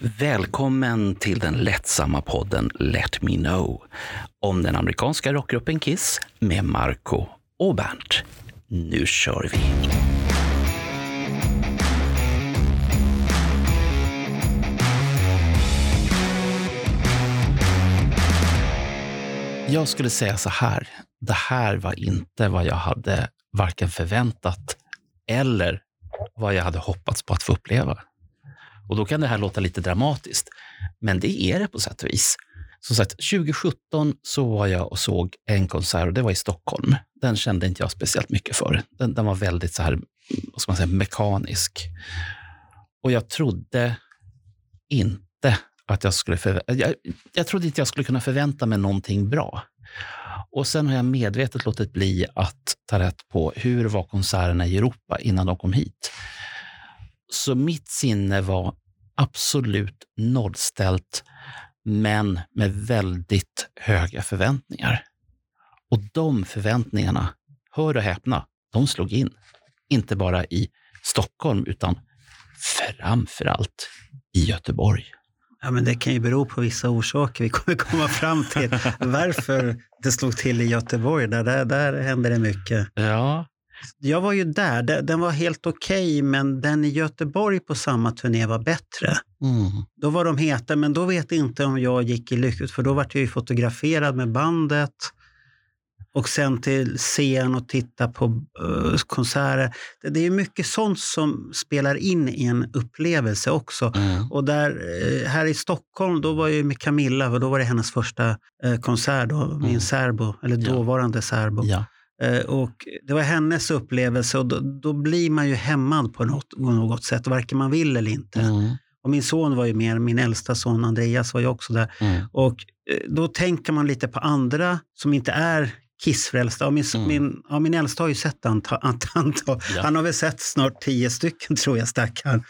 Välkommen till den lättsamma podden Let Me Know om den amerikanska rockgruppen Kiss med Marco och Bernt. Nu kör vi! Jag skulle säga så här. Det här var inte vad jag hade varken förväntat eller vad jag hade hoppats på att få uppleva. Och då kan det här låta lite dramatiskt, men det är det på sätt och vis. Som sagt, 2017 så var jag och såg en konsert och det var i Stockholm. Den kände inte jag speciellt mycket för. Den, den var väldigt så här, vad ska man säga, mekanisk. Och jag trodde inte att jag skulle jag, jag trodde inte jag skulle kunna förvänta mig någonting bra. Och sen har jag medvetet låtit bli att ta rätt på hur var konserterna i Europa innan de kom hit. Så mitt sinne var absolut nollställt, men med väldigt höga förväntningar. Och de förväntningarna, hör och häpna, de slog in. Inte bara i Stockholm, utan framför allt i Göteborg. Ja, men det kan ju bero på vissa orsaker. Vi kommer komma fram till varför det slog till i Göteborg. Där, där, där hände det mycket. Ja. Jag var ju där. Den var helt okej, okay, men den i Göteborg på samma turné var bättre. Mm. Då var de heta, men då vet jag inte om jag gick i lyckat, för då var jag ju fotograferad med bandet och sen till scen och titta på uh, konserter. Det, det, är mycket sånt som spelar in i en upplevelse också. Mm. Och där, uh, här i Stockholm, då var jag med Camilla, för då var det hennes första uh, konsert, då, min mm. särbo, eller dåvarande ja. särbo. Ja. Och det var hennes upplevelse och då, då, blir man ju hämmad på något, på något sätt, varken man vill eller inte. Mm. Och min son var ju med, min äldsta son Andreas var ju också där. Mm. Och då tänker man lite på andra som inte är Kissfrälsta. Ja, min, mm. min, ja, min äldsta har ju sett den. Ja. Han har väl sett snart tio stycken tror jag, stackaren.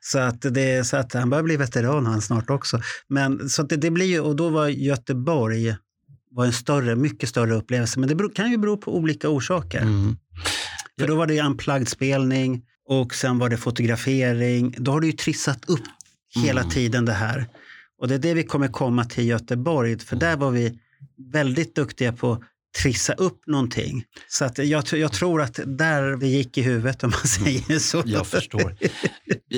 Så att, det, så att han börjar bli veteran han snart också. Men så det, det, blir ju, och då var Göteborg var en större, mycket större upplevelse. Men det kan ju bero på olika orsaker. Mm. För då var det unplugged-spelning och sen var det fotografering. Då har det ju trissat upp hela mm. tiden det här. Och det är det vi kommer komma till Göteborg. För där var vi väldigt duktiga på trissa upp någonting. Så att jag, jag tror att där det gick i huvudet om man säger så. Jag förstår.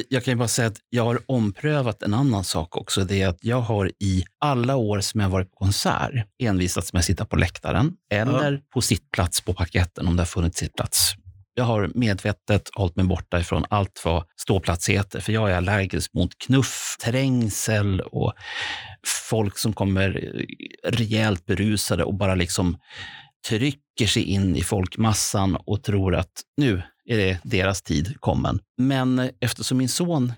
Jag kan bara säga att jag har omprövat en annan sak också. Det är att jag har i alla år som jag varit på konsert envisats med att sitta på läktaren eller ja. på sittplats på paketten om det har funnits sittplats. Jag har medvetet hållit mig borta ifrån allt vad ståplats heter, för jag är allergisk mot knuff, trängsel och folk som kommer eh, rejält berusade och bara liksom trycker sig in i folkmassan och tror att nu är det deras tid kommen. Men eftersom min son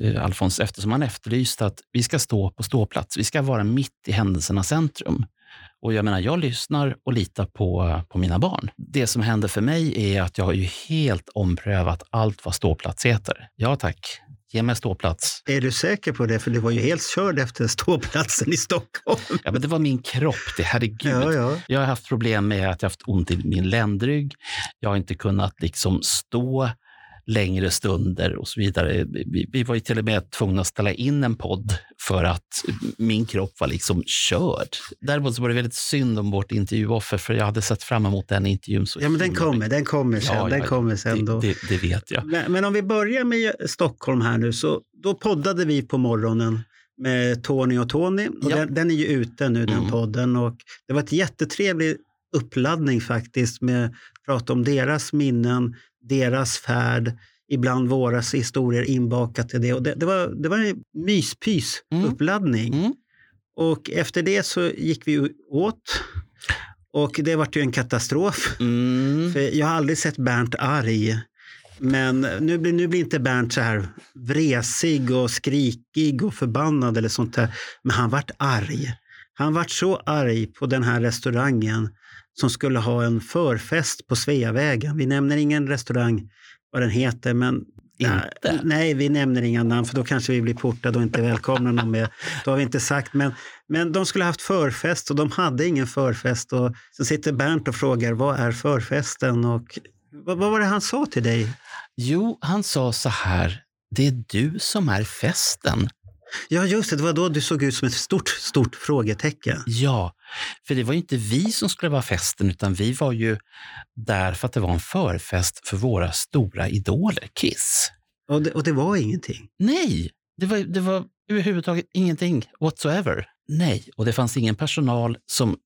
eh, Alfons, eftersom han efterlyste att vi ska stå på ståplats, vi ska vara mitt i händelsernas centrum, och jag menar, jag lyssnar och litar på, på mina barn. Det som händer för mig är att jag har ju helt omprövat allt vad ståplats heter. Ja tack, ge mig ståplats. Är du säker på det? För du var ju helt körd efter ståplatsen i Stockholm. Ja, men det var min kropp. Det, herregud. Ja, ja. Jag har haft problem med att jag haft ont i min ländrygg. Jag har inte kunnat liksom stå längre stunder och så vidare. Vi, vi, var ju till och med tvungna att ställa in en podd för att min kropp var liksom körd. Däremot så var det väldigt synd om vårt intervjuoffer, för jag hade sett fram emot den intervjun. Så ja, men den kommer, den kommer sen. Ja, den ja, kommer sen det, det, det, vet jag. Men, men, om vi börjar med Stockholm här nu, så då poddade vi på morgonen med Tony och Tony. Och ja. den, den, är ju ute nu, den mm. podden. Och det var ett jättetrevlig uppladdning faktiskt med att prata om deras minnen, deras färd, ibland våra historier inbakat i det. Och det, det, var, det var en myspys mm. Mm. Och efter det så gick vi åt. Och det var ju en katastrof. Mm. För jag har aldrig sett Bernt arg. Men nu blir, nu blir inte Bernt så här vresig och skrikig och förbannad eller sånt där. Men han vart arg. Han vart så arg på den här restaurangen som skulle ha en förfest på Sveavägen. Vi nämner ingen restaurang vad den heter, men inte? Nej, vi nämner inga namn för då kanske vi blir portade och inte välkomna någon mer. Det har vi inte sagt. Men, men de skulle haft förfest och de hade ingen förfest. Och så sitter Bernt och frågar vad är förfesten? Och, vad, vad var det han sa till dig? Jo, han sa så här. Det är du som är festen. Ja, just det. Det var då du såg ut som ett stort, stort frågetecken. Ja, för det var ju inte vi som skulle vara festen, utan vi var ju där för att det var en förfest för våra stora idoler, Kiss. Och det, och det var ingenting? Nej, det var, det var överhuvudtaget ingenting whatsoever. Nej, och det fanns ingen personal som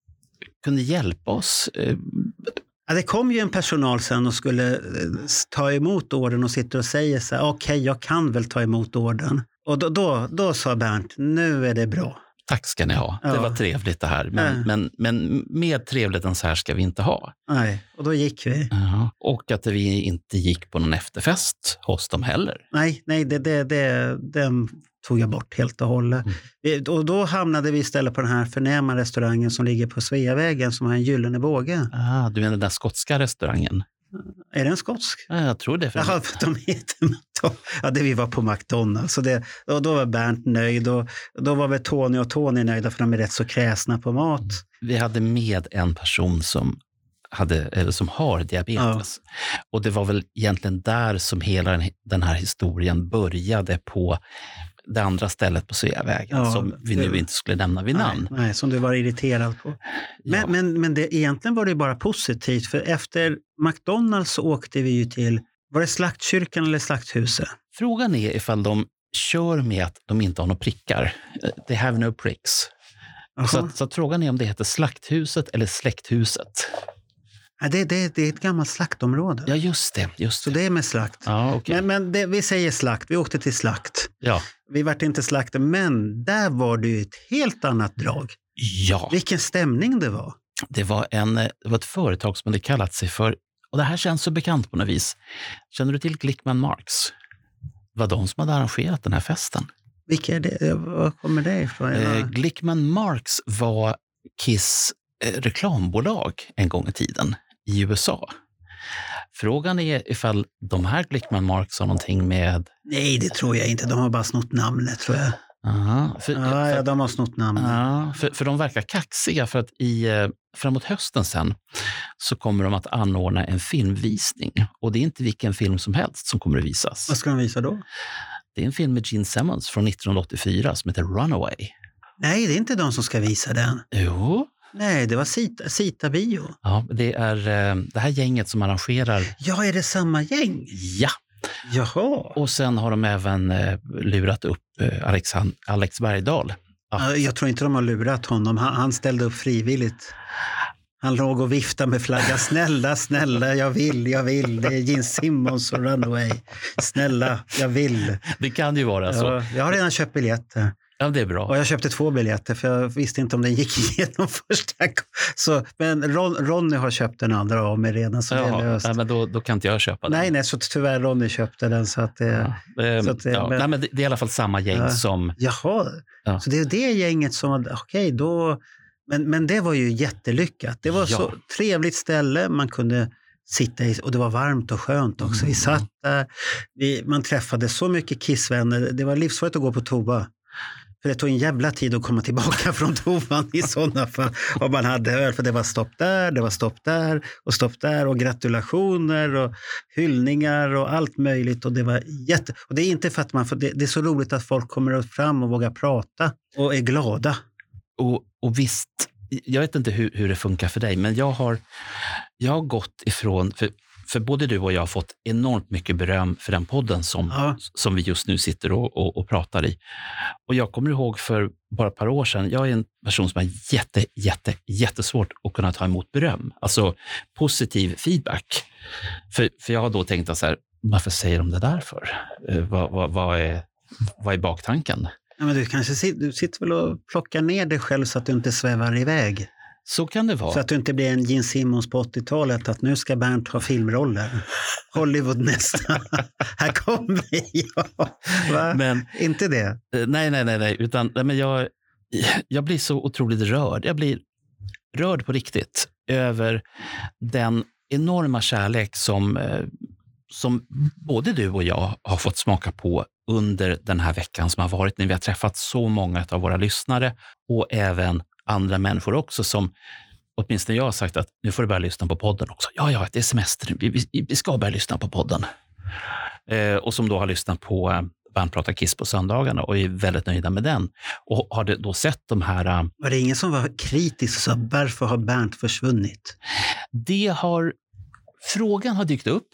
kunde hjälpa oss. Eh, Ja, det kom ju en personal sen och skulle eh, ta emot orden och sitter och säger så här, okej, okay, jag kan väl ta emot orden. Och då, då, då sa Bernt, nu är det bra. Tack ska ni ha. Ja. Det var trevligt det här. Men, ja. men, men mer trevligt än så här ska vi inte ha. Nej, och då gick vi. Ja. Och att vi inte gick på någon efterfest hos dem heller. Nej, nej det, det, det, den tog jag bort helt och hållet. Mm. Och då hamnade vi istället på den här förnäma restaurangen som ligger på Sveavägen som har en gyllene båge. Ah, du menar den där skotska restaurangen? Är den skotsk? Ja, jag tror det. Ja, de heter ja, det vi var på McDonalds. Och, det, och då var Bernt nöjd och då var väl Tony och Tony nöjda för de är rätt så kräsna på mat. Vi hade med en person som hade, eller som har diabetes. Ja. Och det var väl egentligen där som hela den här historien började på det andra stället på Sveavägen ja, som vi nu inte skulle nämna vid namn. Nej, som du var irriterad på. Men, ja. men, men det, egentligen var det bara positivt, för efter McDonalds så åkte vi ju till, var det Slaktkyrkan eller Slakthuset? Frågan är ifall de kör med att de inte har några prickar. They have no pricks. Så, så frågan är om det heter Slakthuset eller Släkthuset. Det, det, det är ett gammalt slaktområde. Ja, just det. Just Så det är med slakt. Ja, okay. Men, men det, vi säger slakt. Vi åkte till slakt. Ja. Vi vart inte slakter, men där var det ju ett helt annat drag. Ja. Vilken stämning det var. Det var, en, det var ett företag som hade kallat sig för, och det här känns så bekant på något vis. Känner du till Glickman Marks? Det var de som hade arrangerat den här festen. Vilka är det? Var kommer det ifrån? Eh, Glickman Marks var Kiss eh, reklambolag en gång i tiden i USA. Frågan är ifall de här Glickman Marks har någonting med... Nej, det tror jag inte. De har bara snott namnet, tror jag. Aha, för, ja, ja, de har snott namnet. Ja, för, för de verkar kaxiga, för att i, eh, framåt hösten sen så kommer de att anordna en filmvisning. Och det är inte vilken film som helst som kommer att visas. Vad ska de visa då? Det är en film med Gene Simmons från 1984 som heter Runaway. Nej, det är inte de som ska visa den. Jo, Nej, det var Sita, Sita Bio. Ja, det är eh, det här gänget som arrangerar. Ja, är det samma gäng? Ja. Jaha. Och sen har de även eh, lurat upp eh, Alex, Alex Bergdahl. Att... Jag tror inte de har lurat honom. Han, ställde upp frivilligt. Han låg och viftade med flaggan. Snälla, snälla, jag vill, jag vill. Det är Gene Simmons och Runaway. Snälla, jag vill. Det kan ju vara så. Ja, jag har redan köpt biljetter. Ja, det är bra. Och jag köpte två biljetter för jag visste inte om den gick igenom första så, Men Ron, Ronny har köpt den andra av mig redan. Så Jaha, det är löst. Nej, men då, då kan inte jag köpa den. Nej, nej, så tyvärr Ronny köpte den. Så att det, ja, så att det, ja, men, nej, men det, är i alla fall samma gäng ja, som... Jaha, ja. så det är det gänget som... Okej, okay, då... Men, men det var ju jättelyckat. Det var ja. så trevligt ställe. Man kunde sitta i, och det var varmt och skönt också. Mm. Vi satt där, vi, man träffade så mycket kissvänner. Det var livsfarligt att gå på toa. För det tog en jävla tid att komma tillbaka från toan i sådana fall. Om man hade öl, för det var stopp där, det var stopp där och stopp där och gratulationer och hyllningar och allt möjligt. Och det var jätte... Och det är inte för att man får... Det, det är så roligt att folk kommer fram och vågar prata och är glada. Och, och visst, jag vet inte hur, hur det funkar för dig, men jag har, jag har gått ifrån... För för både du och jag har fått enormt mycket beröm för den podden som, ja. som vi just nu sitter och, och, och, pratar i. Och jag kommer ihåg för bara ett par år sedan, jag är en person som har jätte, jätte, jättesvårt att kunna ta emot beröm, alltså positiv feedback. För, för jag har då tänkt att så här, varför säger de det där för? Eh, vad, vad, vad, är, vad är baktanken? Ja, men du kanske du sitter väl och plockar ner dig själv så att du inte svävar iväg? Så kan det vara. Så att du inte blir en Gene Simmons på 80-talet, att nu ska Bernt ha filmroller. Hollywood nästa. Här kommer jag. Men, inte det? Eh, nej, nej, nej. nej. Utan, nej, men jag, jag blir så otroligt rörd. Jag blir rörd på riktigt över den enorma kärlek som, eh, som både du och jag har fått smaka på under den här veckan som har varit, när vi har träffat så många av våra lyssnare och även andra människor också som åtminstone jag har sagt att nu får du börja lyssna på podden också. Ja, ja, det är semester. Vi, vi, vi ska börja lyssna på podden. Eh, och som då har lyssnat på, Bernt pratar Kiss på söndagarna och är väldigt nöjda med den. Och har då sett de här... Äh, var det ingen som var kritisk och sa varför har Bernt försvunnit? Det har Frågan har dykt upp.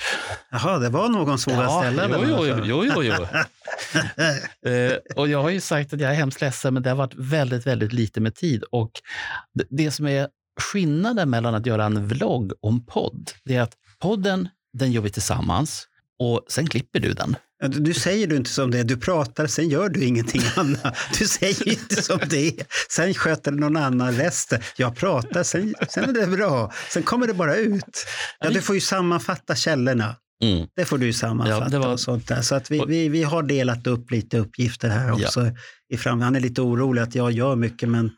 Jaha, det var någon som ja, ställa den? Jo, jo, jo. jo, jo. eh, och jag har ju sagt att jag är hemskt ledsen, men det har varit väldigt, väldigt lite med tid. Och det, det som är skillnaden mellan att göra en vlogg och en podd, det är att podden, den gör vi tillsammans och sen klipper du den. Du säger du inte som det är, du pratar, sen gör du ingenting annat. Du säger inte som det är, sen sköter någon annan resten. Jag pratar, sen, sen är det bra. Sen kommer det bara ut. Ja, du får ju sammanfatta källorna. Mm. Det får du sammanfatta ja, var... och sånt där. Så att vi, vi, vi har delat upp lite uppgifter här också. Ja. I fram. Han är lite orolig att jag gör mycket, men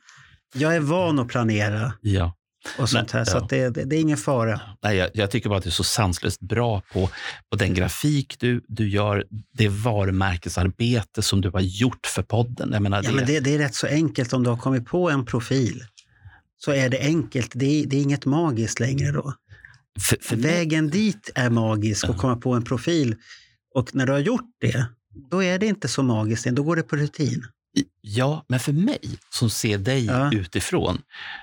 jag är van att planera. Ja och sånt här. Nej, så det, det, det, är ingen fara. Nej, jag, jag, tycker bara att du är så sanslöst bra på, på den grafik du, du gör, det varumärkesarbete som du har gjort för podden. Jag menar, ja, det... Men det, det är rätt så enkelt om du har kommit på en profil. Så är det enkelt. Det är, det är inget magiskt längre då. För, för Vägen dit är magisk, att komma på en profil. Och när du har gjort det, då är det inte så magiskt. Då går det på rutin. Ja, men för mig som ser dig ja. utifrån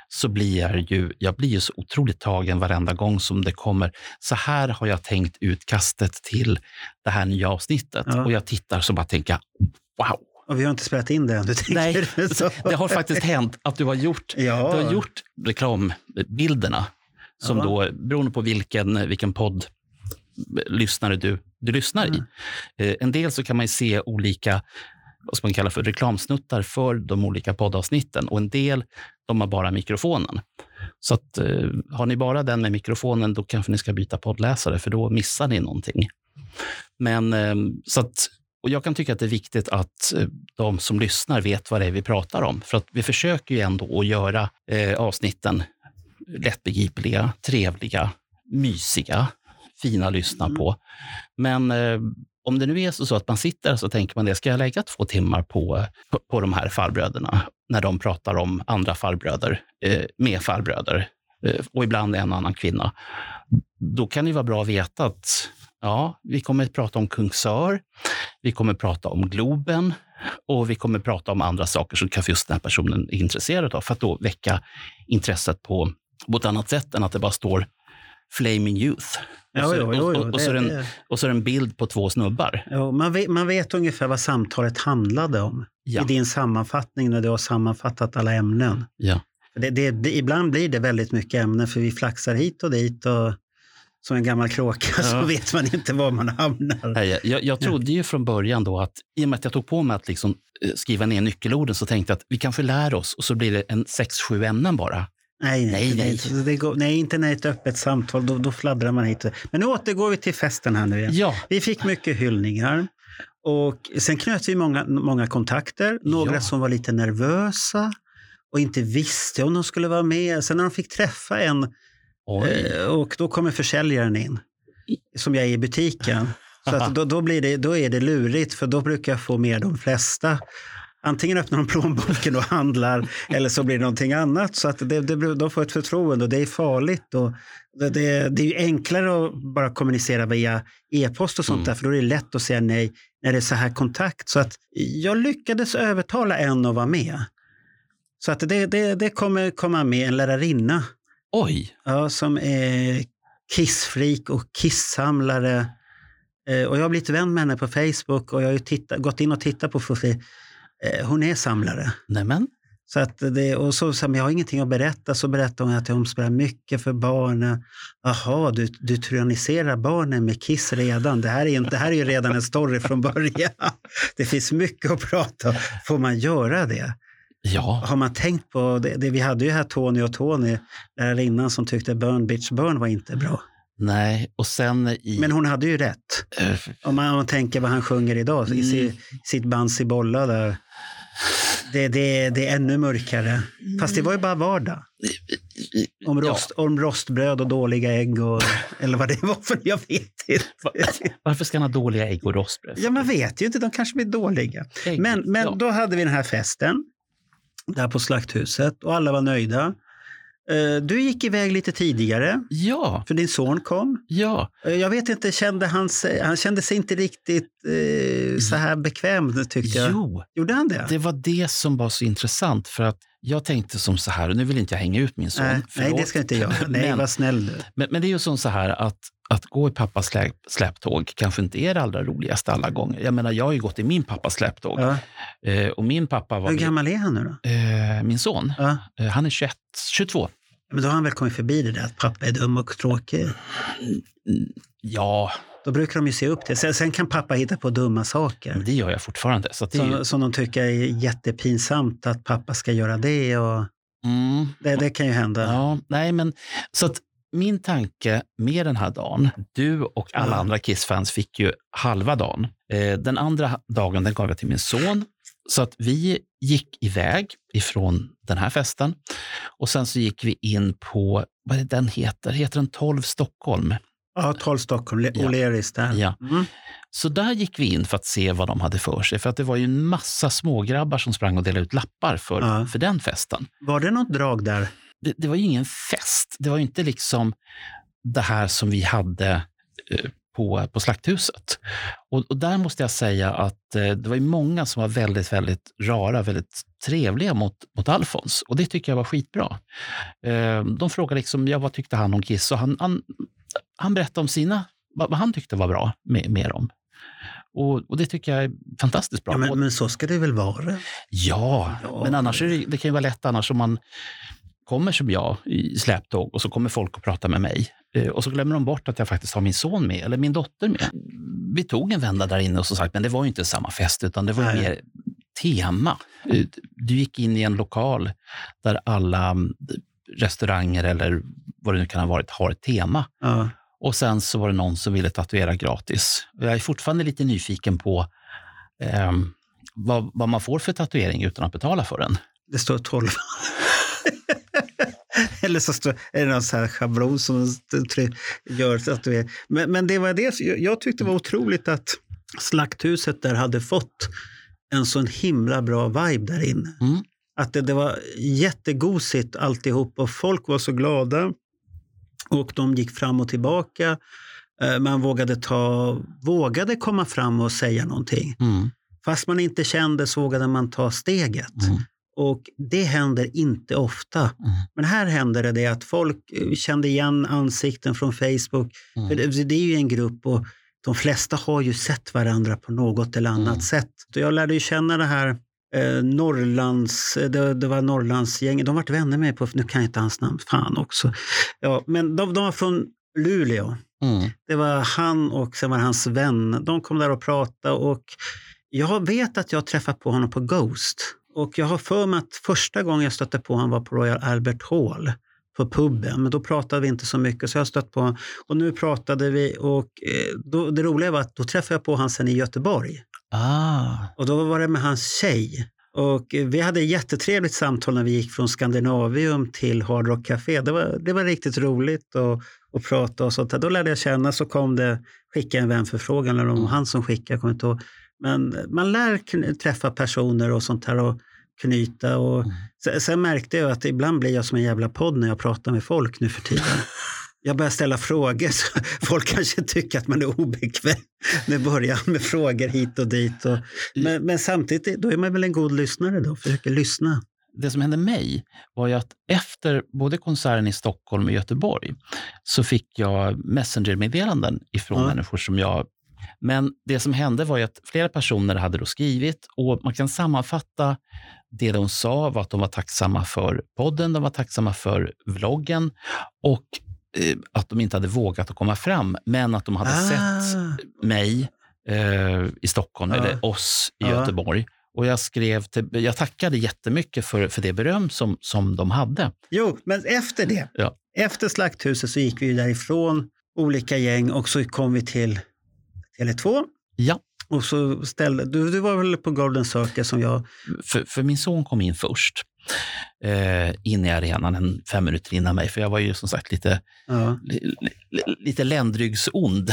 så blir jag ju, jag blir ju så otroligt tagen varenda gång som det kommer. Så här har jag tänkt utkastet till det här nya avsnittet ja. och jag tittar så bara tänker wow. Och vi har inte spelat in det än. Nej, det har faktiskt hänt att du har gjort, ja. du har gjort reklambilderna som ja. då, beroende på vilken, vilken podd lyssnare du, du lyssnar i. Eh, en del så kan man se olika vad man kalla för reklamsnuttar för de olika poddavsnitten och en del de har bara mikrofonen. Så att, eh, har ni bara den med mikrofonen, då kanske ni ska byta poddläsare, för då missar ni någonting. Men eh, så att, och jag kan tycka att det är viktigt att eh, de som lyssnar vet vad det är vi pratar om. För att vi försöker ju ändå att göra eh, avsnitten lättbegripliga, trevliga, mysiga, fina att lyssna mm. på. Men eh, om det nu är så att man sitter så tänker man det, ska jag lägga två timmar på, på, på de här farbröderna när de pratar om andra farbröder eh, med farbröder eh, och ibland en och annan kvinna. Då kan det vara bra att veta att ja, vi kommer att prata om Kungsör, vi kommer att prata om Globen och vi kommer att prata om andra saker som kanske just den här personen är intresserad av för att då väcka intresset på, på ett annat sätt än att det bara står Flaming Youth. Och så, jo, jo, jo, och, och, så det, en, och så är det en bild på två snubbar. Jo, man, vet, man vet ungefär vad samtalet handlade om ja. i din sammanfattning när du har sammanfattat alla ämnen. Ja. Det, det, ibland blir det väldigt mycket ämnen för vi flaxar hit och dit. Och, som en gammal kråka ja. så vet man inte var man hamnar. Nej, jag, jag trodde ju från början då att i och med att jag tog på mig att liksom eh, skriva ner nyckelorden så tänkte jag att vi kanske lär oss och så blir det en sex, sju ämnen bara. Nej, nej, nej. nej. Det går, nej inte när ett öppet samtal, då, då fladdrar man hit. Men nu återgår vi till festen här nu igen. Ja. Vi fick mycket hyllningar. Och sen knöt vi många, många kontakter. Några ja. som var lite nervösa och inte visste om de skulle vara med. Sen när de fick träffa en, eh, och då kommer försäljaren in, som jag är i butiken. Så då, då, blir det, då är det lurigt, för då brukar jag få med de flesta antingen öppnar de plånboken och handlar eller så blir det någonting annat. Så att det, det, de får ett förtroende och det är farligt. Och det, det, det är enklare att bara kommunicera via e-post och sånt mm. där, för då är det lätt att säga nej när det är så här kontakt. Så att jag lyckades övertala en att vara med. Så att det, det, det kommer komma med en lärarinna. Oj! Ja, som är kissfreak och kissamlare. Eh, och jag har blivit vän med henne på Facebook och jag har tittat, gått in och tittat på hon är samlare. Nämen. Så att det, och så sa jag har ingenting att berätta. Så berättade hon att hon spelar mycket för barnen. Jaha, du, du tyranniserar barnen med Kiss redan. Det här, är, det här är ju redan en story från början. Det finns mycket att prata om. Får man göra det? Ja. Har man tänkt på det? det vi hade ju här Tony och Tony där innan som tyckte Burn Bitch Burn var inte bra. Nej, och sen i... Men hon hade ju rätt. Uh, om, man, om man tänker vad han sjunger idag, mm. i sitt band Cibolla där. Det, det, det är ännu mörkare. Fast det var ju bara vardag. Om, rost, ja. om rostbröd och dåliga ägg och, eller vad det var för jag vet inte. Varför ska han ha dåliga ägg och rostbröd? Ja, man vet ju inte. De kanske blir dåliga. Ägg, men men ja. då hade vi den här festen där på Slakthuset och alla var nöjda. Eh, du gick iväg lite tidigare. Ja. För din son kom. Ja. Eh, jag vet inte, kände han, sig, han kände sig inte riktigt eh, så här bekväm tyckte jag. Jo, Gjorde han det? det var det som var så intressant. För att jag tänkte som så här, och nu vill inte jag hänga ut min son. nej, nej, det ska inte jag. Nej, men, var snäll du. Men, men det är ju som så här att, att gå i pappas släp, släptåg kanske inte är det allra roligaste alla gånger. Jag menar, jag har ju gått i min pappas släptåg. Ja. Eh, och min pappa var... Hur gammal är han nu då? Eh, min son, Ja. eh, han är 21, 22. Men då har han väl kommit förbi det där att pappa är dum och tråkig. Ja, Då brukar de ju se upp till. Sen, sen kan pappa hitta på dumma saker. det gör jag fortfarande. Så det ju, Som, som de tycker är jättepinsamt att pappa ska göra det. Och mm, det, det kan ju hända. Ja, nej men så att min tanke med den här dagen, du och alla andra Kiss-fans fick ju halva dagen. Eh, den andra dagen den gav jag till min son. Så att vi gick iväg ifrån den här festen och sen så gick vi in på, vad är det den heter? Heter den 12 Stockholm? Ja, 12 Stockholm, Le- Ja. O'Learys där. Ja. Mm. Så där gick vi in för att se vad de hade för sig. För att det var ju en massa smågrabbar som sprang och delade ut lappar för, Ja. för den festen. Var det något drag där? det, det var ju ingen fest. Det var ju inte liksom det här som vi hade eh, på, på Slakthuset. Och, och där måste jag säga att eh, det var många som var väldigt, väldigt rara, väldigt trevliga mot, mot Alfons. Och det tycker jag var skitbra. Eh, de frågade liksom, ja, vad tyckte han om Kiss? Och han, han, han berättade om sina, vad, vad han tyckte var bra med, med dem. Och, och det tycker jag är fantastiskt bra. Ja, men, men så ska det väl vara? Ja, Ja. men annars är det, det kan ju vara lätt annars om man kommer som jag i släptåg och så kommer folk och pratar med mig. Eh, Och så glömmer de bort att jag faktiskt har min son med, eller min dotter med. Vi tog en vända där inne och som sagt, men det var ju inte samma fest, utan det var Nej. mer tema. Eh, Du gick in i en lokal där alla mm, restauranger eller vad det nu kan ha varit har ett tema. Ja. Och sen så var det någon som ville tatuera gratis. Jag är fortfarande lite nyfiken på ehm, vad, vad man får för tatuering utan att betala för den. Det står 12. Eller så är det någon så här schablon som gör att du är... Men, men det var det jag- jag tyckte var otroligt att Slakthuset där hade fått en sån himla bra vibe där inne. Mm. Att det, det var jättegosigt alltihop och folk var så glada. Och de gick fram och tillbaka. Eh, Man vågade, ta, vågade komma fram och säga någonting. Mm. Fast man inte kände så vågade man ta steget. Mm. Och det händer inte ofta. Mm. Men här hände det, det att folk eh, kände igen ansikten från Facebook. Mm. För det, det är ju en grupp och de flesta har ju sett varandra på något eller annat Mm. sätt. Så jag lärde ju känna det här eh, Norrlands, eh, det, det var Norrlandsgänget, de vart vänner med på, nu kan jag inte hans namn, fan också. Ja, men de, de var från Luleå. Mm. Det var han och sen var det hans vän. De kom där och pratade och jag vet att jag träffat på honom på Ghost. Och jag har för mig att första gången jag stötte på honom var på Royal Albert Hall på puben, men då pratade vi inte så mycket. Så jag stött på honom. Och nu pratade vi och eh, då, det roliga var att då träffade jag på honom sen i Göteborg. Ah. Och då var det med hans tjej. Och eh, vi hade ett jättetrevligt samtal när vi gick från Skandinavium till Hard Rock Café. Det var, det var riktigt roligt att, att prata och sånt. Då lärde jag känna, så kom det, skickade en vänförfrågan, eller om Mm. han som skickade, jag kommer inte ihåg. Men man lär träffa personer och sånt här och knyta. Och, Mm. sen, märkte jag att ibland blir jag som en jävla podd när jag pratar med folk nu för tiden. Jag börjar ställa frågor, så folk kanske tycker att man är obekväm. Nu börjar jag med frågor hit och dit. Och, men, men samtidigt, då är man väl en god lyssnare då, försöker lyssna. Det som hände mig var ju att efter både konserten i Stockholm och Göteborg så fick jag messengermeddelanden ifrån Ja. människor som jag... Men det som hände var ju att flera personer hade då skrivit och man kan sammanfatta det de sa var att de var tacksamma för podden, de var tacksamma för vloggen och eh, att de inte hade vågat att komma fram, men att de hade Ah. sett mig eh, i Stockholm, Ja. eller oss i Ja. Göteborg. Och jag, skrev till, jag tackade jättemycket för, för det beröm som, som de hade. Jo, men efter det, Ja. efter Slakthuset så gick vi därifrån, olika gäng och så kom vi till Tele2. Ja, Och så ställde, du, du var väl på Golden Circle som jag, för, för min son kom in först. Eh, in i arenan en fem minuter innan mig, för jag var ju som sagt lite, ja, li, li, lite ländryggsond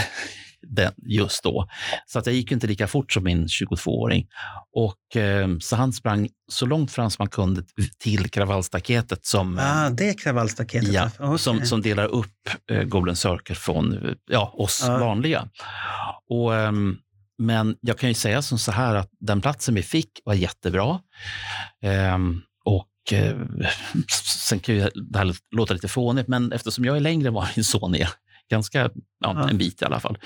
den, just då. Så att jag gick inte lika fort som min 22-åring. Och, eh, så han sprang så långt fram som man kunde till kravallstaketet. Som, ah, det är kravallstaketet? Ja, okay. som, som delar upp eh, Golden Circle från ja, oss ah. vanliga. Och, eh, men jag kan ju säga som så här att den platsen vi fick var jättebra. Eh, och eh, sen kan ju det här låta lite fånigt, men eftersom jag är längre än vad min son är, ganska ja, en bit i alla fall,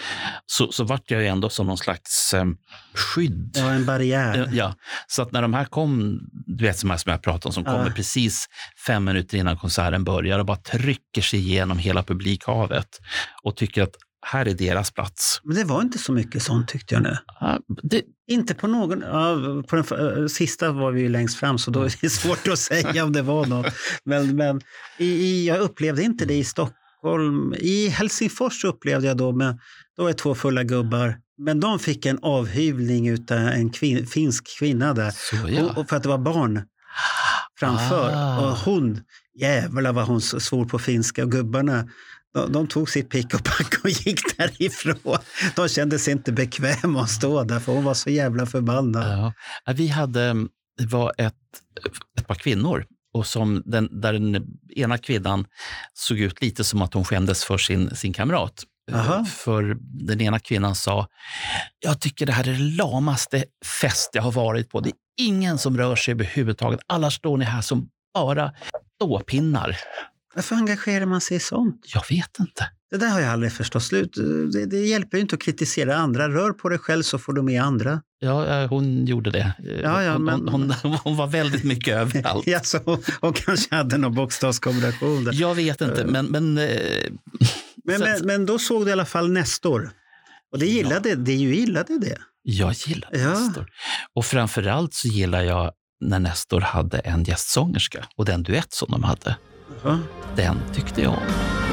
så, så vart jag ju ändå som någon slags eh, skydd. Ja, en barriär. Ja, så att när de här kom, du vet som, här som jag pratade om, som ja. kommer precis fem minuter innan konserten börjar och bara trycker sig igenom hela publikhavet och tycker att här är deras plats. Men det var inte så mycket sånt tyckte jag nu. Ja, det... Inte på någon... Ja, på den äh, sista var vi ju längst fram så då är det svårt att säga om det var något. Men, men i, jag upplevde inte det i Stockholm. I Helsingfors upplevde jag då med då är två fulla gubbar. Men de fick en avhyvling av en kvin, finsk kvinna där. Ja. och, och för att det var barn framför. Ah. Och hon, jävlar vad hon svor på finska. Och gubbarna, de, de, tog sitt pick och pack och gick därifrån. De kände sig inte bekväma att stå där, för hon var så jävla förbannad. Ja. Vi hade, det var ett, ett par kvinnor och som den, där den ena kvinnan såg ut lite som att hon skämdes för sin, sin kamrat. Aha. För den ena kvinnan sa, jag tycker det här är det lamaste fest jag har varit på. Det är ingen som rör sig överhuvudtaget. Alla står ni här som bara ståpinnar. Varför engagerar man sig i sånt? Jag vet inte. Det där har jag aldrig förstått. Slut. Det, det hjälper ju inte att kritisera andra. Rör på dig själv så får du med andra. Ja, hon gjorde det. Ja, ja, hon, men... hon, hon, hon, var väldigt mycket överallt. ja, så hon kanske hade någon bokstavskombination. Där. Jag vet inte, men... Men, eh, men, men, men, då såg du i alla fall Nestor. Och det gillade, ja. det gillade det. Jag gillade ja. Nestor. Och framför allt så gillar jag när Nestor hade en gästsångerska och den duett som de hade. Ja. Den tyckte jag om.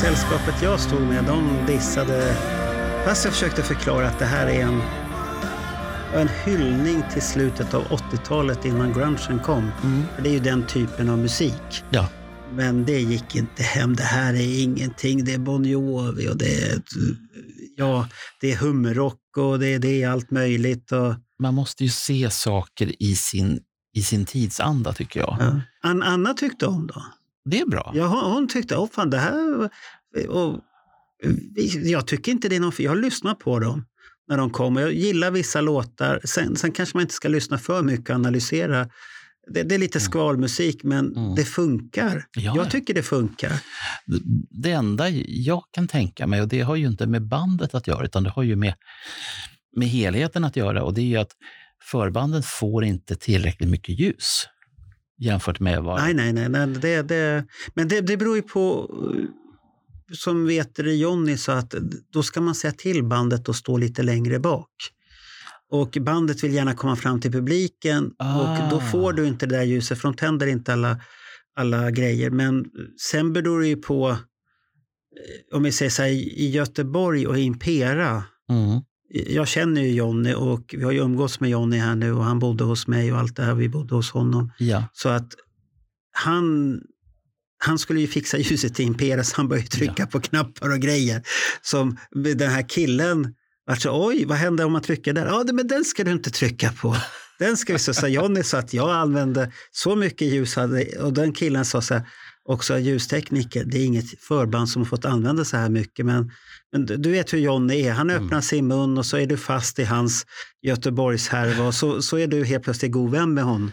Sällskapet jag stod med, de dissade, fast jag försökte förklara att det här är en, en hyllning till slutet av 80-talet innan grungen kom. Mm. För det är ju den typen av musik. Ja. Men det gick inte hem. Det här är ingenting. Det är Bon Jovi och det är, ja, det är humrock och det, det är allt möjligt. Och... Man måste ju se saker i sin, i sin tidsanda tycker jag. Ja. Anna tyckte om då? Det är bra. Ja, hon, tyckte, oh, fan, det här och jag tycker inte det är någon Jag har lyssnat på dem när de kommer. Jag gillar vissa låtar. Sen, sen kanske man inte ska lyssna för mycket och analysera. Det, det är lite mm. skvalmusik, men mm. det funkar. Ja. Jag tycker det funkar. Det enda jag kan tänka mig, och det har ju inte med bandet att göra, utan det har ju med, med helheten att göra, och det är ju att förbanden får inte tillräckligt mycket ljus jämfört med vad... Nej, nej, nej. nej det, det, men det, det beror ju på som vet det, Johnny sa att då ska man säga till bandet att stå lite längre bak. Och bandet vill gärna komma fram till publiken ah. och då får du inte det där ljuset för de tänder inte alla, alla grejer. Men sen beror det ju på, eh, om vi säger så här, i Göteborg och i Impera. Mm. Jag känner ju Jonny och vi har ju umgåtts med Jonny här nu och han bodde hos mig och allt det här. Vi bodde hos honom. Ja. Så att han han skulle ju fixa ljuset till Impera så han började trycka ja. på knappar och grejer. Som den här killen alltså, oj, vad händer om man trycker där? Ja, men den ska du inte trycka på. Den ska vi så, Johnny sa att jag använde så mycket ljus hade, och den killen sa så här, också ljustekniker, det är inget förband som har fått använda så här mycket. Men du vet hur Johnny är, han öppnar mm. sin mun och så är du fast i hans Göteborgshärva och så, så är du helt plötsligt god vän med honom.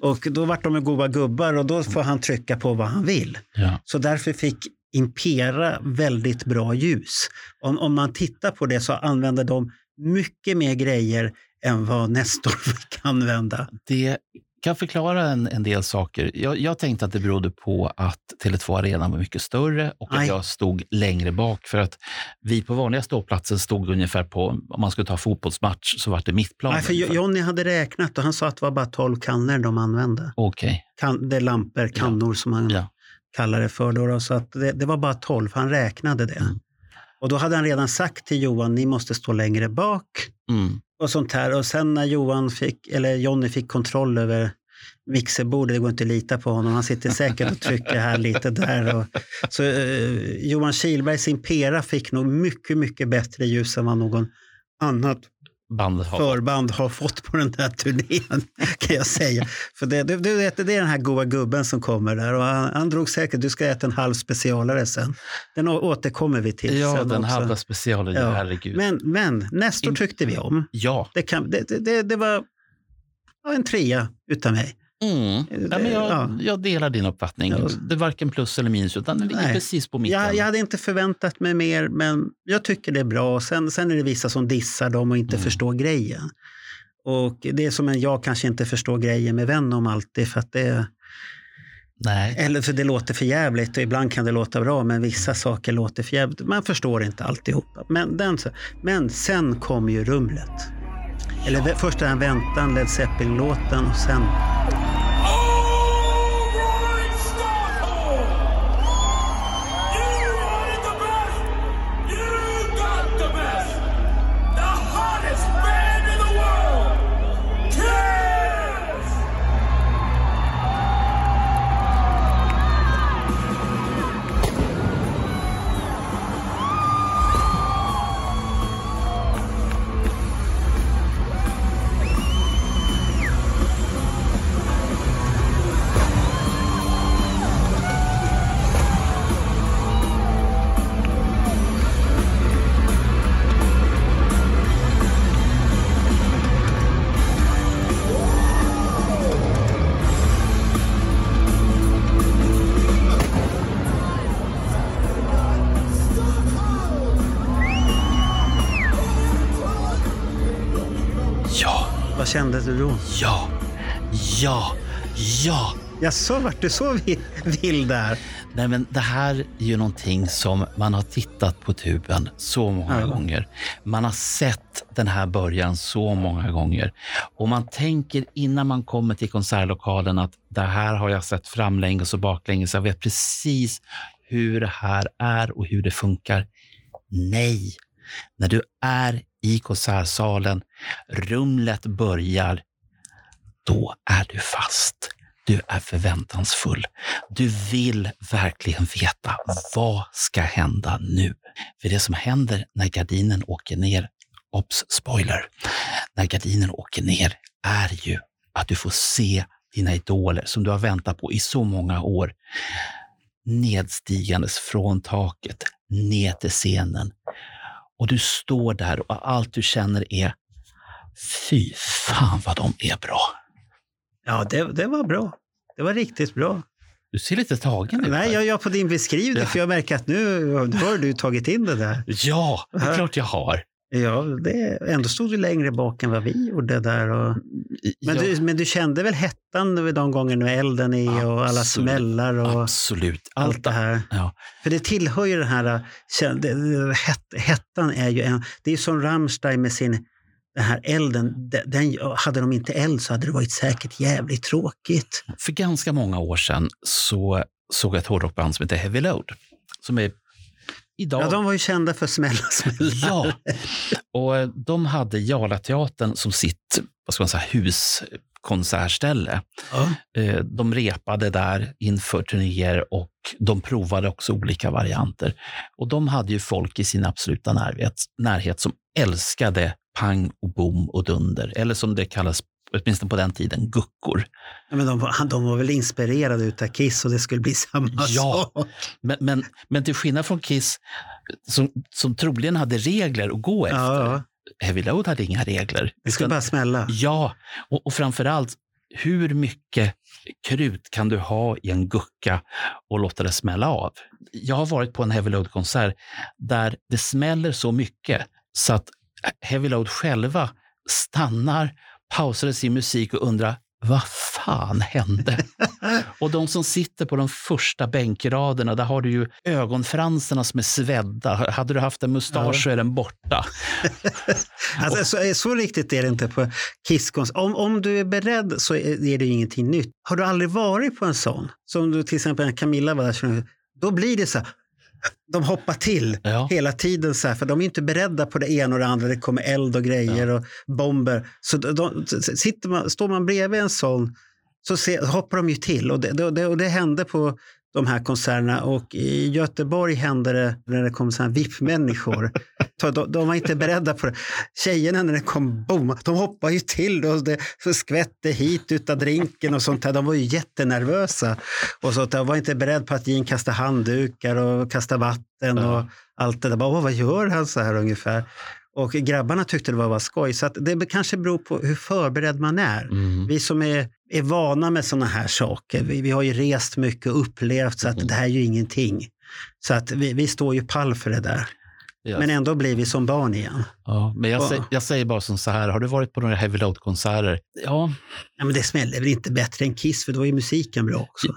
Och då vart de goda gubbar och då får han trycka på vad han vill. Ja. Så därför fick Impera väldigt bra ljus. Om, om man tittar på det så använder de mycket mer grejer än vad Nestor fick använda. Det kan förklara en, en del saker. Jag, jag, tänkte att det berodde på att Tele2 Arena var mycket större och att jag stod längre bak. För att vi på vanliga ståplatser stod ungefär på, om man skulle ta fotbollsmatch, så var det mittplan. Nej, för Jonny hade räknat och han sa att det var bara 12 kannor de använde. Okej. Okay. Det är lampor, kannor ja. som man ja. kallar det för. Då, så att det, det, var bara 12, han räknade det. Mm. Och då hade han redan sagt till Johan, ni måste stå längre bak. Mm. Och sånt här. Och sen när Johan fick, eller Jonny fick kontroll över mixerbordet, det går inte att lita på honom. Han sitter säkert och trycker här lite där. Och, så eh, Johan Kihlbergs Impera fick nog mycket, mycket bättre ljus än vad någon annat Band har förband har fått på den där turnén, kan jag säga. För det, du, du vet, det är den här goa gubben som kommer där och han, han drog säkert, du ska äta en halv specialare sen. Den återkommer vi till Ja, den också. halva specialen, ja. herregud. Men, men Nestor tyckte vi om. Ja. Det, kan, det, det, det var en trea utav mig. Mm. Ja, men jag, ja. jag, delar din uppfattning. Det är varken plus eller minus, utan det ligger precis på mitten. Jag, jag, hade inte förväntat mig mer, men jag tycker det är bra. Sen, sen är det vissa som dissar dem och inte mm. förstår grejen. Och det är som en jag kanske inte förstår grejen med Venom alltid, för att det Nej. Eller för det låter för jävligt och ibland kan det låta bra, men vissa saker låter för jävligt. Man förstår inte alltihopa. Men, den, men sen kom ju rumlet. Eller först den väntan, Led Zeppelin-låten och sen ja. Jag så vart du så vild där? Nej, men det här är ju någonting som man har tittat på tuben så många ja. gånger. Man har sett den här början så många gånger. Och man tänker innan man kommer till konsertlokalen att det här har jag sett framlänges och baklänges. Jag vet precis hur det här är och hur det funkar. Nej, när du är i konsertsalen, rumlet börjar, då är du fast. Du är förväntansfull. Du vill verkligen veta vad ska hända nu? För det som händer när gardinen åker ner, obs, spoiler, när gardinen åker ner är ju att du får se dina idoler som du har väntat på i så många år nedstigandes från taket ner till scenen och du står där och allt du känner är fy fan vad de är bra. Ja, det, det var bra. Det var riktigt bra. Du ser lite tagen ut. Nej, jag gör på din beskrivning, ja. för jag märker att nu, nu har du tagit in det där. Ja, det är klart jag har. Ja, det, ändå stod du längre bak än vad vi gjorde där. Och, men, ja. du, men du kände väl hettan de gångerna elden är och alla smällar och absolut. allt, det här? Ja. För det tillhör ju den här, hettan är ju en, det är som Rammstein med sin den här elden, den, hade de inte eld så hade det varit säkert jävligt tråkigt. För ganska många år sedan så såg jag ett hårdrockband som heter Heavy Load, som är Idag. Ja, de var ju kända för smälla smällar. Ja, och eh, de hade Jarlateatern som sitt vad ska man säga, huskonsertställe. Ja. Eh, de repade där inför turnéer och de provade också olika varianter. Och de hade ju folk i sin absoluta närhet, närhet som älskade pang och boom och dunder, eller som det kallas åtminstone på den tiden, guckor. Ja, men de, var, de var väl inspirerade av Kiss och det skulle bli samma ja, sak? Men, men, men till skillnad från Kiss, som, som troligen hade regler att gå efter, ja, Heavy Load hade inga regler. Det skulle utan, bara smälla. Ja, och, och framför allt, hur mycket krut kan du ha i en gucka och låta det smälla av? Jag har varit på en Heavy Load-konsert där det smäller så mycket så att Heavy Load själva stannar pausade sin musik och undrade vad fan hände? och de som sitter på de första bänkraderna, där har du ju ögonfransarna som är svedda. Hade du haft en mustasch ja. så är den borta. alltså, så, så, riktigt är det inte på Kisskons. Om, om du är beredd så är, det ingenting nytt. Har du aldrig varit på en sån, som du till exempel Camilla var där, då blir det så här, de hoppar till ja. hela tiden, så här, för de är inte beredda på det ena och det andra. Det kommer eld och grejer ja. och bomber. Så de, sitter man, står man bredvid en sån så se, hoppar de ju till. Och det, det, och det hände på de här konserterna. Och i Göteborg hände det när det kom VIP-människor. De, de, var inte beredda på det. Tjejerna när det kom boom, de hoppade ju till och det skvätte hit utav drinken och sånt där. De var ju jättenervösa. Och så, de var inte beredda på att ge in kasta handdukar och kasta vatten och allt det där. Bara, vad gör han så här ungefär? Och grabbarna tyckte det var, var skoj. Så det kanske beror på hur förberedd man är. Mm. Vi som är, är vana med sådana här saker, vi, vi, har ju rest mycket och upplevt så att mm. det här är ju ingenting. Så att vi, vi står ju pall för det där. Yes. Men ändå blir vi som barn igen. Ja, men jag, säger, jag säger bara som så här, har du varit på några Heavy Load-konserter? Ja. ja. men det smäller väl inte bättre än Kiss, för då är musiken bra också.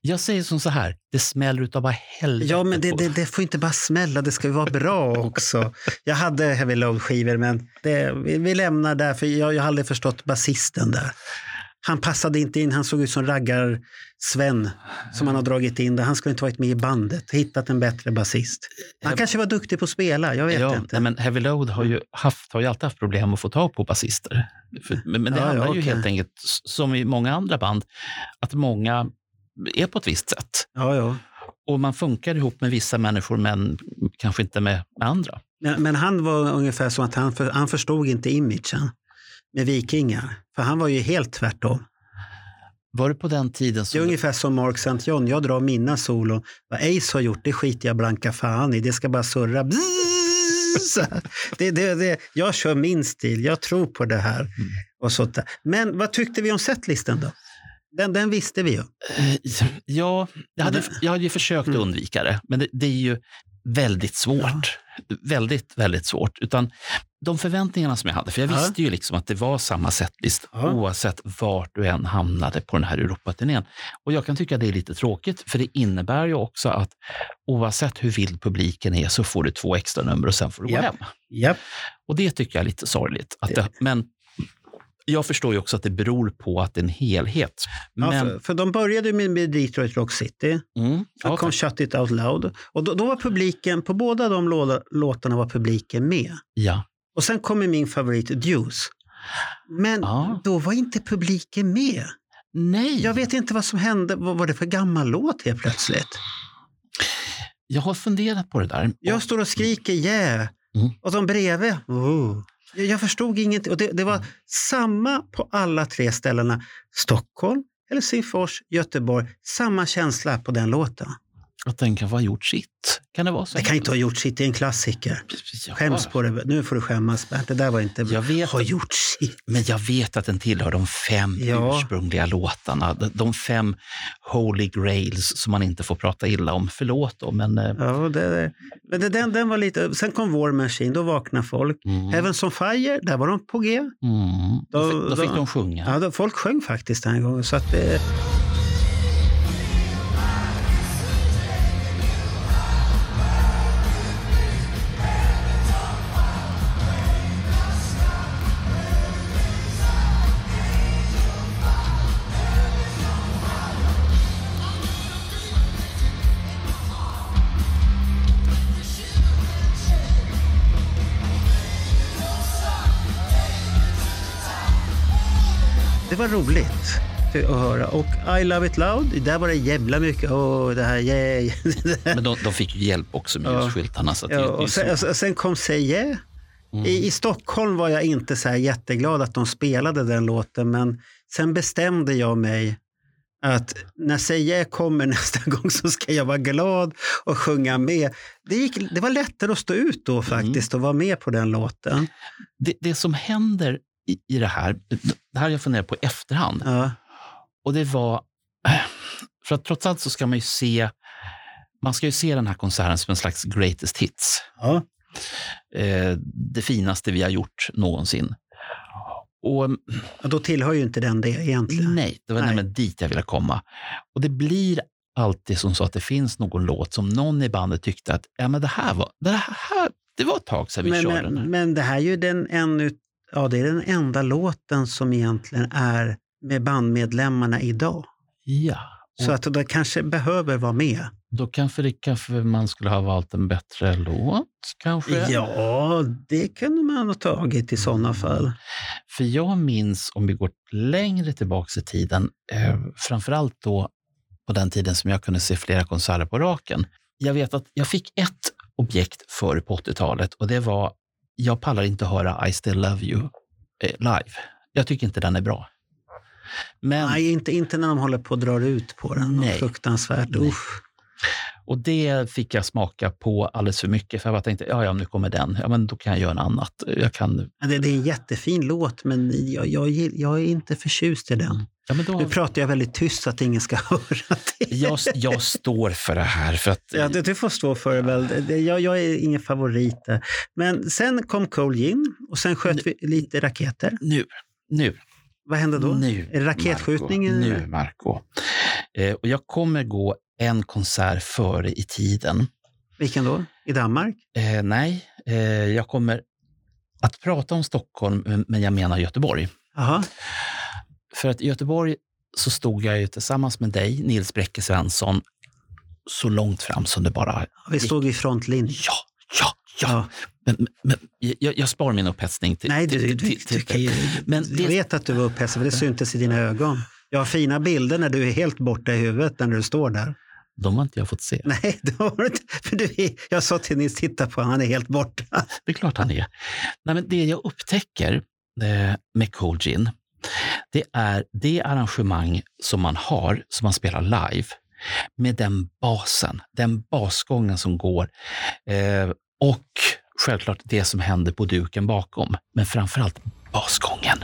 Jag säger som så här, det smäller utav bara helvete. Ja, men det, det, det, får inte bara smälla, det ska ju vara bra också. Jag hade Heavy Load-skivor, men det, vi, vi, lämnar där, för jag, jag har aldrig förstått basisten där. Han passade inte in, han såg ut som raggar-Sven som han har dragit in där. Han skulle inte varit med i bandet, hittat en bättre basist. Han kanske var duktig på att spela, jag vet ja, inte. Nej, men Heavy Load har ju, haft, har ju alltid haft problem att få tag på basister. Men, men, det ja, handlar ja, okay. ju helt enkelt, som i många andra band, att många är på ett visst sätt. Ja, ja. Och man funkar ihop med vissa människor men kanske inte med, med andra. Men, men, han var ungefär så att han, för, han förstod inte imagen med vikingar. För han var ju helt tvärtom. Var det på den tiden? Som... Det är ungefär som Mark St. John. Jag drar mina solon. Vad Ace har gjort, det skiter jag blanka fan i. Det ska bara surra. Det, det, det, jag kör min stil. Jag tror på det här. Mm. Och sånt där. Men vad tyckte vi om setlisten då? Den, den visste vi ju. Eh, ja, jag hade, jag hade ju försökt mm. undvika det, men det, det, är ju väldigt svårt. Ja. Väldigt, väldigt svårt. Utan de förväntningarna som jag hade, för jag ja. visste ju liksom att det var samma setlist ja. oavsett vart du än hamnade på den här Europaturnén. Och jag kan tycka det är lite tråkigt, för det innebär ju också att oavsett hur vild publiken är så får du två extra nummer och sen får du yep. gå hem. Yep. Och det tycker jag är lite sorgligt. Att det, men jag förstår ju också att det beror på att det är en helhet. Men... Ja, för, för de började med, med Detroit Rock City. Mm. Ja, kom Shut It Out Loud. Och då, då, var publiken, på båda de låtarna var publiken med. Ja. Och sen kommer min favorit Deuce. Men ja. då var inte publiken med. Nej. Jag vet inte vad som hände. Vad var det för gammal låt helt plötsligt? Jag har funderat på det där. Jag står och skriker yeah. Mm. Och de bredvid, oh. Jag förstod ingenting. Och det, det var mm. samma på alla tre ställena. Stockholm, Helsingfors, Göteborg. Samma känsla på den låten. Att den kan ha gjort sitt? Kan det vara så? Det kan inte ha gjort sitt, det är en klassiker. Ja. Skäms på det. Nu får du skämmas det där var inte jag vet, har gjort sitt. Men jag vet att den tillhör de fem ja. ursprungliga låtarna. De fem holy grails som man inte får prata illa om. Förlåt då, men... Eh, ja, det, men det, den, den var lite... Sen kom War Machine, då vaknade folk. Mm. Heavens on Fire, där var de på G. Mm. Då, då, då, fick de sjunga. Ja, då, folk sjöng faktiskt den gången. Så att det, var roligt att höra. Och I Love It Loud, där var det jävla mycket. Oh, det här, yeah. Men de, de fick ju hjälp också med ja. ljusskyltarna. Så ja, och sen, så... sen, kom Say Yeah. Mm. I, I, Stockholm var jag inte så jätteglad att de spelade den låten, men sen bestämde jag mig att när Yeah kommer nästa gång så ska jag vara glad och sjunga med. Det, gick, det var lättare att stå ut då mm. faktiskt mm. och vara med på den låten. Det, det som händer i, i det här, det här har jag funderat på i efterhand. Ja. Och det var, för att trots allt så ska man ju se, man ska ju se den här konserten som en slags greatest hits. Ja. Eh, det finaste vi har gjort någonsin. Och, och då tillhör ju inte den det egentligen. Nej, det var nej. nämligen dit jag ville komma. Och det blir alltid som så att det finns någon låt som någon i bandet tyckte att ja, men det, här var, det, här, det var ett tag sedan vi men, körde men, den. Men det här är ju den, en, ja, det är den enda låten som egentligen är med bandmedlemmarna idag. Ja. Så att det kanske behöver vara med. Då kanske, det, kanske man skulle ha valt en bättre låt? Kanske? Ja, det kunde man ha tagit i sådana fall. För jag minns, om vi går längre tillbaka i tiden, eh, framförallt då på den tiden som jag kunde se flera konserter på raken. Jag vet att jag fick ett objekt förr på 80-talet och det var, jag pallar inte höra I still love you eh, live. Jag tycker inte den är bra. Men, Nej, inte, inte när de håller på och drar ut på den. Nej. Fruktansvärt. Nej. Och det fick jag smaka på alldeles för mycket. För jag tänkte, ja, ja, nu kommer den. Ja, men då kan jag göra något annat. Jag kan... det, det är en jättefin låt, men jag, jag, jag är inte förtjust i den. Ja, då... Nu pratar jag väldigt tyst så att ingen ska höra det. Jag, jag står för det här. För att... ja, du, du får stå för det väl. Jag, jag är ingen favorit. Men sen kom Cole Gin och sen sköt nu, vi lite raketer. Nu, nu. Vad hände då? Nu, är det raketskjutning? Marco, nu, Marco. Eh, och jag kommer gå en konsert före i tiden. Vilken då? I Danmark? Eh, nej, eh, jag kommer att prata om Stockholm, men jag menar Göteborg. Aha. För att i Göteborg så stod jag ju tillsammans med dig, Nils Bräcke Svensson, så långt fram som det bara Vi stod i frontlinjen. Ja, ja, ja. ja. Men, men, jag, jag sparar min upphetsning till... Nej, du, till, du, till, till, du, men jag vet att du var upphetsad, för det syntes i dina ögon. Jag har fina bilder när du är helt borta i huvudet när du står där. De har inte jag fått se. Nej, det har inte. För du, jag sa till Nils, titta på han är helt borta. Det är klart han är. Nej, men det jag upptäcker eh, med Cool Gin, det är det arrangemang som man har, som man spelar live, med den basen, den basgången som går eh, och självklart det som händer på duken bakom, men framförallt basgången.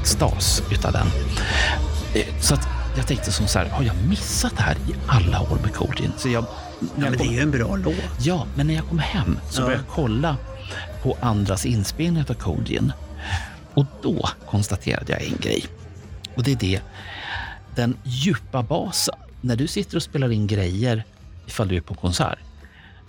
Extas utav den. Eh, så att jag tänkte som så här, har jag missat det här i alla år med Coldin? Så jag, ja, men det är ju en bra låt. Ja, men när jag kom hem så ja. började jag kolla på andras inspelningar av Coldin. Och då konstaterade jag en grej. Och det är det, den djupa basen. När du sitter och spelar in grejer ifall du är på konsert,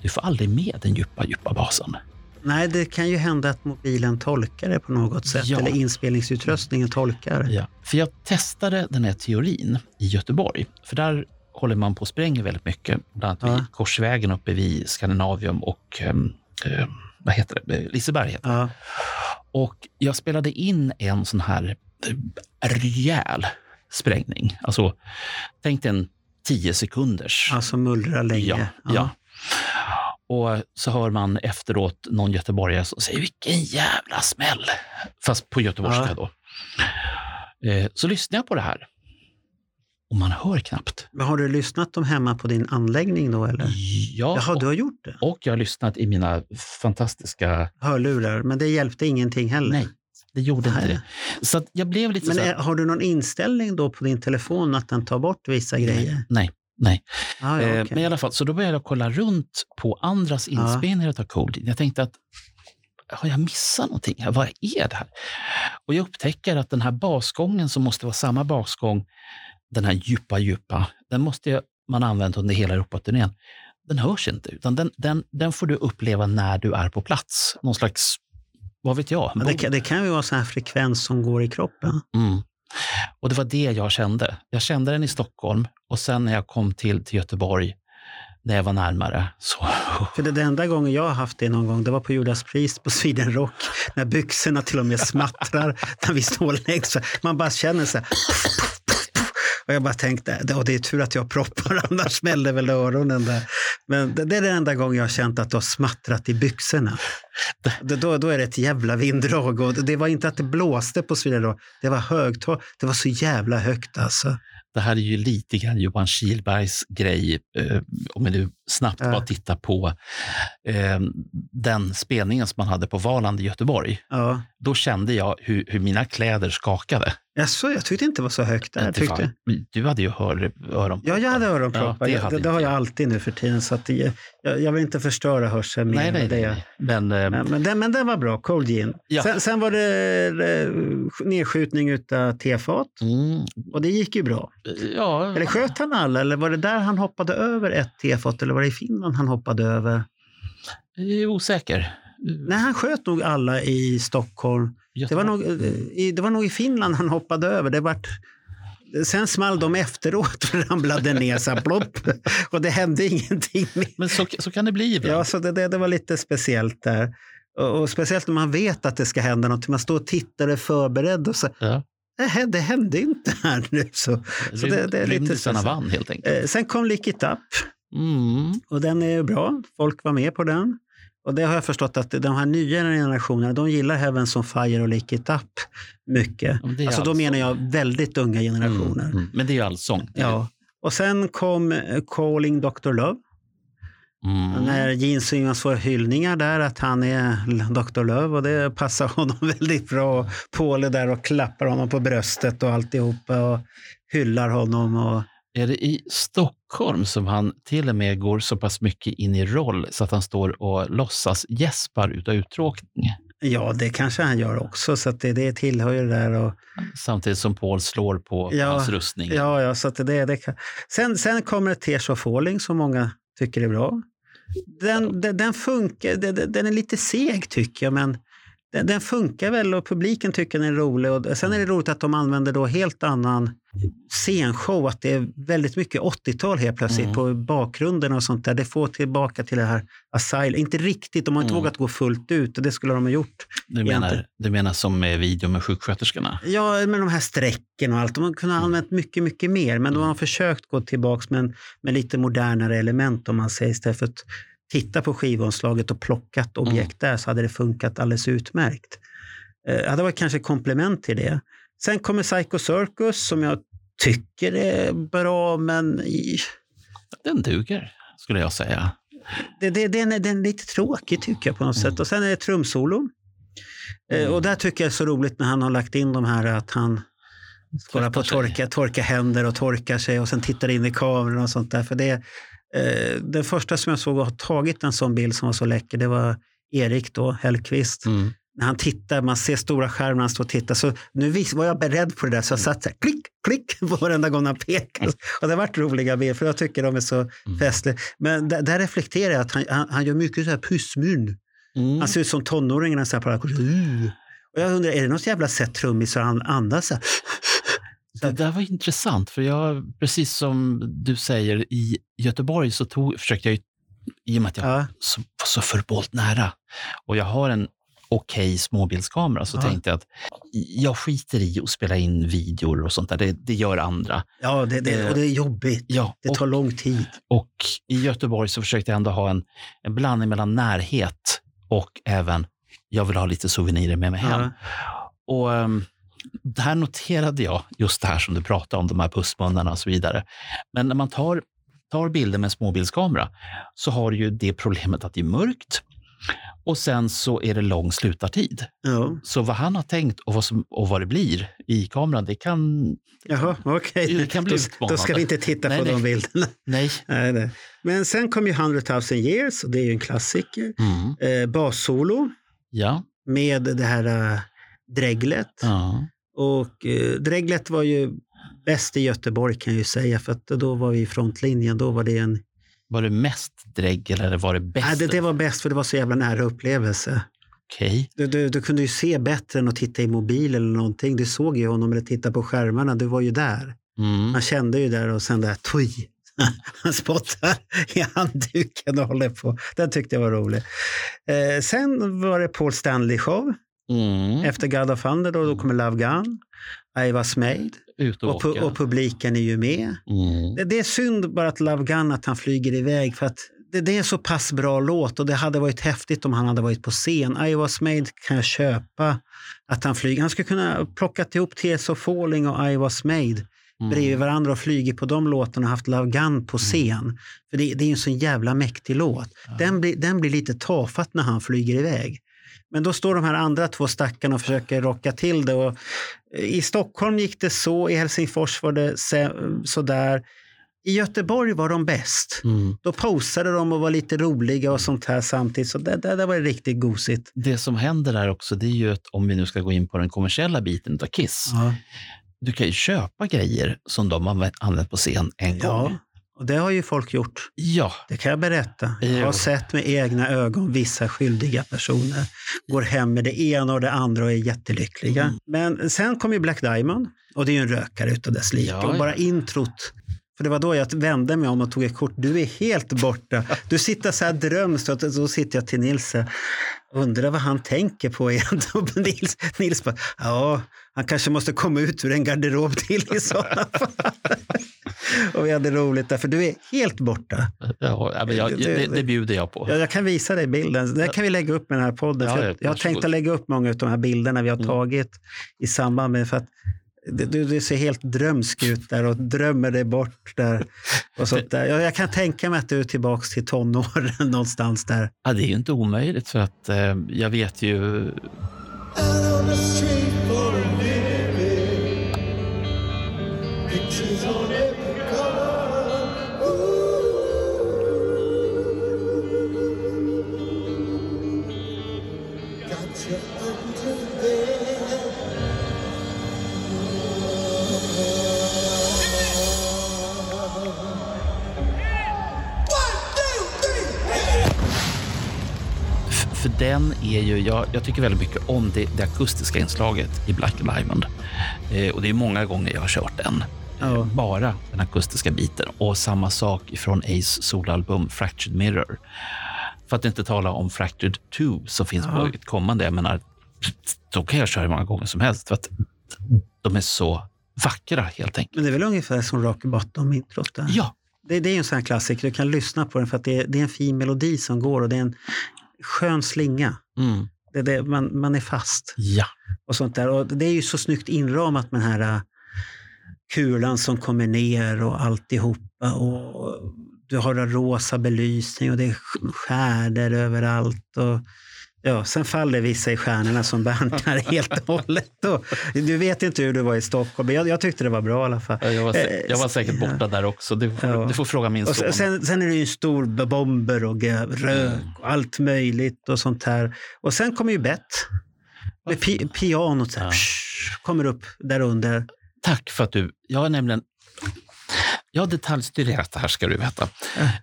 du får aldrig med den djupa, djupa basen. Nej, det kan ju hända att mobilen tolkar det på något sätt, ja. eller inspelningsutrustningen tolkar. Ja, för jag testade den här teorin i Göteborg, för där håller man på och spränger väldigt mycket, bland annat ja. vid Korsvägen uppe vid Skandinavium och eh, vad heter det? Liseberg heter det. Ja. Och jag spelade in en sån här eh, rejäl sprängning. Alltså, tänk dig en tio sekunders. Alltså mullrar länge. Ja, ja. ja. Och så hör man efteråt någon göteborgare som säger vilken jävla smäll. Fast på göteborgska då. Eh, så lyssnar jag på det här. Och man hör knappt. Men har du lyssnat dem hemma på din anläggning då? Eller? Ja. Jaha, du har gjort det? Och jag har lyssnat i mina fantastiska... Hörlurar, men det hjälpte ingenting heller? Nej, det gjorde Nej. inte det. Så jag blev lite men så... Är, har du någon inställning då på din telefon att den tar bort vissa grejer? Nej, Nej. Ah, ja, eh, okay. Men i alla fall, så då började jag kolla runt på andras inspelningar ah. av Coldin. Jag tänkte att har jag missat någonting? Vad är det här? Och jag upptäcker att den här basgången som måste vara samma basgång, den här djupa, djupa, den måste man använt under hela Europaturnén. Den hörs inte, utan den, den, den får du uppleva när du är på plats. Någon slags, vad vet jag? Ja, det, kan, det kan ju vara sån här frekvens som går i kroppen. Mm. Och det var det jag kände. Jag kände den i Stockholm och sen när jag kom till, till Göteborg, när jag var närmare. Så. För det, det enda gången jag har haft det någon gång, det var på Judas Priest på Sweden Rock, när byxorna till och med smattrar när vi står längst Man bara känner så här, Och jag bara tänkte, det, det är tur att jag proppar, annars smäller väl öronen där. Men det, det, är den enda gången jag har känt att det har smattrat i byxorna. Det, då, då är det ett jävla vinddrag. Och det var inte att det blåste på Sweden det var högtal. Det var så jävla högt alltså det här är ju lite grann Johan Kihlbergs grej, eh, om vi nu snabbt ja. bara tittar på eh, den spelningen som man hade på Valand i Göteborg. Ja. Då kände jag hur, hur mina kläder skakade. Jaså, jag tyckte inte det var så högt där. Tyckte. Du hade ju hör, öronproppar. Ja, jag hade öronproppar. Ja, det, det, det har jag alltid nu för tiden. Så att det, jag, jag, vill inte förstöra hörseln. Nej, nej, det. nej. Men, eh, men, den, men den var bra, Cold Gin. Ja. Sen, sen, var det nedskjutning av tefat. Mm. Och det gick ju bra. Ja. Eller sköt han alla? Eller var det där han hoppade över ett tefat? Eller var det i Finland han hoppade över? Jag är osäker. Nej, han sköt nog alla i Stockholm. Det var, nog, det var nog i Finland han hoppade över. Det vart, sen small de efteråt och ramlade ner så plopp. Och det hände ingenting. Men så, så kan det bli ibland. Ja, så det, det, det var lite speciellt där. Och, och, speciellt när man vet att det ska hända något. Man står och tittar och är förberedd. Och så, ja. det, det hände inte här nu. Så, så det, det är lite vann helt enkelt. Eh, sen kom Lick It Up. Mm. Och den är bra. Folk var med på den. Och det har jag förstått att de här nya generationerna, de gillar Heavens on Fire och Lick It Up mycket. Alltså allsång. då menar jag väldigt unga generationer. Mm, mm. Men det är ju allsång. Ja. Och sen kom eh, Calling Dr. Love. Mm. När Gene Simmons får hyllningar där att han är Dr. Love och det passar honom väldigt bra. Paul är där och klappar honom på bröstet och alltihopa och hyllar honom. Och är det i Stockholm som han till och med går så pass mycket in i roll så att han står och låtsas gäspar utav uttråkning? Ja, det kanske han gör också, så det, det tillhör ju det där. Och... Samtidigt som Paul slår på ja, hans rustning. Ja, ja så att det, det kan... sen, sen kommer Tears of Falling som många tycker är bra. Den, den, den funkar, den, den är lite seg tycker jag, men den, funkar väl och publiken tycker den är rolig. Och sen är det roligt att de använder då helt annan scenshow, att det är väldigt mycket 80-tal helt plötsligt mm. på bakgrunden och sånt där. Det får tillbaka till det här Asylum. Inte riktigt, de har inte mm. vågat gå fullt ut och det skulle de ha gjort. Du menar, du menar som med video med sjuksköterskorna? Ja, med de här strecken och allt. De har kunnat mm. använt mycket, mycket mer, men de har mm. försökt gå tillbaka med, med lite modernare element om man säger istället för att titta på skivomslaget och plockat objekt mm. där så hade det funkat alldeles utmärkt. Eh, det hade varit kanske komplement till det. Sen kommer Psycho Circus som jag tycker är bra, men... Den duger, skulle jag säga. Det, det, den, är, den är lite tråkig tycker jag på något mm. sätt. Och sen är det trumsolo. Eh, mm. Och där tycker jag är så roligt när han har lagt in de här att han kollar på torka, torka händer och torkar sig och sen tittar in i kameran och sånt där. För det, eh, den första som jag såg ha tagit en sån bild som var så läcker, det var Erik då, Hellqvist. Mm när han tittar, man ser stora skärmen, han står och tittar. Så nu var jag beredd på det där, så jag satt så här, klick, klick på varenda gång han pekade. Och det har varit roliga bilder, för jag tycker de är så mm. festliga. Men där, där reflekterar jag att han, han, han gör mycket så här pussmun. Mm. Han ser ut som tonåringarna. Så här, och jag undrar, är det något jävla sätt trummisar han andas så här? Det där var intressant, för jag, precis som du säger, i Göteborg så tog, försökte jag, i och med att jag ja. var så förbålt nära, och jag har en okej okay småbildskamera så ja. tänkte jag att jag skiter i att spela in videor och sånt där. Det, det gör andra. Ja, det, det, och det är jobbigt. Ja, det tar och, lång tid. Och i Göteborg så försökte jag ändå ha en, en blandning mellan närhet och även jag vill ha lite souvenirer med mig hem. Ja. Och um, där noterade jag just det här som du pratade om, de här pussmunnarna och så vidare. Men när man tar, tar bilder med småbildskamera så har du ju det problemet att det är mörkt. Och sen så är det lång slutartid. Ja. Så vad han har tänkt och vad, som, och vad det blir i kameran, det kan, Jaha, okay. det kan bli då, då ska vi inte titta nej, på nej. de bilderna. Nej. nej, nej. Men sen kom ju 100 000 years, och det är ju en klassiker. Mm. Eh, bassolo ja. med det här äh, dreglet. Ja. Och äh, dreglet var ju bäst i Göteborg kan jag ju säga, för att då var vi i frontlinjen. Då var det en var det mest drägg eller var det bäst? Nej, det, det var bäst för det var så jävla nära upplevelse. Okay. Du, du, du, kunde ju se bättre än att titta i mobil eller någonting. Du såg ju honom eller titta på skärmarna. Du var ju där. Mm. Man kände ju där och sen där, toj, han spottar i handduken och håller på. Den tyckte jag var rolig. Eh, sen var det Paul Stanley show. Mm. Efter God of Thunder då, då kommer Love Gun, I was made. Och, och, och, publiken är ju med. Mm. Det, det, är synd bara att Love Gun att han flyger iväg för att det, det, är så pass bra låt och det hade varit häftigt om han hade varit på scen. I was made kan jag köpa att han flyger. Han skulle kunna plocka ihop Tears of Falling och I was made mm. bredvid varandra och flugit på de låtarna och haft Love Gun på mm. scen. Mm. För det, det, är en så jävla mäktig låt. Ja. Den, blir, den blir lite tafatt när han flyger iväg. Men då står de här andra två stackarna och försöker rocka till det. Och I Stockholm gick det så, i Helsingfors var det sådär. I Göteborg var de bäst. Mm. Då posade de och var lite roliga och sånt här samtidigt. Så det, det, det var riktigt gosigt. Det som händer där också, det är ju att om vi nu ska gå in på den kommersiella biten av Kiss. Ja. Du kan ju köpa grejer som de har använt på scen en ja. gång. Och det har ju folk gjort. Ja. Det kan jag berätta. Jag har sett med egna ögon vissa skyldiga personer går hem med det ena och det andra och är jättelyckliga. Mm. Men sen kom ju Black Diamond och det är ju en rökare utav dess like. Ja, och bara introt för det var då jag vände mig om och tog ett kort. Du är helt borta. Du sitter så här drömst och då sitter jag till Nils. Undrar vad han tänker på egentligen. Nils, Nils bara, ja, han kanske måste komma ut ur en garderob till i sådana fall. Och vi hade roligt där, för du är helt borta. Ja, men jag, det, det bjuder jag på. Ja, jag kan visa dig bilden. Den kan vi lägga upp med den här podden. Ja, jag, jag har tänkt att lägga upp många av de här bilderna vi har mm. tagit i samband med, för att du, du, ser helt drömsk ut där och drömmer dig bort där. Och sånt där. Jag, jag kan tänka mig att du är tillbaka till tonåren någonstans där. Ja, det är ju inte omöjligt för att eh, jag vet ju... den är ju, jag, jag tycker väldigt mycket om det, det akustiska inslaget i Black Diamond. Eh, och det är många gånger jag har kört den. Oh. Bara den akustiska biten. Och samma sak från Ace solalbum Fractured Mirror. För att inte tala om Fractured 2 som finns oh. på ett kommande. Jag menar, då kan jag köra hur många gånger som helst. För att de är så vackra helt enkelt. Men det är väl ungefär som Rock Bottom-introt? Ja. Det, det, är en sån här klassiker. Du kan lyssna på den för att det är, det är en fin melodi som går och det är en skön slinga. Mm. Det, det, man, man är fast. Ja. Och sånt där. Och det är ju så snyggt inramat med den här äh, kulan som kommer ner och alltihopa. Och du har en rosa belysning och det är stjärnor överallt. Och Ja, sen faller vissa i stjärnorna som bantar helt och hållet. Och, du vet inte hur du var i Stockholm, men jag, jag tyckte det var bra i alla fall. Jag var, jag var säkert borta ja. där också. Du får, ja. du får fråga min son. Sen, sen, är det ju stor bomber och rök och allt möjligt och sånt här. Och sen kommer ju Bett. Med pi pianot så här, ja. psh, kommer upp där under. Tack för att du... Jag har nämligen jag har detaljstuderat det här ska du veta.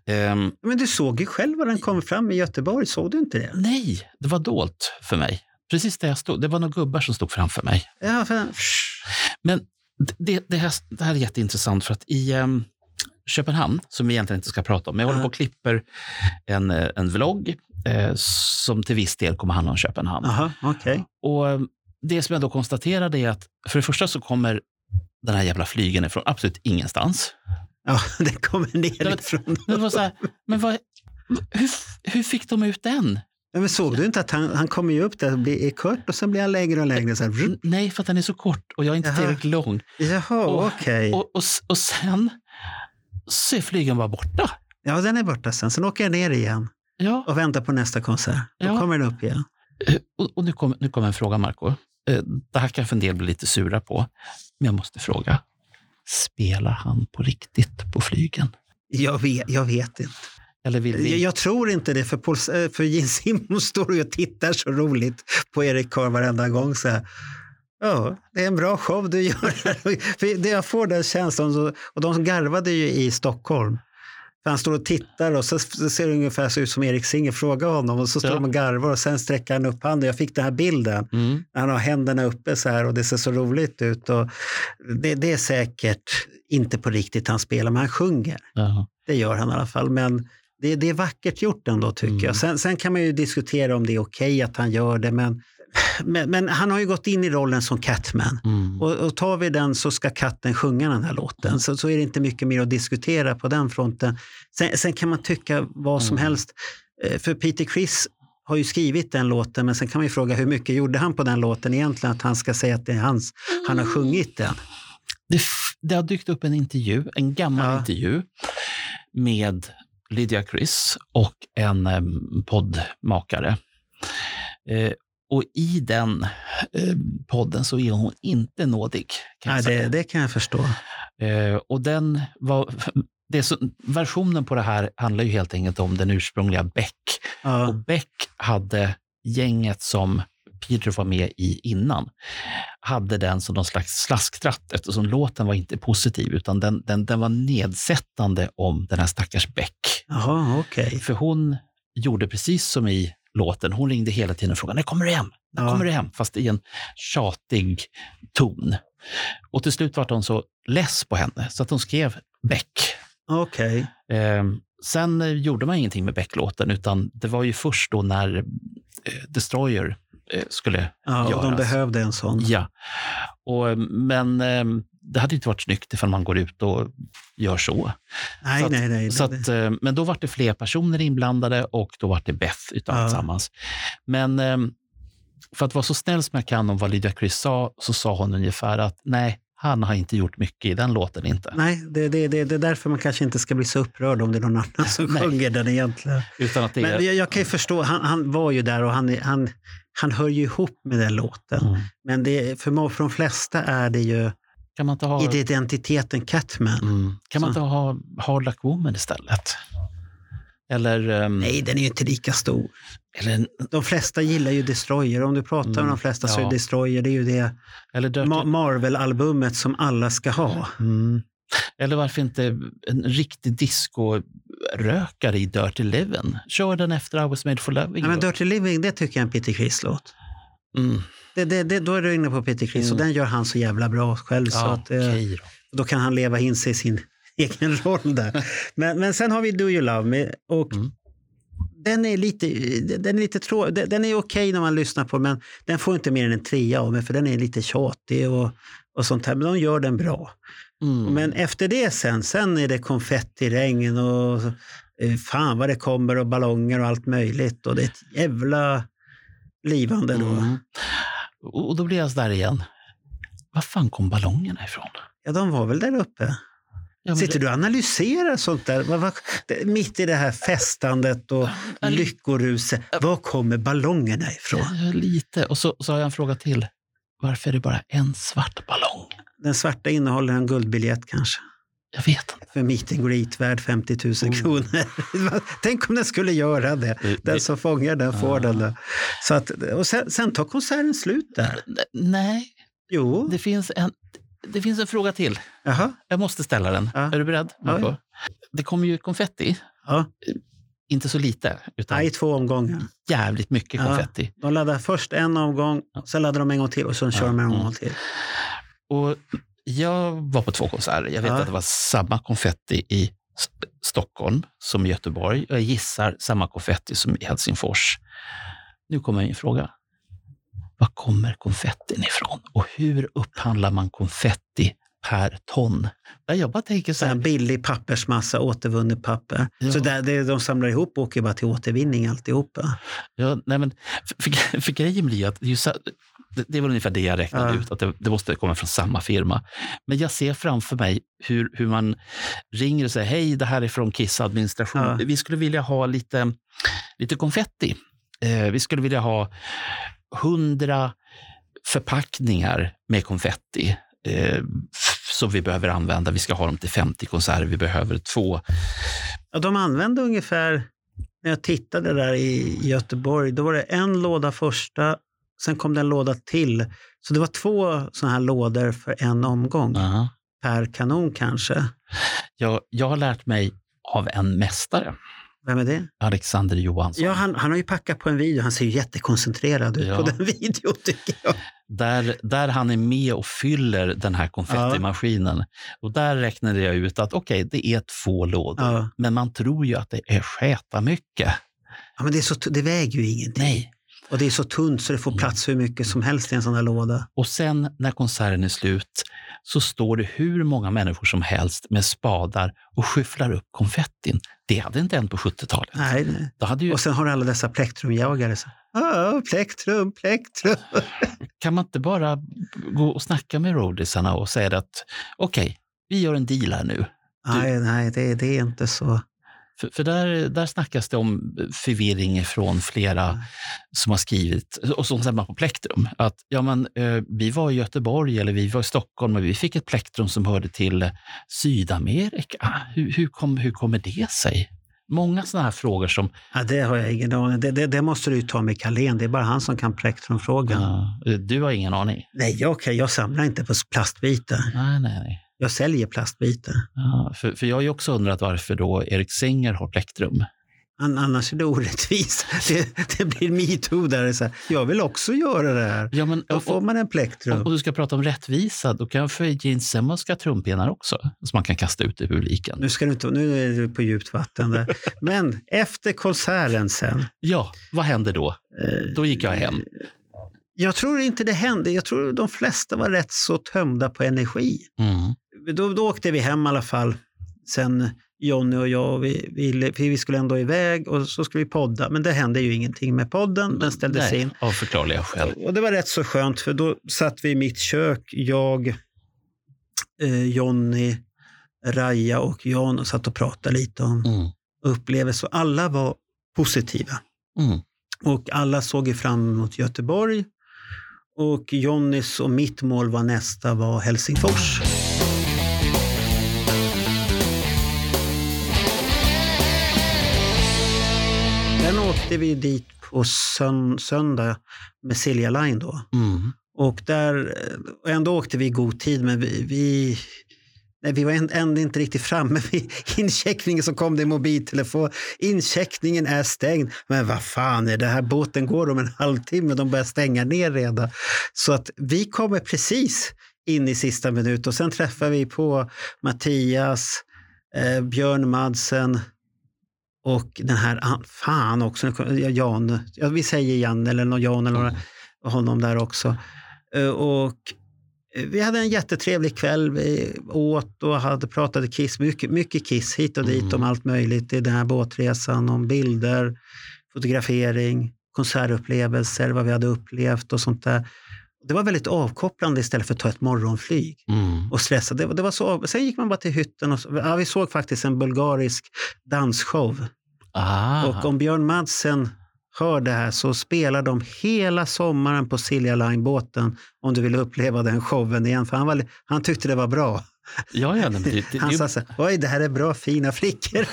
Äh. Um, Men du såg ju själv var den kom fram i Göteborg, såg du inte det? Nej, det var dolt för mig. Precis där jag stod. Det var några gubbar som stod framför mig. Ja, för... Men det, det, här, det här är jätteintressant för att i um, Köpenhamn, som vi egentligen inte ska prata om, men jag håller på och klipper en, eh, en vlogg eh, som till viss del kommer handla om Köpenhamn. Aha, okay. Och ehm, det som jag då konstaterade är att för det första så kommer den här jävla flygen ifrån absolut ingenstans. Ja, det kommer nerifrån. Det var så här, men vad, hur, hur fick de ut den? Ja, men såg du inte att han, han kommer ju upp där och blir kort och sen blir han längre och längre? Så här. Nej, för att den är så kort och jag är inte Jaha. tillräckligt lång. Jaha, okej. Okay. Och, och, och, sen så är flygen bara borta. Ja, den är borta sen. Sen åker jag ner igen ja. och väntar på nästa konsert. Då ja. kommer den upp igen. Eh, och, och nu kommer nu kom en fråga, Marco. Eh, det här kanske en del blir lite sura på, men jag måste fråga. Spelar han på riktigt på flygen? Jag vet, jag vet inte. Eller vill vi... jag, jag tror inte det, för, Paul, eh, för Gene Simmons står och tittar så roligt på Erik Carr varenda gång. Så här. Ja, det är en bra show du gör. för jag får den känslan. Och de garvade ju i Stockholm. Han står och tittar och så ser det ungefär så ut som Erik Singer frågar honom och så står ja. de och garvar och sen sträcker han upp handen. Jag fick den här bilden. Mm. Han har händerna uppe så här och det ser så roligt ut. Och det, det är säkert inte på riktigt han spelar, men han sjunger. Ja. Det gör han i alla fall. Men det, det är vackert gjort ändå tycker mm. jag. Sen, sen, kan man ju diskutera om det är okej okay att han gör det, men men, men, han har ju gått in i rollen som Catman. Mm. Och, och tar vi den så ska katten sjunga den här låten. Så, så är det inte mycket mer att diskutera på den fronten. Sen, sen kan man tycka vad som Mm. helst. Eh, För Peter Criss har ju skrivit den låten, men sen kan man ju fråga hur mycket gjorde han på den låten egentligen? Att han ska säga att det är hans, han har sjungit den. Det, det har dykt upp en intervju, en gammal Ja. intervju med Lydia Chris och en eh, poddmakare. Eh, och i den eh, podden så är hon inte nådig. Kan Nej, det, det kan jag förstå. Eh, och den var, det så, versionen på det här handlar ju helt enkelt om den ursprungliga Beck. Och Ja, Beck hade gänget som Peter var med i innan, hade den som någon slags slasktratt eftersom låten var inte positiv utan den, den, den var nedsättande om den här stackars Beck. Jaha, okej. För hon gjorde precis som i låten, hon ringde hela tiden och frågade när kommer du hem? När Ja. kommer du hem? Fast i en tjatig ton. Och till slut var hon så less på henne så att hon skrev Beck. Okej. Eh, sen gjorde man ingenting med Beck-låten, utan det var ju först då när eh, Destroyer skulle Ja, och de göras. behövde en sån. Ja. Och, eh, men eh, det hade inte varit snyggt ifall man går ut och gör så. Nej, så att- nej, nej. så att, eh, men då var det fler personer inblandade och då var det Beth utav Ja. alltsammans. Men eh, för att vara så snäll som jag kan om vad Lydia Chris sa, så sa hon ungefär att nej, han har inte gjort mycket i den låten inte. Nej, det, det, det, det är därför man kanske inte ska bli så upprörd om det är någon annan som Nej. sjunger den egentligen. Utan att det är... Men jag, jag kan ju förstå, han, han var ju där och han, han, han hör ju ihop med den låten. Mm. Men det, för, för de flesta är det ju Kan man inte ha... identiteten Catman. Mm. Kan man Så. inte ha Hard Luck Woman istället? Eller, ehm, Nej, den är ju inte lika stor. eller, De flesta gillar ju Destroyer. Om du pratar med Mm, de flesta så är. Destroyer det är ju det Dirty, Ma- Marvel-albumet som alla ska ha. mm. Eller varför inte en riktig disco-rökare i Dirty Livin'? Kör den efter I was made for loving. Nej, men. Dirty Living, det tycker jag är en Peter Criss-låt. mm. Det, det, det, då är du inne på Peter Criss och Mm. den gör han så jävla bra själv. så Ja, att, eh, okej då. Då kan han leva in sig i sin egen roll där. Men, men sen har vi Do You Love Me. Och Mm. Den är lite, den är lite trå, den den är okej när man lyssnar på men den får inte mer än en trea av mig för den är lite tjatig och, och sånt här. Men de gör den bra. Mm. Men efter det sen, sen är det konfettiregn och eh, fan vad det kommer och ballonger och allt möjligt. Och det är ett jävla livande då. Mm. Och då blir jag så där igen. Var fan kom ballongerna ifrån? Ja, de var väl där uppe. Ja, Sitter det- du och analyserar sånt där? Vad, det, mitt i det här festandet och Ja, lyckoruset. Var kommer ballongerna ifrån? Ja, Lite. Och så, så har jag en fråga till. Varför är det bara en svart ballong? Den svarta innehåller en guldbiljett kanske. Jag vet inte. För meet and greet värd 50 000 Oh. kronor. Tänk om den skulle göra det. Det- Den som fångar den får Ah. den. Så att, och sen, sen tar konserten slut där. Nej, Jo, det finns en, det finns en fråga till. jaha. Jag måste ställa den. Ja. Är du beredd? Ja? Det kommer ju konfetti. Ja. Inte så lite, utan Nej, två omgångar. jävligt mycket Ja. konfetti. De laddar först en omgång, sen laddar de en gång till och sen kör de en Mm. omgång till. Och jag var på två konserter. Jag vet Ja. att det var samma konfetti i Stockholm som i Göteborg. Jag gissar samma konfetti som i Helsingfors. Nu kommer min fråga. Var kommer konfettin ifrån? Och hur upphandlar man konfetti per ton? Jag bara tänker så Så här här, billig pappersmassa, återvunnet papper. Ja. Så där, det de samlar ihop åker bara till återvinning alltihopa. Ja, nej men, för, för, för grejen blir att det det, väl ungefär det jag räknade Ja. ut, att det, det måste komma från samma firma. Men jag ser framför mig hur, hur man ringer och säger hej, det här är från Kiss administration. Ja. Vi skulle vilja ha lite, lite konfetti. Eh, vi skulle vilja ha hundra förpackningar med konfetti eh, som vi behöver använda. Vi ska ha dem till 50 konserter. Vi behöver två. Ja, de använde ungefär, när jag tittade där i Göteborg, då var det en låda första, sen kom det en låda till. Så det var två sådana här lådor för en omgång, Aha. per kanon kanske. Jag, jag har lärt mig av en mästare. Vem är det? Alexander Johansson. Ja, han, han har ju packat på en video. Han ser ju jättekoncentrerad ut Ja. på den videon tycker jag. Där, där han är med och fyller den här konfettimaskinen. Och där räknade jag ut att okej, det är två lådor. Ja. Men man tror ju att det är sketa mycket. Ja, men det, är så, det väger ju ingenting. Nej. Och det är så tunt så det får plats hur mycket som helst i en sån här låda. Och sen när konserten är slut så står det hur många människor som helst med spadar och skyfflar upp konfettin. Det hade inte hänt på 70-talet. Nej, nej. Då hade ju, Och sen har du alla dessa plektrumjagare. Så. Ah, plektrum, plektrum. kan man inte bara gå och snacka med roadiesarna och säga att okej, vi gör en deal här nu. Nej, nej det, det är inte så. För, för där, där snackas det om förvirring från flera som har skrivit, och som man på plektrum, att ja, men, eh, vi var i Göteborg eller vi var i Stockholm och vi fick ett plektrum som hörde till Sydamerika. Hur, hur, kom, hur kommer det sig? Många sådana här frågor som... Ja, det har jag ingen aning det, det, det måste du ju ta med Carlén. Det är bara han som kan plektrumfrågan. Ja, du har ingen aning? Nej, jag, kan- jag samlar inte på plastbitar. Nej, nej, nej. Jag säljer plastbitar. Ja, för, för jag har ju också undrat varför då Erik Singer har plektrum. An, annars är det orättvist. Det, det blir metoo där. Så här, jag vill också göra det här. Ja, men, Då får man en plektrum. Om du ska prata om rättvisa, då kan jag för Gene Simmons ska ha trumpinnar också, som man kan kasta ut i publiken. Nu, ska du inte, nu är du på djupt vatten där. Men efter konserten sen. Ja, vad händer då? Eh, Då gick jag hem. jag tror inte det hände. Jag tror de flesta var rätt så tömda på energi. Mm. Då, då åkte vi hem i alla fall. Sen Jonny och jag, vi, vi, vi skulle ändå iväg och så skulle vi podda. Men det hände ju ingenting med podden. Den ställdes Nej, in. Av förklarliga skäl. Och det var rätt så skönt för då satt vi i mitt kök, jag, eh, Jonny, Raja och Jan och satt och pratade lite om Mm. upplevelser. Alla var positiva. Mm. Och alla såg fram emot Göteborg. Och Jonnys och mitt mål var nästa var Helsingfors. Sen åkte vi dit på sön- söndag med Silja Line då. Mm. Och där, och ändå åkte vi i god tid, men vi, vi, nej, vi var änd- ändå inte riktigt framme vid incheckningen så kom det mobiltelefon. Incheckningen är stängd. Men vad fan är det här? Båten går om en halvtimme, de börjar stänga ner redan. Så att vi kommer precis in i sista minut och sen träffar vi på Mattias, eh, Björn Madsen och den här, ah, fan också, Jan, ja, vi säger Jan eller någon Jan eller några, honom där också. Eh, Och eh, vi hade en jättetrevlig kväll. Vi åt och hade pratade Kiss, mycket, mycket Kiss hit och dit Mm. om allt möjligt i den här båtresan, om bilder, fotografering, konsertupplevelser, vad vi hade upplevt och sånt där. Det var väldigt avkopplande istället för att ta ett morgonflyg Mm. och stressa. Det, det var så, sen gick man bara till hytten och ja, vi såg faktiskt en bulgarisk dansshow. Ah. Och om Björn Madsen hör det här så spelar de hela sommaren på Silja Line-båten om du vill uppleva den showen igen. För han, var, han tyckte det var bra. Ja, ja, det, det, Han sa så här, oj det här är bra fina flickor.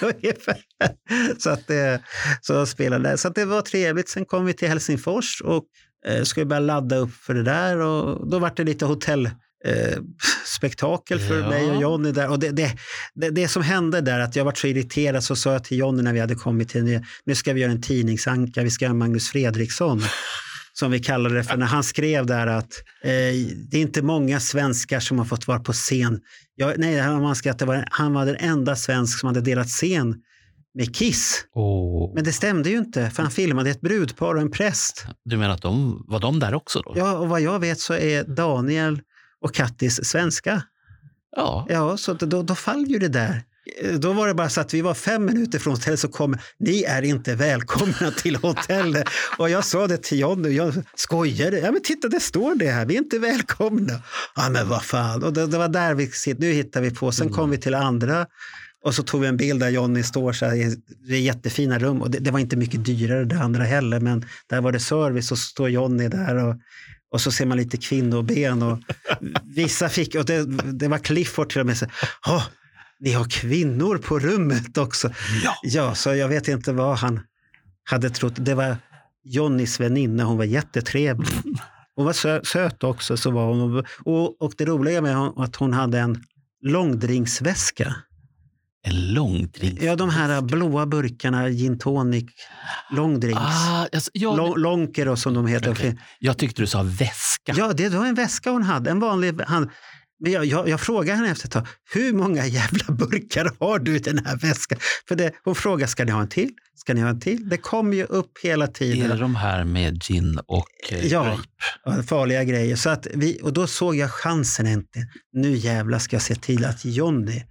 så att det, så spelade det. Så det var trevligt. Sen kom vi till Helsingfors och eh, skulle börja ladda upp för det där. Och då var det lite hotell eh, spektakel för Ja. mig och Jonny där. Och det, det, det, det som hände där, att jag var så irriterad, så sa jag till Jonny när vi hade kommit till, nu ska vi göra en tidningsanka, vi ska göra Magnus Fredriksson. Som vi kallade det för när han skrev där att eh, det är inte många svenskar som har fått vara på scen. Jag, nej, han, skrev att det var, han var den enda svensk som hade delat scen med Kiss. Åh. Men det stämde ju inte, för han filmade ett brudpar och en präst. Du menar att de var de där också då? Ja, och vad jag vet så är Daniel och Kattis svenska. Ja. Ja, så då, då faller ju det där. Eh, Då var det bara så att vi var fem minuter från hotellet så kom ni är inte välkomna till hotellet. Och jag sa det till Johnny, jag skojar du? Ja men titta det står det här, vi är inte välkomna. Ja men vad fan, och det, det var där vi nu hittar vi på. Sen kom vi till andra och så tog vi en bild där Johnny står så här i det jättefina rum. Och det, det var inte mycket dyrare det andra heller, men där var det service och så står Johnny där och och så ser man lite kvinnoben och vissa fick, och det, det var Clifford till och med, så, "Åh, ni har kvinnor på rummet också. Ja. Ja, så jag vet inte vad han hade trott. Det var Johnnys väninna, hon var jättetrevlig. Hon var sö söt också. Så var hon. Och, och det roliga med hon, att hon hade en långdrinksväska. En långdrink. Ja, de här blåa burkarna, gin tonic, långdrinks. Ah, alltså, ja, Lång, Lonker och som de heter. Okej. Jag tyckte du sa väska. Ja, det var en väska hon hade. En vanlig, han, Men jag, jag, jag frågar henne efter ett tag, hur många jävla burkar har du i den här väskan? För det, hon frågar, ska ni ha en till? Ska ni ha en till? Det kommer ju upp hela tiden. Är det de här med gin och eh, Ja. grape? Farliga grejer. Så att vi, och då såg jag chansen äntligen. Nu jävlar ska jag se till att Jonny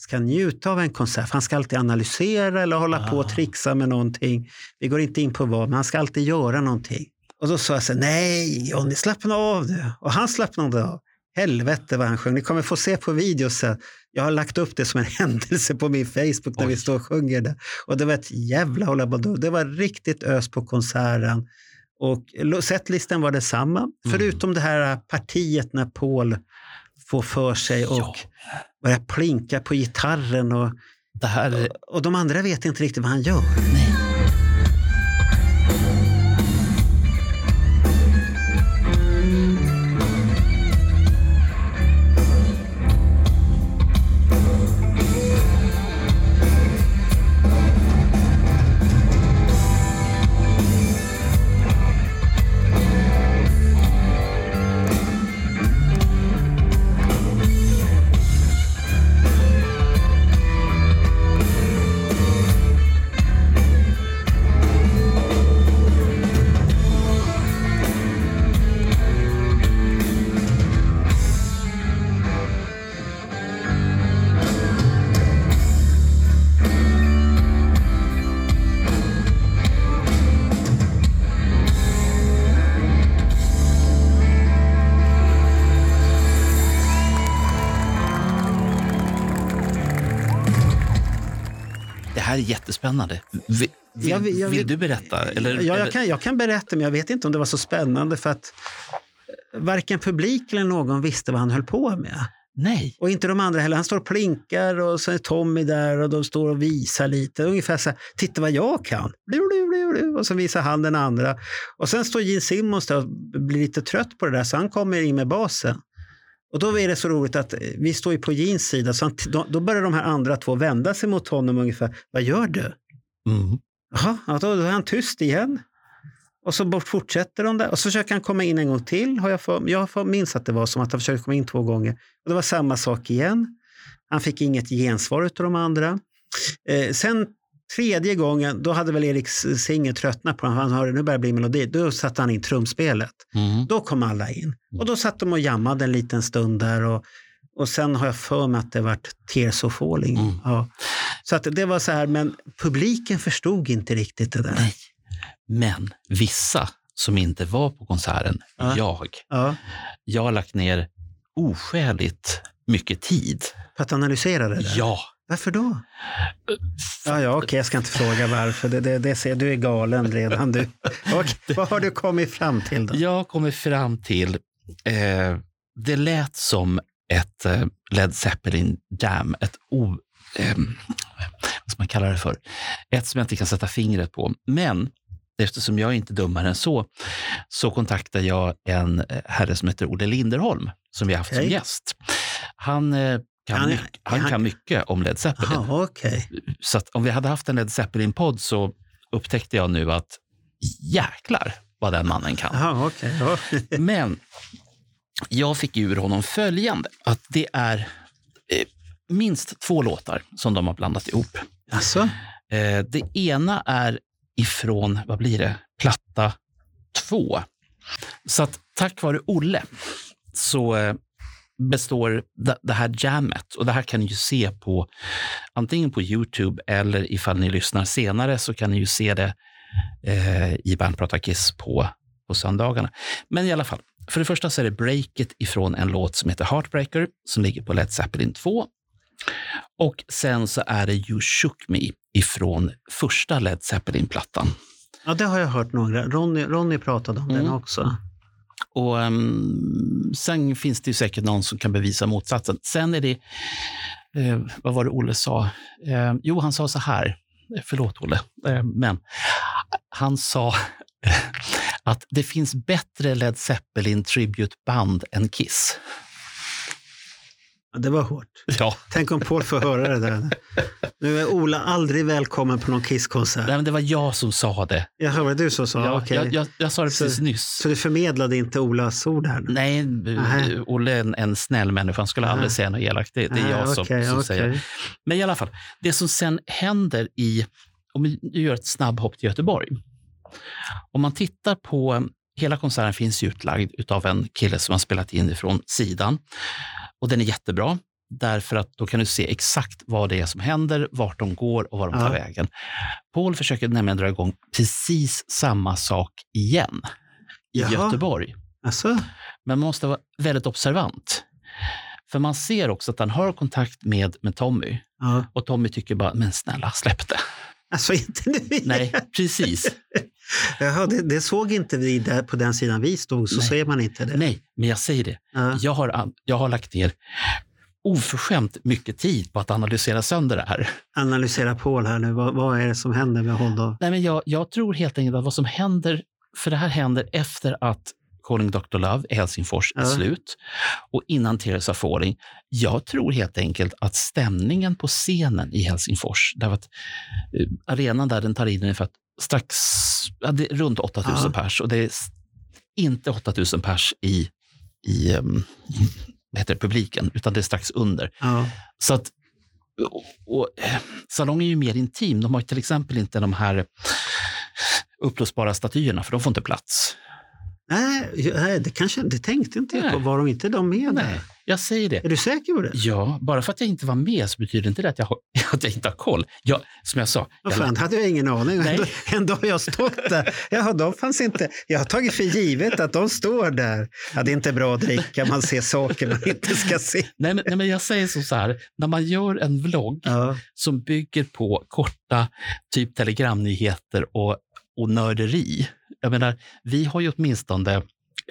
ska njuta av en konsert. Han ska alltid analysera eller hålla på och Ah. trixa med någonting. Vi går inte in på vad, men han ska alltid göra någonting. Och då sa jag så här, nej Jonny, slappna av nu. Och han slappnade av. Helvete vad han sjöng. Ni kommer få se på video sen. Jag har lagt upp det som en händelse på min Facebook när Oj. vi står och sjunger det. Och det var ett jävla hållabaldoo. Det var riktigt ös på konserten. Och setlisten var detsamma, förutom det här partiet när Paul får för sig och Ja. börjar plinka på gitarren. Och, här är... och de andra vet inte riktigt vad han gör. Nej. Jättespännande. Vill, vill, Jag vill- jag vill vill- du berätta? Eller, ja, jag, kan, jag kan berätta, men jag vet inte om det var så spännande för att eh, varken publik eller någon visste vad han höll på med. Nej. Och inte de andra heller. Han står och plinkar och så är Tommy där och de står och visar lite. Ungefär så här, titta vad jag kan. Och så visar han den andra. Och sen står Gene Simmons där och blir lite trött på det där så han kommer in med basen. Och då är det så roligt att eh, vi står ju på Jeans sida så han, då, då börjar de här andra två vända sig mot honom ungefär. Vad gör du? Mm. Jaha, ja, då, är han tyst igen. Och så fortsätter de där. Och så försöker han komma in en gång till. Har jag, för, jag minns att det var som att han försökte komma in två gånger. Och det var samma sak igen. Han fick inget gensvar av de andra. Eh, sen tredje gången, då hade väl Erik Singer tröttnat på honom. Han hörde nu börjar det bli melodi. Då satte han in trumspelet. Mm. Då kom alla in. Och då satt de och jammade en liten stund där. Och, och sen har jag för mig att det vart Tears of Falling. Mm. Ja. Så att det var så här, men publiken förstod inte riktigt det där. Nej. Men vissa som inte var på konserten, Ja. jag, Ja, jag har lagt ner oskäligt mycket tid. för att analysera det där. Ja. Varför då? Ja, ja okej, jag ska inte fråga varför. Det, det, det ser, du är galen redan du. Okej, vad har du kommit fram till då? Jag kommer fram till, eh, det lät som ett eh, Led Zeppelin Jam, ett o, eh, vad man kalla det för? Ett som jag inte kan sätta fingret på. Men eftersom jag är inte dummare än så, så kontaktade jag en eh, herre som heter Olle Linderholm, som vi har haft som Okej. gäst. Han, eh, kan, Han är- mycket, han han- kan mycket om Led Zeppelin. Jaha, okej. Så att om vi hade haft en Led Zeppelin-podd så upptäckte jag nu att jäklar vad den mannen kan. Jaha, okej. Ja. Men jag fick ur honom följande, att det är eh, minst två låtar som de har blandat ihop. Alltså, Eh, det ena är ifrån, vad blir det, platta två. Så att tack vare Olle så eh, består det, här jammet, och det här kan ni ju se på antingen på Youtube eller ifall ni lyssnar senare så kan ni ju se det eh, i Bandprata Kiss på, på söndagarna. Men i alla fall, för det första så är det breaket ifrån en låt som heter Heartbreaker som ligger på Led Zeppelin 2. Och sen så är det You Shook Me ifrån första Led Zeppelin-plattan. ja, det har jag hört några. Ronny, Ronny pratade om den Mm. också. Och um, sen finns det ju säkert någon som kan bevisa motsatsen. Sen är det, eh, vad var det Olle sa? Eh, jo, han sa så här, förlåt Olle, eh, men han sa att det finns bättre Led Zeppelin tributeband än Kiss. Ja, det var hårt. Ja. Tänk om Paul får höra det där. Nu är Ola aldrig välkommen på någon Kisskonsert. Nej, men det var jag som sa det. Jaha, var det du som sa? Ja, Okej. jag, jag, jag sa det Så- precis nyss. Så du förmedlade inte Olas ord här? nu? Nej, Nähä. Olle är en, en snäll människa. Han skulle aldrig Nähä. säga något elakt. Det, det är jag som, okej, som okej. säger. Men i alla fall, det som sen händer i... Om vi gör ett snabbhopp till Göteborg. Om man tittar på... Hela konserten finns utlagd av en kille som har spelat in ifrån sidan. Och den är jättebra. Därför att då kan du se exakt vad det är som händer, vart de går och var de tar Ja. vägen. Paul försöker nämligen dra igång precis samma sak igen i Jaha. Göteborg. Alltså? Men man måste vara väldigt observant. För man ser också att han har kontakt med, med Tommy. Ja. Och Tommy tycker bara, men snälla släpp det. Alltså inte nu Nej, precis. Jaha, det, det såg inte vi där på den sidan vi stod, så Nej. ser man inte det. Nej, men jag säger det. Ja. Jag har, jag har lagt ner oförskämt mycket tid på att analysera sönder det här. Analysera Paul här nu, vad, vad är det som händer med honom? Nej, men jag, jag tror helt enkelt att vad som händer, för det här händer efter att Calling Dr. Love i Helsingfors är Ja. slut och innan Teresa Falling. Jag tror helt enkelt att stämningen på scenen i Helsingfors, därför att eh, arenan där den tar in ungefär strax, ja, det är runt 8000 Ja. pers och det är inte 8000 pers i, i um, heter det, publiken, utan det är strax under. Ja. Så att, och, och, salongen är ju mer intim. De har till exempel inte de här uppblåsbara statyerna, för de får inte plats. Nej, det, kanske, det tänkte inte jag på. Var de inte de med där? Nej, jag säger det. Är du säker på det? Ja, bara för att jag inte var med så betyder inte det att jag, har, att jag inte har koll. Jag, som jag sa, Vad jag, fan, hade jag ingen aning. Nej. Ändå, ändå har jag stått där. Jaha, de fanns inte. Jag har tagit för givet att de står där. Ja, det är inte bra att dricka, man ser saker man inte ska se. nej, men, nej, men jag säger så här, när man gör en vlogg Ja, som bygger på korta typ telegramnyheter och, och nörderi. Jag menar, vi har ju åtminstone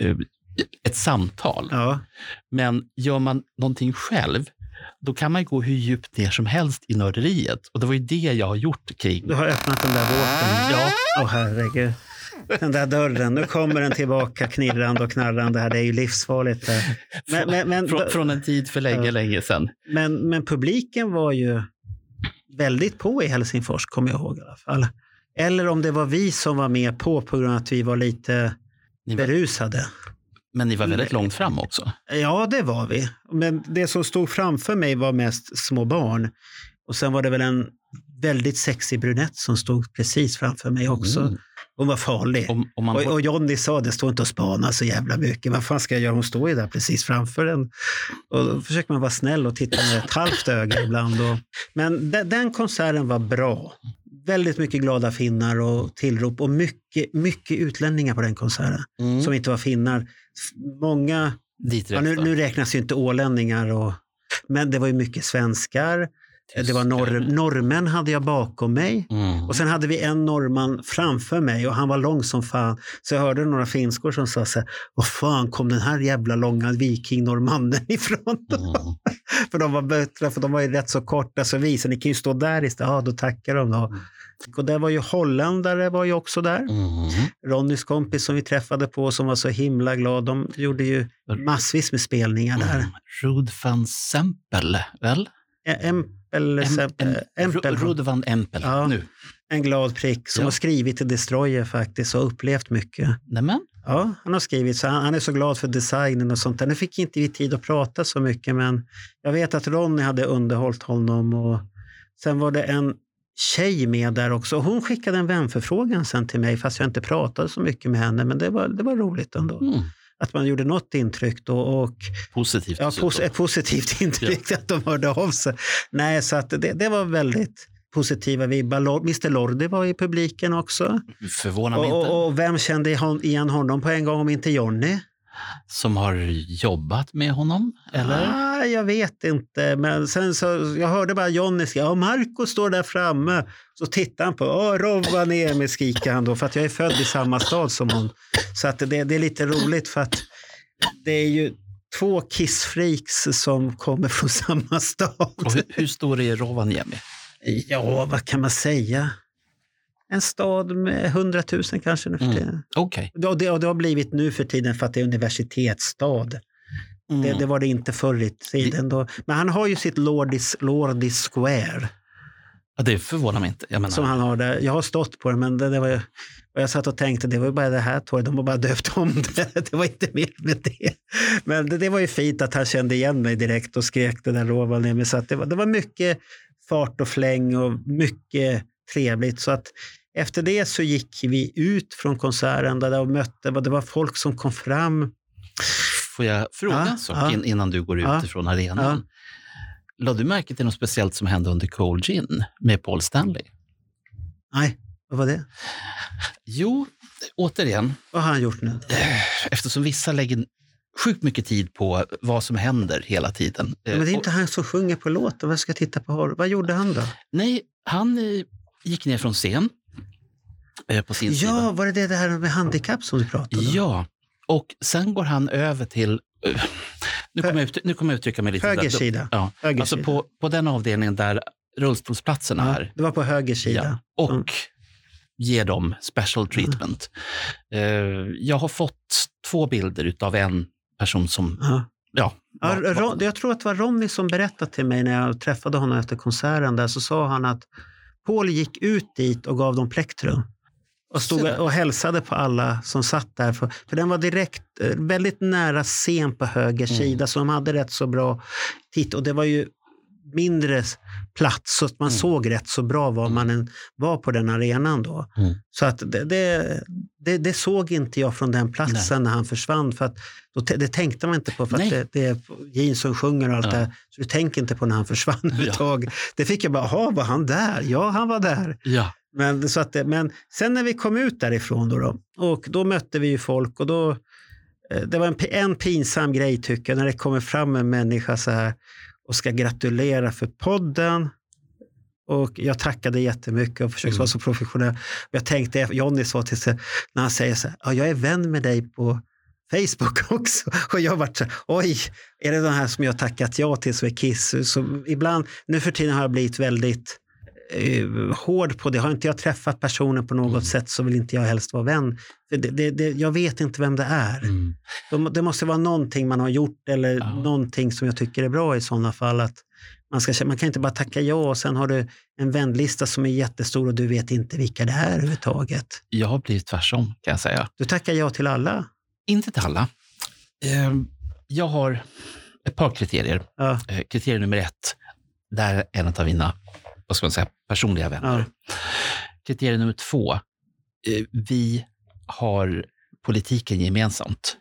eh, ett samtal. ja. Men gör man någonting själv, då kan man gå hur djupt ner som helst i nörderiet. Och det var ju det jag har gjort kring... Du har öppnat den där båten. Ja, Åh herregud. Den där dörren, nu kommer den tillbaka knirrande och knarrande här. Det är ju livsfarligt. Där. Men, men, men, från, från en tid för länge, Ja. länge sedan. men, men publiken var ju väldigt på i Helsingfors, kommer jag ihåg i alla fall. Eller om det var vi som var med på på grund av att vi var lite Ni var, berusade. men ni var väldigt Nej. långt fram också. Ja, det var vi. Men det som stod framför mig var mest små barn. Och sen var det väl en väldigt sexig brunett som stod precis framför mig också. Mm. Hon var farlig. Om, om man, Och, och Johnny sa det, stå inte och spana så jävla mycket. Vad fan ska jag göra? Hon står ju där precis framför en. Och då försöker man vara snäll och titta med ett halvt öga ibland. Och, men de, den konserten var bra. Väldigt mycket glada finnar och tillrop och mycket, mycket utlänningar på den konserten mm, som inte var finnar. Många, ja, nu, nu räknas ju inte ålänningar, och, men det var ju mycket svenskar. Det var norr, norrmän hade jag bakom mig. Mm. Och sen hade vi en norrman framför mig och han var lång som fan. Så jag hörde några finskor som sa så här, vad fan kom den här jävla långa vikingnorrmannen ifrån? Mm. för de var bättre, för de var ju rätt så korta så vi, så ni kan ju stå där istället. Ja, då tackar de då. Och där var ju holländare var ju också där. Mm. Ronnys kompis som vi träffade på som var så himla glad. De gjorde ju massvis med spelningar där. Mm. Rud van Sempel, väl? Empel, Em, Empel, em, Empel, Ru- Rud van Empel. Ja. Nu. en glad prick som Ja. har skrivit till Destroyer faktiskt och upplevt mycket. Nämen. Ja, han har skrivit så han, han är så glad för designen och sånt. Nu fick inte vi tid att prata så mycket men jag vet att Ronny hade underhållit honom och sen var det en tjej med där också. Hon skickade en vänförfrågan sen till mig fast jag inte pratade så mycket med henne men det var, det var roligt ändå. Mm. Att man gjorde något intryck då och Positivt. ja, pos- ett positivt intryck att de hörde av sig. Nej, så att det, det var väldigt positiva vibbar. Mr Lordi var i publiken också. Förvånar mig Och, inte. och, vem kände igen honom på en gång om inte Johnny? Som har jobbat med honom, eller? Ah, jag vet inte, men sen så, jag hörde bara Johnny skrika, ja Marco står där framme. Så tittar han på, ja Rovaniemi skriker han då, för att jag är född i samma stad som hon. Så att det, det är lite roligt för att det är ju två kissfreaks som kommer från samma stad. Och hur, hur stor är Rovaniemi? Ja, vad kan man säga? En stad med 100 000 kanske nu för Mm. tiden. Okej. Och det, och det har blivit nu för tiden för att det är universitetsstad. Mm. Det, det, var det inte förr i tiden. Då. Men han har ju sitt Lordis, Lordis Square. Ja, det förvånar mig inte. Jag menar... Som han har där. Jag har stått på det, men det, det var och jag satt och tänkte, det var ju bara det här torget, de har bara döpt om det. Det var inte mer med det. Men det, det var ju fint att han kände igen mig direkt och skrek det där Rovaniemi. Så det, var, det var mycket fart och fläng och mycket trevligt. Så att efter det så gick vi ut från konserten där och mötte, det var folk som kom fram. Får jag fråga ja, en sak ja. innan du går ut ja, ifrån arenan? Ja. Lade du märke till något speciellt som hände under Cold Gin med Paul Stanley? Nej, vad var det? Jo, återigen. Vad har han gjort nu? Eftersom vissa lägger sjukt mycket tid på vad som händer hela tiden. Men det är inte han som sjunger på låten. Vad ska jag titta på? Vad gjorde han då? Nej, han eh, gick ner från scen eh, på sin ja, sida. Var det det här med handikapp som du pratade om? Ja, och sen går han över till uh, nu kommer, jag, nu kommer jag uttrycka mig lite... Höger sida. Ja, höger alltså På, på den avdelningen där rullstolsplatserna ja, är. Det var på höger sida. Ja, och mm. ger dem special treatment. Mm. jag har fått två bilder av en person som ja. Ja, ja, jag tror att det var Ronny som berättade till mig när jag träffade honom efter konserten. Där, så sa han att Paul gick ut dit och gav dem plektrum. Och stod och hälsade på alla som satt där. För, för den var direkt, eh, väldigt nära scen på höger mm. sida, så de hade rätt så bra titt. Och det var ju mindre plats så att man mm. såg rätt så bra var man än var på den arenan då. Mm. Så att det, det, det, det, såg inte jag från den platsen Nej. när han försvann. För att, då, det tänkte man inte på för att det, är Jeans som sjunger och allt ja. det Så du tänker inte på när han försvann ja. Det fick jag bara, jaha, var han där? Ja, han var där. Ja. Men, så att, men sen när vi kom ut därifrån då, då och då mötte vi ju folk och då eh, det var en, en pinsam grej tycker jag, när det kommer fram en människa så här och ska gratulera för podden. Och jag tackade jättemycket och försökte mm. vara så professionell. Jag tänkte, Jonny sa till sig, när han säger så här, ja, jag är vän med dig på Facebook också. Och jag varit så här, oj, är det den här som jag tackat ja till som är Kiss? Så ibland, nu för tiden har jag blivit väldigt eh, hård på det. Har inte jag träffat personen på något mm. sätt så vill inte jag helst vara vän. Det, det, det, jag vet inte vem det är. Mm. Det måste vara någonting man har gjort eller ja. någonting som jag tycker är bra i sådana fall. Att man, ska, man kan inte bara tacka ja och sen har du en vänlista som är jättestor och du vet inte vilka det är överhuvudtaget. Jag har blivit tvärsom kan jag säga. Du tackar ja till alla? Inte till alla. Ehm, jag har ett par kriterier. Ja. Eh, kriterium nummer ett, där är en av mina vad ska man säga, personliga vänner. Ja. Kriterium nummer två, eh, vi har politiken gemensamt.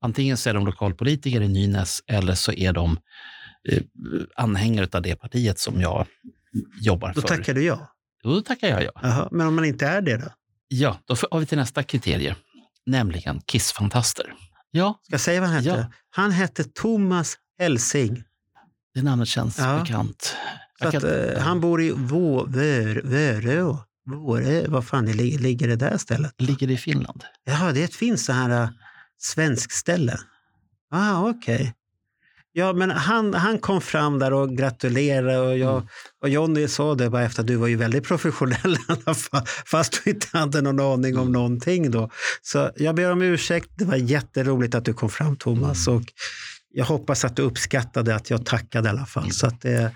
Antingen så är de lokalpolitiker i Nynäs eller så är de eh, anhängare av det partiet som jag jobbar då för. Då tackar du ja? Då tackar jag ja. Aha, men om man inte är det då? Ja, då har vi till nästa kriterie, nämligen Kissfantaster. Ja. Ska jag säga vad han hette? Ja. Han hette Thomas Helsing. Det namnet känns ja. bekant. Så att, eh, han bor i Vörö. Vårö, vad fan det ligger, ligger det där stället? Ligger det i Finland? Ja, det finns så här uh, svensk ställe. Ah, okej. Okay. Ja, men han, han kom fram där och gratulerade och, jag, mm. och Jonny sa det bara efter att du var ju väldigt professionell fast du inte hade någon aning om mm. någonting då. Så jag ber om ursäkt. Det var jätteroligt att du kom fram Thomas mm. och jag hoppas att du uppskattade att jag tackade i alla fall. Mm. Så att det,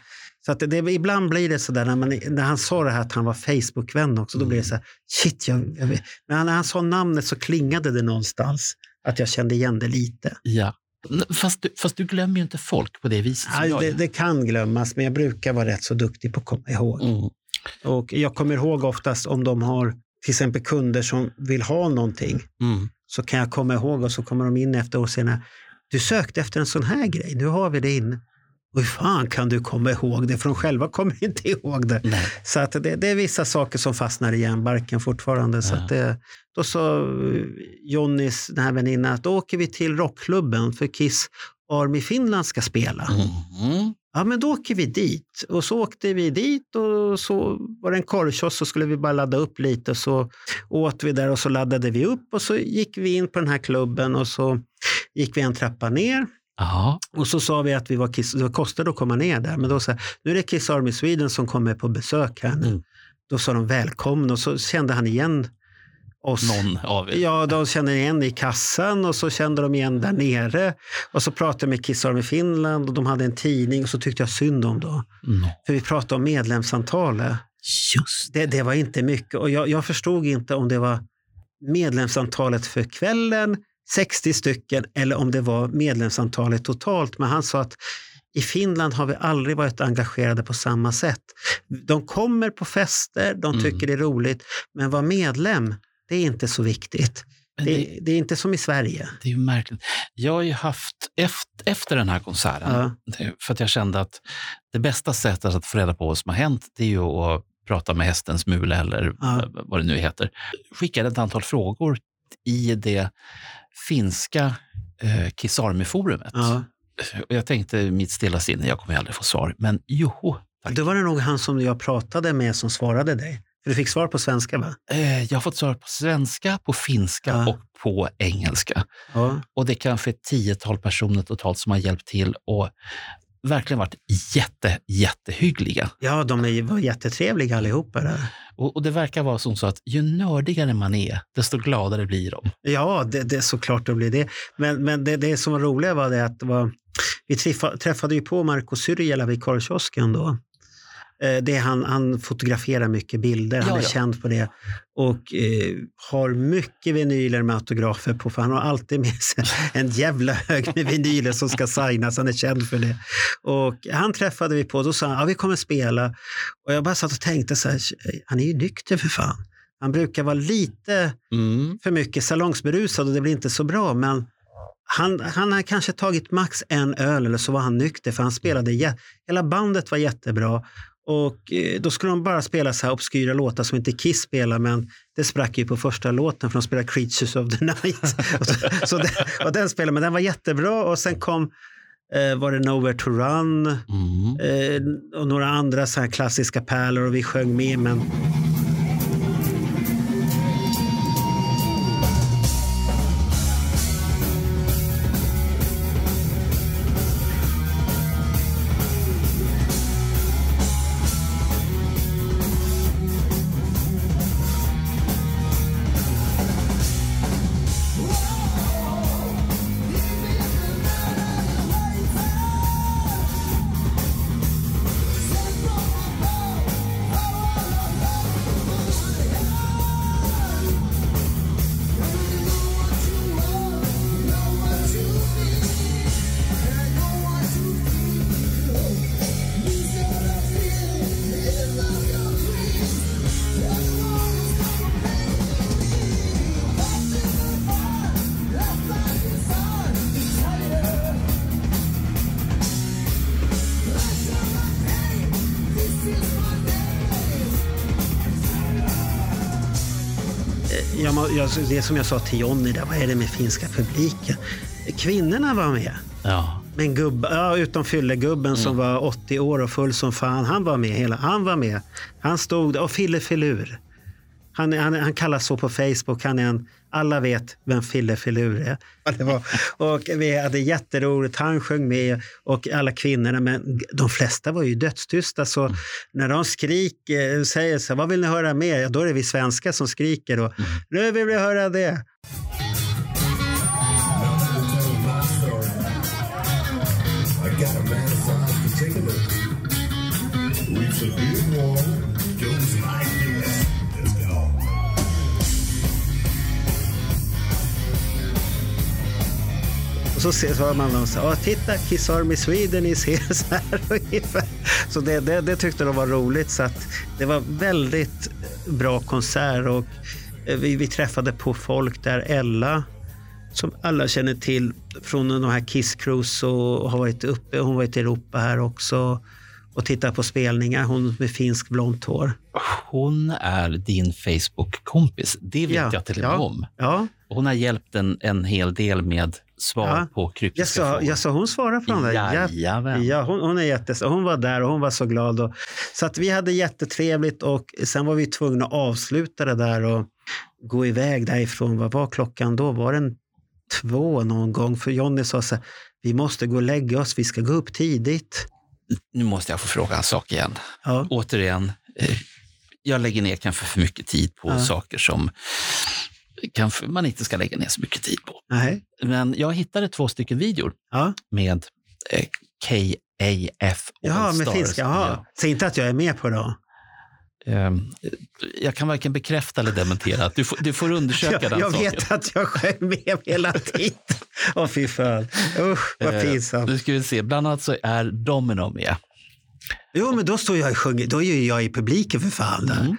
så att det, ibland blir det så där, när, man, när han sa det här att han var Facebook-vän också, då blir det så här, shit, jag, jag men när han sa namnet så klingade det någonstans att jag kände igen det lite. Ja. Fast du, fast du glömmer ju inte folk på det viset. Ja, det, det, kan glömmas, men jag brukar vara rätt så duktig på att komma ihåg. Mm. Och jag kommer ihåg oftast om de har till exempel kunder som vill ha någonting. Mm. Så kan jag komma ihåg och så kommer de in efter och säger du sökte efter en sån här grej, nu har vi det in. Hur fan kan du komma ihåg det? För de själva kommer inte ihåg det. Nej. Så att det, det, är vissa saker som fastnar i hjärnbarken fortfarande. Ja. Så det, då sa eh, Jonnys, den här väninnan, att då åker vi till rockklubben för Kiss Army Finland ska spela. Mm. Ja, men då åker vi dit. Och så åkte vi dit och så var det en korvkiosk så skulle vi bara ladda upp lite. Och så åt vi där och så laddade vi upp och så gick vi in på den här klubben och så gick vi en trappa ner. Aha. Och så sa vi att vi var Kiss, det kostade att komma ner där, men då sa nu är det Kiss Army Sweden som kommer på besök här nu. Mm. Då sa de välkomna och så kände han igen oss. Någon av er. Ja, de känner igen i kassan och så kände de igen där nere. Och så pratade jag med Kiss Army Finland och de hade en tidning och så tyckte jag synd om dem. No. För vi pratade om medlemsantalet. Just Det, det var inte mycket och jag, jag förstod inte om det var medlemsantalet för kvällen, 60 stycken, eller om det var medlemsantalet totalt. Men han sa att i Finland har vi aldrig varit engagerade på samma sätt. De kommer på fester, de Mm. tycker det är roligt, men vara medlem, det är inte så viktigt. Det, det, det är inte som i Sverige. det är ju märkligt. Jag har ju haft, efter, efter den här konserten, Ja. för att jag kände att det bästa sättet att få reda på vad som har hänt, det är ju att prata med hästens mule eller Ja. vad det nu heter. Skickade ett antal frågor i det finska eh, Kiss Army-forumet. Ja. Och jag tänkte mitt stilla sinne, jag kommer aldrig få svar. Men joho, tack. Då var det nog han som jag pratade med som svarade dig. För du fick svar på svenska va? Eh, jag har fått svar på svenska, på finska Ja. och på engelska. Ja. Och det är kanske ett tiotal personer totalt som har hjälpt till och verkligen varit jätte, jättehyggliga. Ja, de var jättetrevliga allihopa där. Och, och det verkar vara som så att ju nördigare man är, desto gladare blir de. Ja, det, det är såklart det blir det. Men, men det, det som var roliga var det att det var, vi träffa, träffade ju på Marco Syrjala vid korvkiosken då. Eh, Det han, han fotograferar mycket bilder, han Ja, är ja. känd på det. Och eh, har mycket vinyler med autografer på, för han har alltid med sig en jävla hög med vinyler som ska signas, han är känd för det. Och han träffade vi på, då sa han, ja vi kommer spela. Och jag bara satt och tänkte så här, han är ju nykter för fan. Han brukar vara lite Mm. för mycket salongsberusad och det blir inte så bra. Men han, han har kanske tagit max en öl eller så var han nykter för han spelade, hela bandet var jättebra. Och eh, då skulle de bara spela så här obskyra låtar som inte Kiss spelar men det sprack ju på första låten för de spelade Creatures of the Night. och, så, så det, och den spelade, men den var jättebra och sen kom eh, var det Nowhere to Run Mm. eh, och några andra så här klassiska pärlor och vi sjöng med men det som jag sa till Jonny, där, vad är det med finska publiken? Kvinnorna var med. Ja. Men gubba, ja, utom fyllegubben som var 80 år och full som fan, han var med. Hela, han var med. Han stod och Fille Filur. Han, han, han kallas så på Facebook. Han är en, alla vet vem Fille Filur är. Och vi hade jätteroligt. Han sjöng med och alla kvinnorna. Men de flesta var ju dödstysta. Så när de skriker, säger så vad vill ni höra mer? Ja, då är det vi svenskar som skriker. Och, Nu vill vi höra det. Så ser så hör man dem säga, titta Kiss Army Sweden here. Så, här, ungefär. så det, det, det tyckte de var roligt. Så att det var väldigt bra konsert. Och eh, vi, vi träffade på folk där. Ella, som alla känner till från de här Kiss Cruise och har varit uppe. Hon har varit i Europa här också och tittat på spelningar. Hon med finsk blont hår. Hon är din Facebook-kompis. Det vet Ja, jag till och med ja. om. Ja, Hon har hjälpt en, en hel del med svar Ja. på kryptiska jag sa, frågor. jag sa hon svarade på de där. Ja, Jajamän. Ja, hon, hon, är jättes, hon var där och hon var så glad. Och, så att vi hade jättetrevligt och sen var vi tvungna att avsluta det där och gå iväg därifrån. Vad var klockan då? Var den två någon gång? För Jonny sa så här, vi måste gå och lägga oss, vi ska gå upp tidigt. Nu måste jag få fråga en sak igen. Ja, Återigen, eh, jag lägger ner kanske för mycket tid på Ja. saker som kanske man inte ska lägga ner så mycket tid på. Nej. Men jag hittade två stycken videor Ja. med eh, KAF Jaha, med finska. Jaha. Säg inte att jag är med på det. Ehm, jag kan varken bekräfta eller dementera. Du får, du får undersöka Jag, den jag saken. vet att jag sjöng med hela tiden. Åh fy fan. Usch, vad Eh, pinsamt. Nu ska vi se, bland annat så är Domino med. Jo, men då står jag och sjunger. Då är jag i publiken för fan. Mm.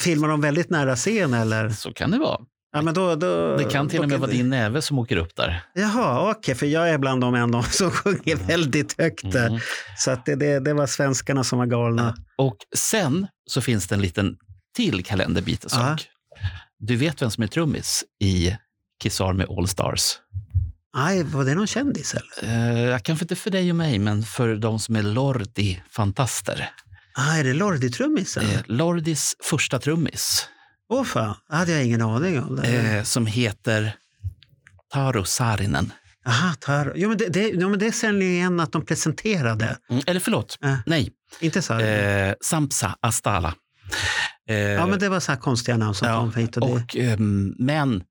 Filmar de väldigt nära scen eller? Så kan det vara. Ja, men då, då, Det kan till och med vara din näve som åker upp där. Jaha, okej, för jag är bland de ändå som sjunger väldigt högt där. Mm. Så att det, det, det var svenskarna som var galna. Och sen så finns det en liten till kalenderbitesak. Du vet vem som är trummis i Kiss Army All Stars? Aj, var det någon kändis eller? Eh, jag kanske inte för dig och mig, men för de som är Lordi-fantaster. Ah, är det Lordi-trummisen? Eh, Lordis första trummis, Åh fan, det hade jag ingen aning om. Eh, som heter Taro Saarinen. Aha, tar... jo, men det, det, jo, men det jag igen att de presenterade. Mm, eller förlåt, Eh. nej. Inte så? Eh, Sampsa Astala. Eh, ja, men det var så här konstiga namn som ja, kom hit. Och det... och, ehm, men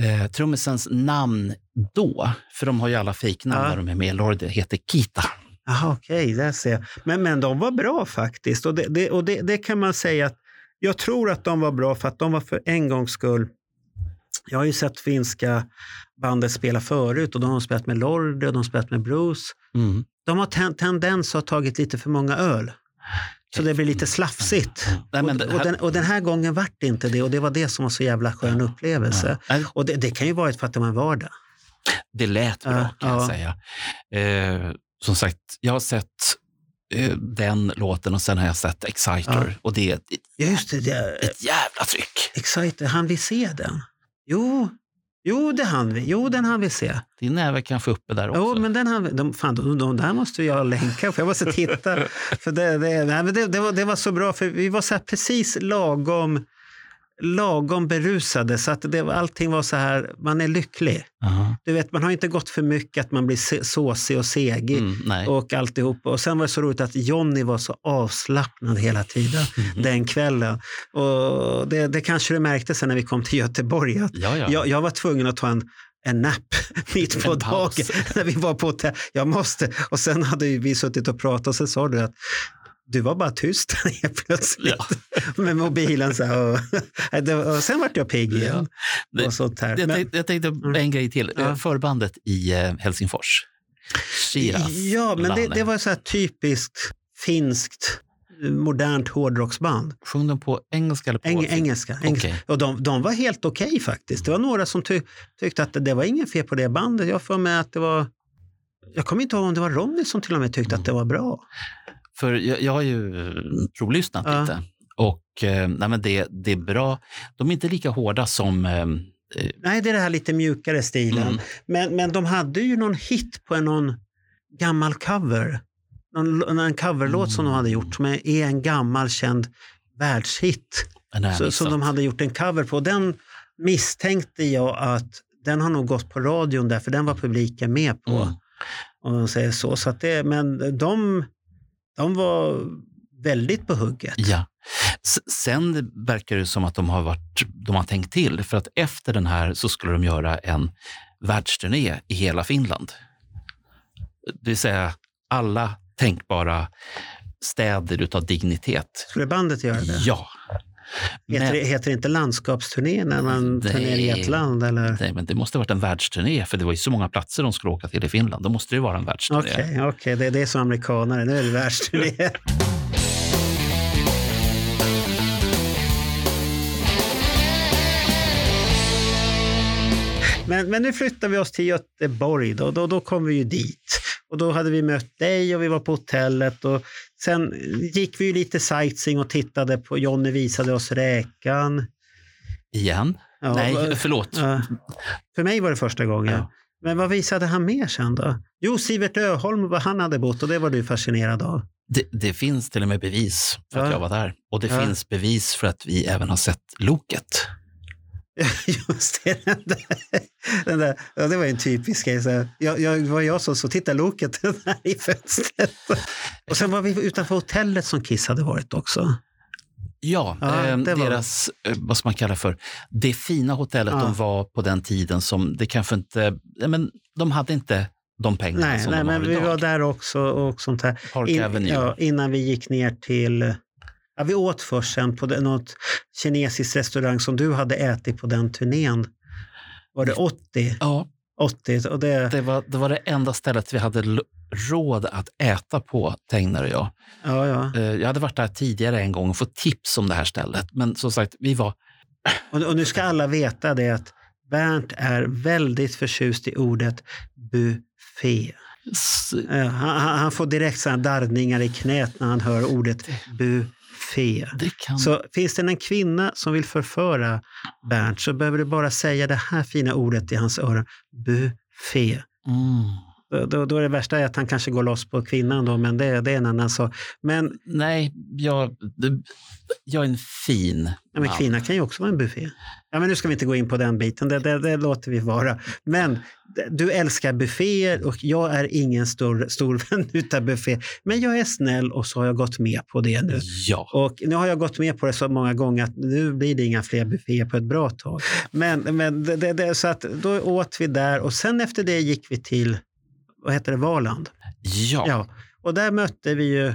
eh, trummisens namn då, för de har ju alla fejknamn Ja. när de är med i Lordi, heter Kita. Jaha, okej, där ser jag. Men, men de var bra faktiskt. Och, det, det, och det, det kan man säga att jag tror att de var bra för att de var för en gångs skull. Jag har ju sett finska bandet spela förut och de har spelat med Lordi och de har spelat med Bruce. Mm. De har ten, tendens att ha tagit lite för många öl. Så det blir lite slafsigt. Nej, det och, här- och, den, och den här gången vart det inte det och det var det som var så jävla skön upplevelse. Nej, Och det, det kan ju vara för att det var en vardag. Det lät bra Ja, kan jag ja. säga. Eh, som sagt, jag har sett eh, den låten och sen har jag sett Exciter. Ja. Och det är ett, Ja, just det. det ett jävla tryck. Exciter, han vi se den? Jo, jo, det han vi. Jo, den han vi se. Din näve kanske uppe där också. Jo, men den han. De, fan, de, de där måste jag länka, för jag måste titta. för det, det, nej, men det, det, var, det var så bra, för vi var så precis lagom, lagom berusade. Så att det, allting var så här, man är lycklig. Aha. Du vet, man har inte gått för mycket att man blir se- såsig och segig. Mm, och alltihop. Och sen var det så roligt att Jonny var så avslappnad hela tiden Mhm. den kvällen. Och det, det kanske du märkte sen när vi kom till Göteborg. Att ja, ja. jag, jag var tvungen att ta en, en nap mitt på dagen när vi var på hotell. Jag måste. Och sen hade vi suttit och pratat och så sa du att du var bara tyst helt plötsligt Ja. med mobilen. Så här, och, och sen vart jag pigg igen. Det- och sånt här. Jag, Men- tänkte, jag tänkte en grej till. Ja. Förbandet i eh, Helsingfors. Shiraz. Ja, men det, det var så här typiskt finskt modernt hårdrocksband. Sjöng de på engelska eller på Eng, engelska. engelska. Okej. Och de, de var helt okej faktiskt. Det var några som ty, tyckte att det, det var ingen fel på det bandet. Jag får med att det var... Jag kommer inte ihåg om det var Ronny som till och med tyckte att det var bra. För jag, jag har ju provlyssnat Ja. lite. Och eh, nej, men det, det är bra. De är inte lika hårda som... Eh, eh, Nej, det är det här lite mjukare stilen. Mm. Men, men de hade ju någon hit på en, någon gammal cover. Någon, en coverlåt som de hade gjort som är, en gammal känd världshit. Så, som de hade gjort en cover på. Den misstänkte jag att den har nog gått på radion där, för den var publiken med på. Mm. Om man säger så. så att det, men de, de var väldigt på hugget. Ja. Sen verkar det som att de har, varit, de har tänkt till. För att efter den här så skulle de göra en världsturné i hela Finland. Det vill säga alla tänkbara städer utav dignitet. Skulle bandet göra det? Ja. Heter, Men, det, heter det inte landskapsturné när man Nej. turnerar i ett land? Eller? nej, men det måste ha varit en världsturné, för det var ju så många platser de skulle åka till i Finland. Då måste det ju vara en världsturné. Okej, okej, det, det är som amerikanare. Nu är det världsturné. Men, men nu flyttar vi oss till Göteborg. Då, då, då kom vi ju dit. Och då hade vi mött dig och vi var på hotellet. Och sen gick vi ju lite sightseeing och tittade på, Jonny visade oss räkan. Igen? Ja, nej, förlåt. För mig var det första gången. Ja. Men vad visade han mer sen då? Jo, Sivert Öholm, var han hade bott och det var du fascinerad av. Det, det finns till och med bevis för att Ja. jag var där. Och det finns bevis för att vi även har sett Loket. Just det, den där, den där, ja, det var en typisk grej. Så här, jag, jag, det var jag som så titta loket den här i fönstret. Och sen var vi utanför hotellet som Kiss hade varit också. Ja, Ja, eh, det var- deras, eh, vad ska man kalla för, det fina hotellet Ja. de var på den tiden som det kanske inte, men de hade inte de pengarna Nej, som nej de men har vi idag. var där också och sånt här. In, ja, innan vi gick ner till... Ja, vi åt först sen på något kinesisk restaurang som du hade ätit på den turnén. Var det 80? Ja, 80 och det, det var, det var det enda stället vi hade råd att äta på, Tegner och jag. ja, ja. Eh, Jag hade varit där tidigare en gång och fått tips om det här stället. Men som sagt, vi var... Och, och nu ska alla veta det att Bernt är väldigt förtjust i ordet buffé. s- Eh, Han, han får direkt såna darrningar i knät när han hör ordet buffé. Det kan... Så finns det en kvinna som vill förföra Bernt så behöver du bara säga det här fina ordet i hans öron. Buffé. Mm. Då, då, är det värsta är att han kanske går loss på kvinnan då, men det, det är en annan sak. Men, Nej, jag, jag är en fin ja, men kvinna kan ju också vara en buffé. Ja, men nu ska vi inte gå in på den biten, det, det, det låter vi vara. Men du älskar bufféer och jag är ingen stor, stor vän utav buffé. Men jag är snäll och så har jag gått med på det nu. Ja. Och nu har jag gått med på det så många gånger att nu blir det inga fler bufféer på ett bra tag. Men, men det, det, så att då åt vi där och sen efter det gick vi till, vad heter det, Valand. Ja. Ja, och där mötte vi ju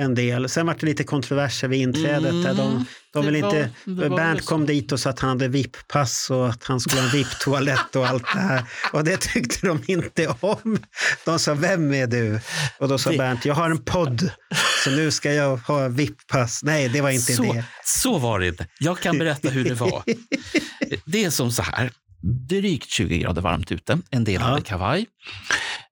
en del. Sen var det lite kontroverser vid inträdet. Där de, de det vill var- inte, Bernt kom dit och sa att han hade VIP-pass och att han skulle ha en VIP-toalett och allt det här. Och det tyckte de inte om. De sa, vem är du? Och då sa Det- Bernt, jag har en podd, så nu ska jag ha VIP-pass. Nej, det var inte så, det. så var det inte. Jag kan berätta hur det var. Det är som så här. Drygt 20 grader varmt ute. En del hade kavaj.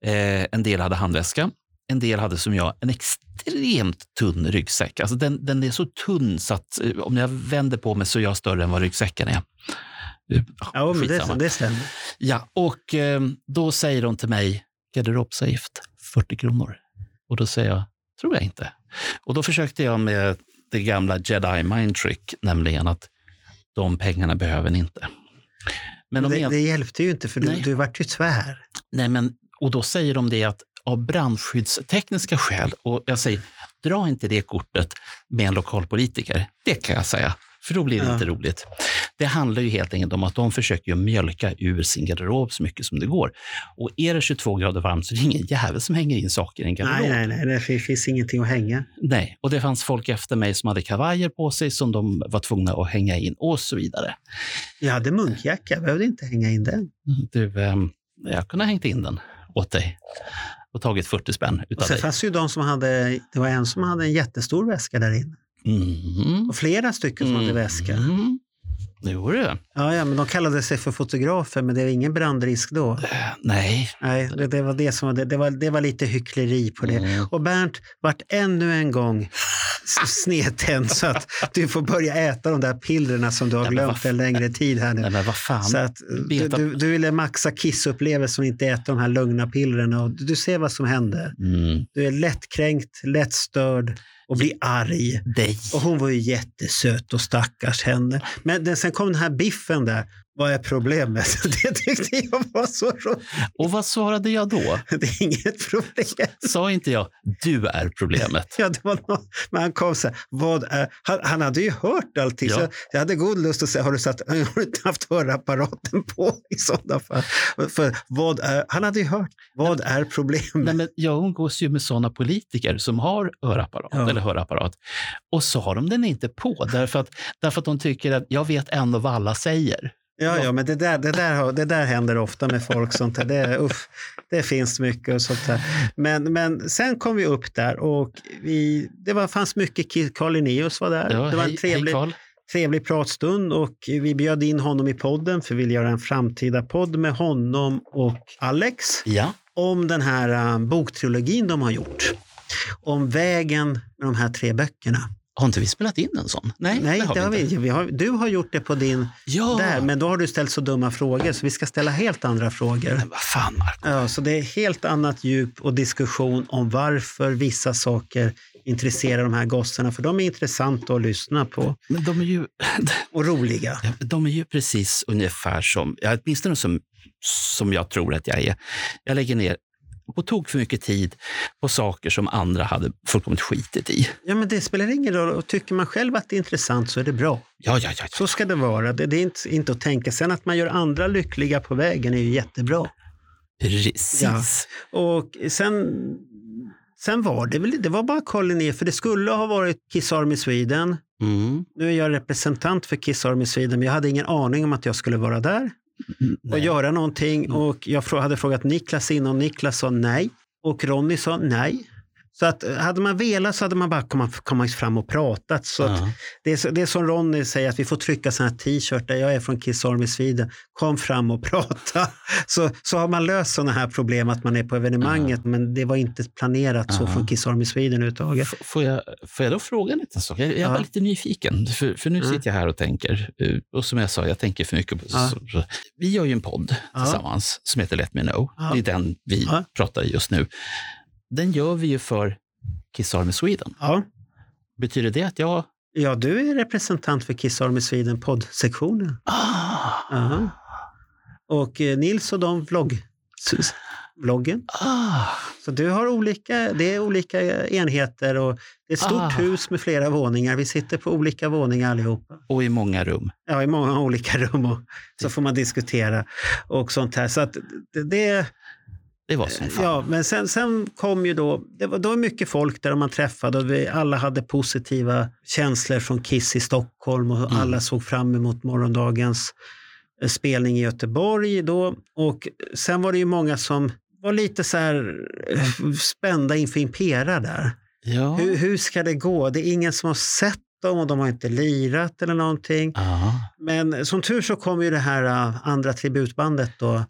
Eh, en del hade handväska. En del hade som jag en extremt tunn ryggsäck. Alltså den, den är så tunn så att eh, om jag vänder på mig så är jag större än vad ryggsäcken är. Eh, Ja, men det, det stämmer. Ja, och eh, då säger de till mig, garderobsavgift 40 kronor. Och då säger jag, tror jag inte. Och då försökte jag med det gamla jedi mind trick, nämligen att de pengarna behöver ni inte. Men de det, men, det hjälpte ju inte för du, Nej. du vart ju tvär. nej, men, och då säger de det att av brandskyddstekniska skäl, och jag säger, dra inte det kortet med en lokalpolitiker. Det kan jag säga, för då blir det Ja. inte roligt. Det handlar ju helt enkelt om att de försöker mjölka ur sin garderob så mycket som det går. Och är det 22 grader varmt så är det ingen jävel som hänger in saker i en garderob. Nej, nej, nej, det finns- ingenting att hänga. Nej, och det fanns folk efter mig som hade kavajer på sig som de var tvungna att hänga in och så vidare. Jag hade munkjacka, jag behövde inte hänga in den. Du, ehm, jag kunde ha hängt in den åt dig och tagit 40 spänn Och utav sen dig. fanns ju de som hade, det var en som hade en jättestor väska där inne. Mm. Och flera stycken som hade väska. Mm. Jo, du. Ja, ja, men de kallade sig för fotografer, men det var ingen brandrisk då. Eh, Nej. Nej, det, det var det som var det. Det var, det var lite hyckleri på det. Mm. Och Bernt vart ännu en gång snedtänd så att du får börja äta de där pillerna som du har Nej, glömt en längre tid här nu. Nej, men vad fan. Så att du, du, du ville maxa kissupplevelsen och inte äta de här lugna pillerna. Och du ser vad som händer. Mm. Du är lättkränkt, lättstörd och blir arg. Dig. Och hon var ju jättesöt och stackars henne. Men den, sen kom den här biffen där. Vad är problemet? Det tyckte jag var så roligt. Och vad svarade jag då? Det är inget problem. Sa inte jag, du är problemet? Ja, det var någon, men han kom så här, vad är, han, han hade ju hört allting. Ja. Så jag hade god lust att säga, har du, satt, har du inte haft hörapparaten på i sådana fall? För vad är, han hade ju hört, vad är problemet? Nej, men jag umgås ju med sådana politiker som har örapparat, Ja. eller hörapparat. Och så har de den inte på, därför att, därför att de tycker att jag vet ändå vad alla säger. Ja, ja, men det där, det, där, det där händer ofta med folk. Sånt där. Det, uff, det finns mycket och sånt där. Men, men sen kom vi upp där och vi, det var, fanns mycket. Carl Linnaeus var där. Ja, det var en trevlig, hej trevlig pratstund och vi bjöd in honom i podden för vi vill göra en framtida podd med honom och Alex Ja. om den här uh, boktrilogin de har gjort. Om vägen med de här tre böckerna. Har inte vi spelat in en sån? Nej, Nej, det har det har vi inte. vi, vi har, du har gjort det på din Ja, där, men då har du ställt så dumma frågor så vi ska ställa helt andra frågor. men vad fan Marco. Ja, så det är helt annat djup och diskussion om varför vissa saker intresserar de här gossarna, för de är intressanta att lyssna på Men de är ju, och roliga. de är ju precis ungefär som, ja, åtminstone som, som jag tror att jag är. Jag lägger ner på tok för mycket tid på saker som andra hade fullkomligt skitit i. Ja, men det spelar ingen roll. Och tycker man själv att det är intressant så är det bra. Ja, ja, ja. ja. Så ska det vara. Det, det är inte, inte att tänka. Sen att man gör andra lyckliga på vägen är ju jättebra. Precis. Ja. Och sen, sen var det väl, det var bara Colin ner, för det skulle ha varit Kiss Army Sweden. Mm. Nu är jag representant för Kiss Army Sweden, men jag hade ingen aning om att jag skulle vara där och Nej. göra någonting. Och jag hade frågat Niklas innan och Niklas sa nej. Och Ronny sa nej. Så att eh, hade man velat så hade man bara kommit, kommit fram och pratat. Så Ja. det, är, så- det är som Ronny säger, att vi får trycka sådana här t-shirtar. Jag är från Kiss Army Sweden. Kom fram och prata. Så, så har man löst sådana här problem att man är på evenemanget. Men det var inte planerat så Ja. från Kiss Army Sweden överhuvudtaget. F- Får jag, får jag då fråga en liten sak? Jag, jag Ja. var lite nyfiken, för, för nu Mm. sitter jag här och tänker. eh, Och som jag sa, jag tänker för mycket. På, Ja. så, så. Vi gör ju en podd Ja. tillsammans som heter Let Me Know. Ja. Det är den vi Ja. pratar i just nu. Den gör vi ju för Kiss Army Sweden. Ja. Betyder det att jag... ja, du är representant för Kiss Army Sweden poddsektionen. Ah, Aha. Och eh, Nils och de vlogg, vloggen. ah, Så du har olika, det är olika enheter och det är ett stort Ah. hus med flera våningar. Vi sitter på olika våningar allihopa. och i många rum. Ja, i många olika rum och så får man diskutera och sånt här. Så att det, det Det var som fan. ja, men sen, sen kom ju då, det var, då var mycket folk där man träffade och vi alla hade positiva känslor från Kiss i Stockholm och Mm. alla såg fram emot morgondagens eh, spelning i Göteborg då. Och sen var det ju många som var lite så här eh, spända inför Impera där. Ja. Hur, hur ska det gå? Det är ingen som har sett dem och de har inte lirat eller någonting. Ja. Men som tur så kom ju det här andra tributbandet då,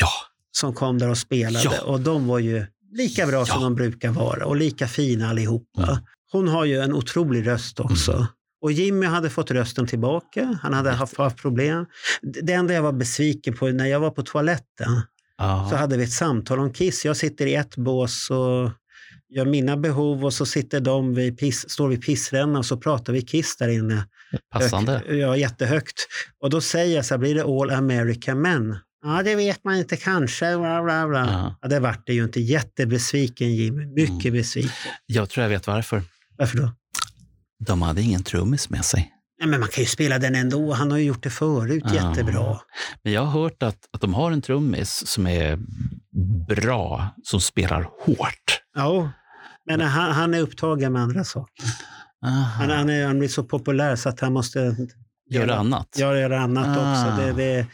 ja. Som kom där och spelade Ja. och de var ju lika bra som Ja. de brukar vara och lika fina allihopa. Mm. Hon har ju en otrolig röst också. Och Jimmy hade fått rösten tillbaka. Han hade haft, haft problem. Det enda jag var besviken på, när jag var på toaletten Ja. så hade vi ett samtal om Kiss. Jag sitter i ett bås och gör mina behov och så sitter de vid piss, står vid pissrännan och så pratar vi Kiss där inne. Passande. Högt, ja, jättehögt. Och då säger jag så här, blir det All America Men? Ja, det vet man inte, kanske. Bla, bla, bla. Ja. Ja, det vart det ju inte. Jättebesviken Jimmy, mycket Mm. besviken. Jag tror jag vet varför. Varför då? De hade ingen trummis med sig. Ja, men man kan ju spela den ändå, han har ju gjort det förut Ja. jättebra. Men jag har hört att, att de har en trummis som är bra, som spelar hårt. Ja, men han, han är upptagen med andra saker. Han, han, är, han blir så populär så att han måste Gör annat. Ja, göra annat Ah. också. Det, det,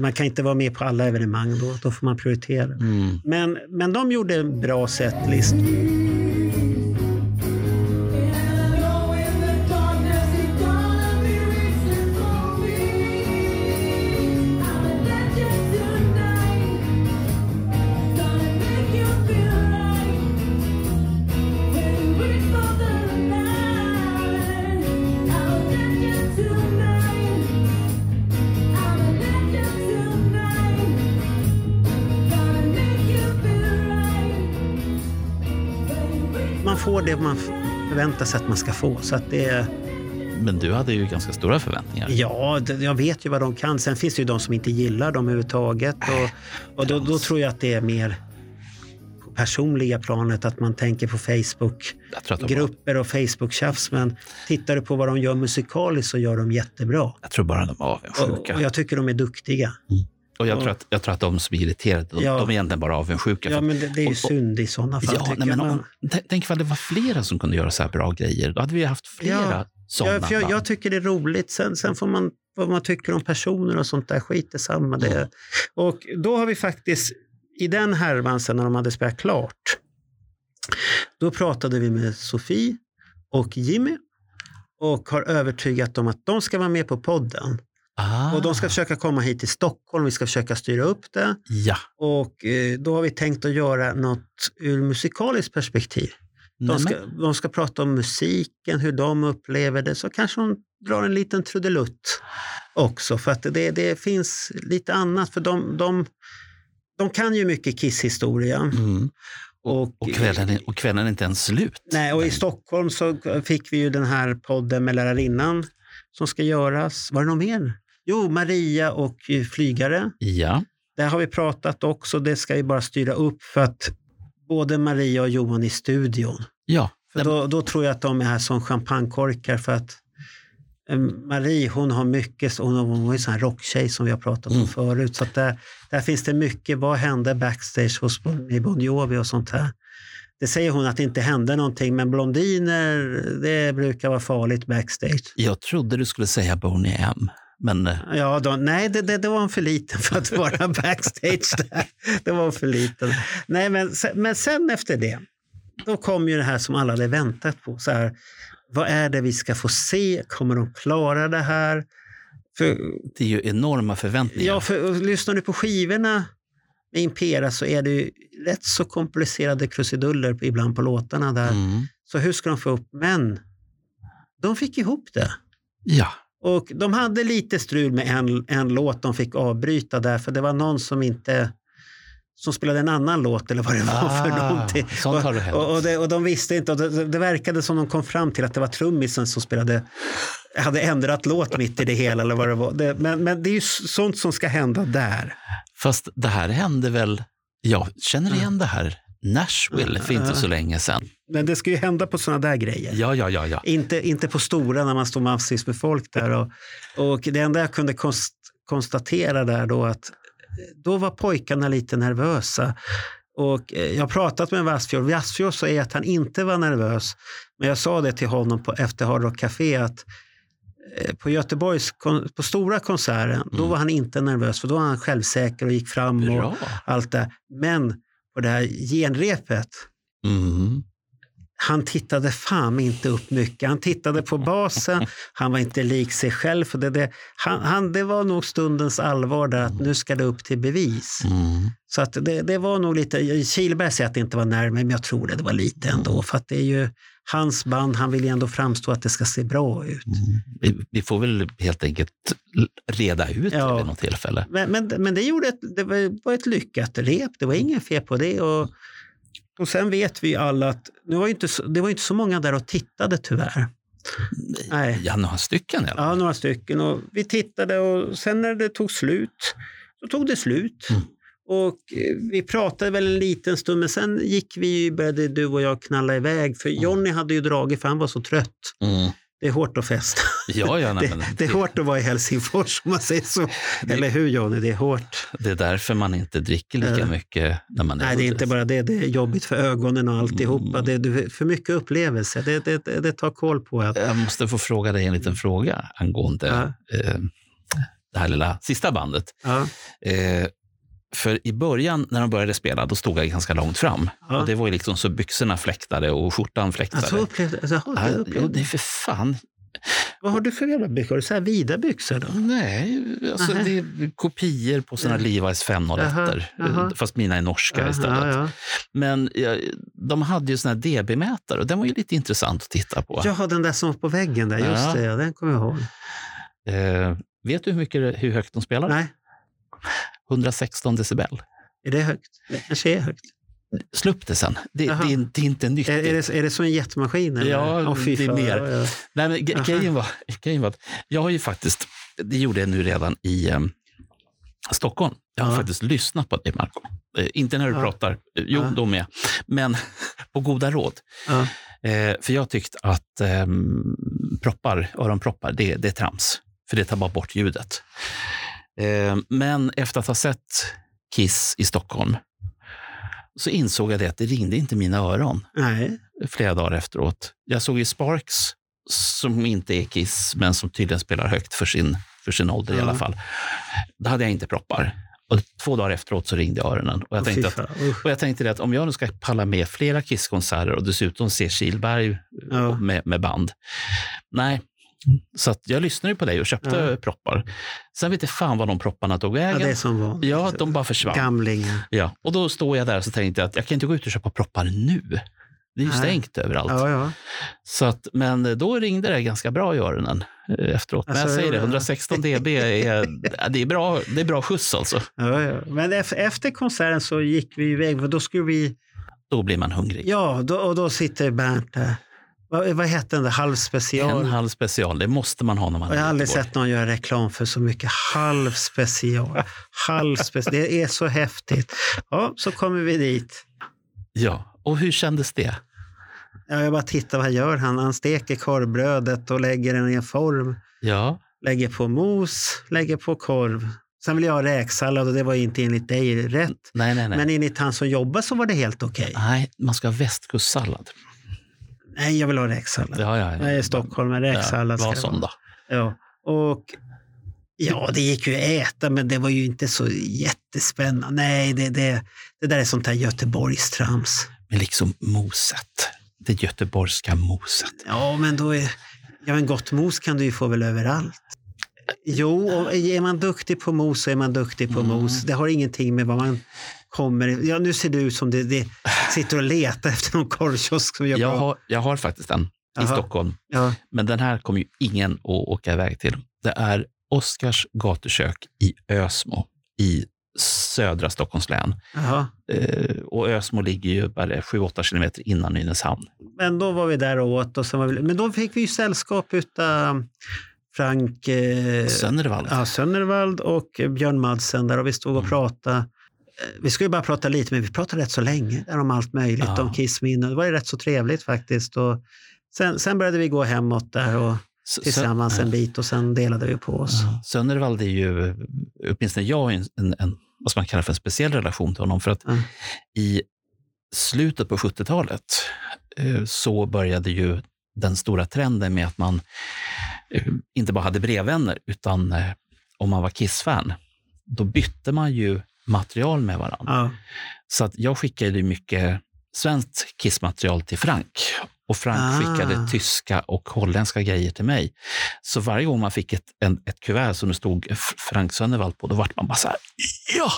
man kan inte vara med på alla evenemang, då, då får man prioritera. Mm. Men, men de gjorde en bra setlist. Får det man förväntar sig att man ska få. Så att det, Men du hade ju ganska stora förväntningar. ja, jag vet ju vad de kan. Sen finns det ju de som inte gillar dem överhuvudtaget. Och, och då, då tror jag att det är mer på personliga planet, att man tänker på Facebook. Jag tror, att de var, grupper och Facebook-tjafs. Men tittar du på vad de gör musikaliskt så gör de jättebra. jag tror bara de Och, avundsjuka. och jag tycker de är duktiga. Och jag, tror att, jag tror att de som är irriterade, de, Ja. de är egentligen bara avundsjuka. Ja, men det, det är ju och- och- synd i sådana fall. Ja, nej, men t- tänk ifall det var flera som kunde göra så här bra grejer. Då hade vi haft flera Ja. sådana Ja, för jag, jag tycker det är roligt. Sen, sen får man vad man tycker om personer och sånt där. Skit i samma. Det. Mm. Och då har vi faktiskt, i den härvan sen när de hade spelat klart, då pratade vi med Sofie och Jimmy och har övertygat dem att de ska vara med på podden. Ah, Och de ska försöka komma hit till Stockholm, vi ska försöka styra upp det. Ja. Och eh, då har vi tänkt att göra något ur musikaliskt perspektiv. De ska, de ska prata om musiken, hur de upplever det. Så kanske de drar en liten trudelutt också. För att det, det finns lite annat. För de, de, de kan ju mycket Kiss-historia. Mm. Och, Och, kvällen är, och kvällen är inte ens slut. nej, och i Stockholm så fick vi ju den här podden med lärarinnan som ska göras. Var det något mer? Jo, Maria och eh, Flygare. Ja. Där har vi pratat också. Det ska vi bara styra upp för att både Maria och Johan i studion. Ja, För då, då tror jag att de är som champagnekorkar för att eh, Marie hon har mycket, hon hon är en sån här rocktjej som vi har pratat om Mm. förut. Så där, där finns det mycket, vad hände backstage hos i Bon Jovi och sånt här. Det säger hon att det inte hände någonting, men blondiner, det brukar vara farligt backstage. jag trodde du skulle säga Boney M. Men eh, Ja, då, nej, det, det, det var en för liten för att vara backstage där. Det var för liten. Nej, men, men sen efter det, då kom ju det här som alla hade väntat på. Så här, vad är det vi ska få se? Kommer de klara det här? För, det är ju enorma förväntningar. ja, för lyssnar du på skivorna med Impera så är det ju rätt så komplicerade krusiduller ibland på låtarna där. Mm. Så hur ska de få upp? Men de fick ihop det. ja. Och de hade lite strul med en, en låt de fick avbryta där, för det var någon som inte som spelade en annan låt eller vad det var för Ah, någonting. sånt har det hänt. och, och, det, och de visste inte, och det, det verkade som de kom fram till att det var trummisen som spelade, hade ändrat låt mitt i det hela eller vad det var. Det, men, men det är ju sånt som ska hända där. Fast det här hände väl, jag känner igen det här, Nashville för inte så länge sedan. Men det ska ju hända på sådana där grejer. Ja, ja, ja, ja. Inte, inte på stora när man står massvis med folk där. Och, och det enda jag kunde konst, konstatera där då att då var pojkarna lite nervösa. Och eh, jag har pratat med Vassfjord. Vassfjord säger att han inte var nervös. Men jag sa det till honom på, efter Hard Rock Café att eh, på Göteborgs, på stora konserten, då var han inte nervös för då var han självsäker och gick fram och Bra. allt det. Men på det här genrepet, Mm. Han tittade fan inte upp mycket. Han tittade på basen, han var inte lik sig själv. För det, det, han, han, det var nog stundens allvar där att nu ska det upp till bevis. Mm. Så att det, det var nog lite, Kihlberg säger att det inte var närmare, men jag tror det, det var lite ändå. För att det är ju hans band, han vill ju ändå framstå att det ska se bra ut. Vi, vi får väl helt enkelt reda ut Ja. det vid något tillfälle. Men, men, men det, gjorde ett, det var, ett lyckat rep, det var ingen fel på det. Och, och sen vet vi alla att nu var inte, det var inte så många där och tittade tyvärr. Nej. Ja, några stycken fall. Ja, några stycken. Och vi tittade och sen när det tog slut, så tog det slut. Mm. Och eh, vi pratade väl en liten stund, men sen gick vi, började du och jag knalla iväg. För Jonny hade ju dragit, för han var så trött. Mm. Det är hårt att festa. Ja, ja, nej, Det, det är hårt att vara i Helsingfors om man säger så. Det- Eller hur Jonny? Det är hårt. det är därför man inte dricker lika Ja. mycket när man är Nej, det är inte bara det. Det är jobbigt för ögonen och alltihopa. Mm. Det är för mycket upplevelser. Det, det, det, det tar koll på att... Jag måste få fråga dig en liten fråga angående Ja. eh, det här lilla sista bandet. Ja, Eh, för i början när de började spela, då stod jag ganska långt fram. Ja. Och det var ju liksom så byxorna fläktade och skjortan fläktade. alltså, upplevde, alltså, Ja, det jo, upplevde. det är för fan. Vad har du för jävla byxor? Har du så här vida byxor då? Nej, alltså det är kopior på såna Ja. Levi's 501 Jaha, jaha. fast mina är norska istället. Jaha, ja. Men ja, de hade ju såna DB-mätare och den var ju lite intressant att titta på. Jaha, den där som var på väggen där. Just Ja. det, ja, den kommer jag ihåg. Eh, vet du hur, mycket, hur högt de spelar? Nej, 116 decibel. är det högt? Det kanske är högt. Slå upp det sen. Det, det, är, det är inte nyttigt. Är, är, det, är det som en jetmaskin? Eller? Ja, fy det är mer. Ja, ja. Nej, men grejen, var, grejen var att jag har ju faktiskt, det gjorde jag nu redan i eh, Stockholm. Jag har Ja. faktiskt lyssnat på dig, Marco. Eh, inte när du Ja. pratar, jo, Ja. då med. Men på goda råd. Ja. Eh, för jag tyckte att eh, proppar, öronproppar, det, det är trams. För det tar bara bort ljudet. Eh, men efter att ha sett Kiss i Stockholm så insåg jag det att det ringde inte mina öron Nej, flera dagar efteråt. Jag såg ju Sparks, som inte är Kiss, men som tydligen spelar högt för sin, för sin ålder i Ja. alla fall. Då hade jag inte proppar. Och två dagar efteråt så ringde öronen. Och jag, tänkte att, och jag tänkte att om jag nu ska palla med flera Kiss-konserter och dessutom se Kihlberg Ja. med, med band. Nej, så jag lyssnade på dig och köpte Ja. proppar. Sen vet jag fan var de propparna tog Ja, vägen. det är som vanligt. Ja, de bara försvann. Gamlingar. Ja, och då står jag där och så tänkte jag att jag kan inte gå ut och köpa proppar nu. Det är ju Nej. stängt överallt. Ja, ja. Så att, men då ringde det ganska bra i öronen eh, efteråt. Men Alltså, jag säger det, ja. 116 dB är, ja, det är, bra, det är bra skjuts alltså. ja, ja. Men ef- efter konserten så gick vi iväg. För då skulle vi... Då blir man hungrig. Ja, då, och då sitter Bernt där. Vad, vad hette den där? Halvspecial? En halv special, det måste man ha när man jag har aldrig Göteborg. sett någon göra reklam för så mycket halvspecial. halvspecial. Det är så häftigt. Ja, så kommer vi dit. Ja, och hur kändes det? Ja, jag bara tittar, vad gör han? Han steker korvbrödet och lägger den i en form. Ja, Lägger på mos, lägger på korv. Sen vill jag ha räksallad och det var inte enligt dig rätt. nej, nej, nej. Men enligt han som jobbar så var det helt okej. Nej, man ska ha västkustsallad. Nej, jag vill ha räksallad. Ja, ja, ja. Jag är i Stockholm, men Ja, räksallad Var sån då. Ja, och ja, det gick ju att äta, men det var ju inte så jättespännande. Nej, det, det, det där är sånt här Göteborgstrams. Men liksom moset. Det göteborgska moset. Ja, men då är... Ja, men gott mos kan du ju få väl överallt. Jo, är man duktig på mos så är man duktig på Mm. mos. Det har ingenting med vad man kommer... Ja, nu ser du ut som det, det sitter och letar efter någon korvkiosk som gör Jag bra. har, jag har faktiskt en i Jaha. Stockholm, Ja, men den här kommer ju ingen att åka iväg till. Det är Oskars gatukök i Ösmo i södra Stockholms län. Eh, och Ösmo ligger ju bara 7-8 kilometer innan Nynäshamn. Men då var vi där och åt. Och sen var vi, men då fick vi ju sällskap utav Frank eh, Sönnervall. ja, Sönnervald och Björn Madsen där och vi stod och Mm. pratade. Vi skulle bara prata lite, men vi pratade rätt så länge om allt möjligt, Ja. om Kissminnen. Det var ju rätt så trevligt faktiskt. Och sen, sen började vi gå hemåt där och tillsammans en bit och sen delade vi på oss. Ja. Sönnervall är ju, åtminstone jag, en, en, en, vad man kalla för en speciell relation till honom. För att Mm. i slutet på 70-talet eh, så började ju den stora trenden med att man eh, inte bara hade brevvänner, utan eh, om man var Kiss-fan, då bytte man ju material med varandra. Ja. Så att jag skickade mycket svenskt Kiss-material till Frank och Frank Ah. skickade tyska och holländska grejer till mig. Så varje gång man fick ett, en, ett kuvert som det stod Frank Sönnervall på, då vart man bara så här, ja,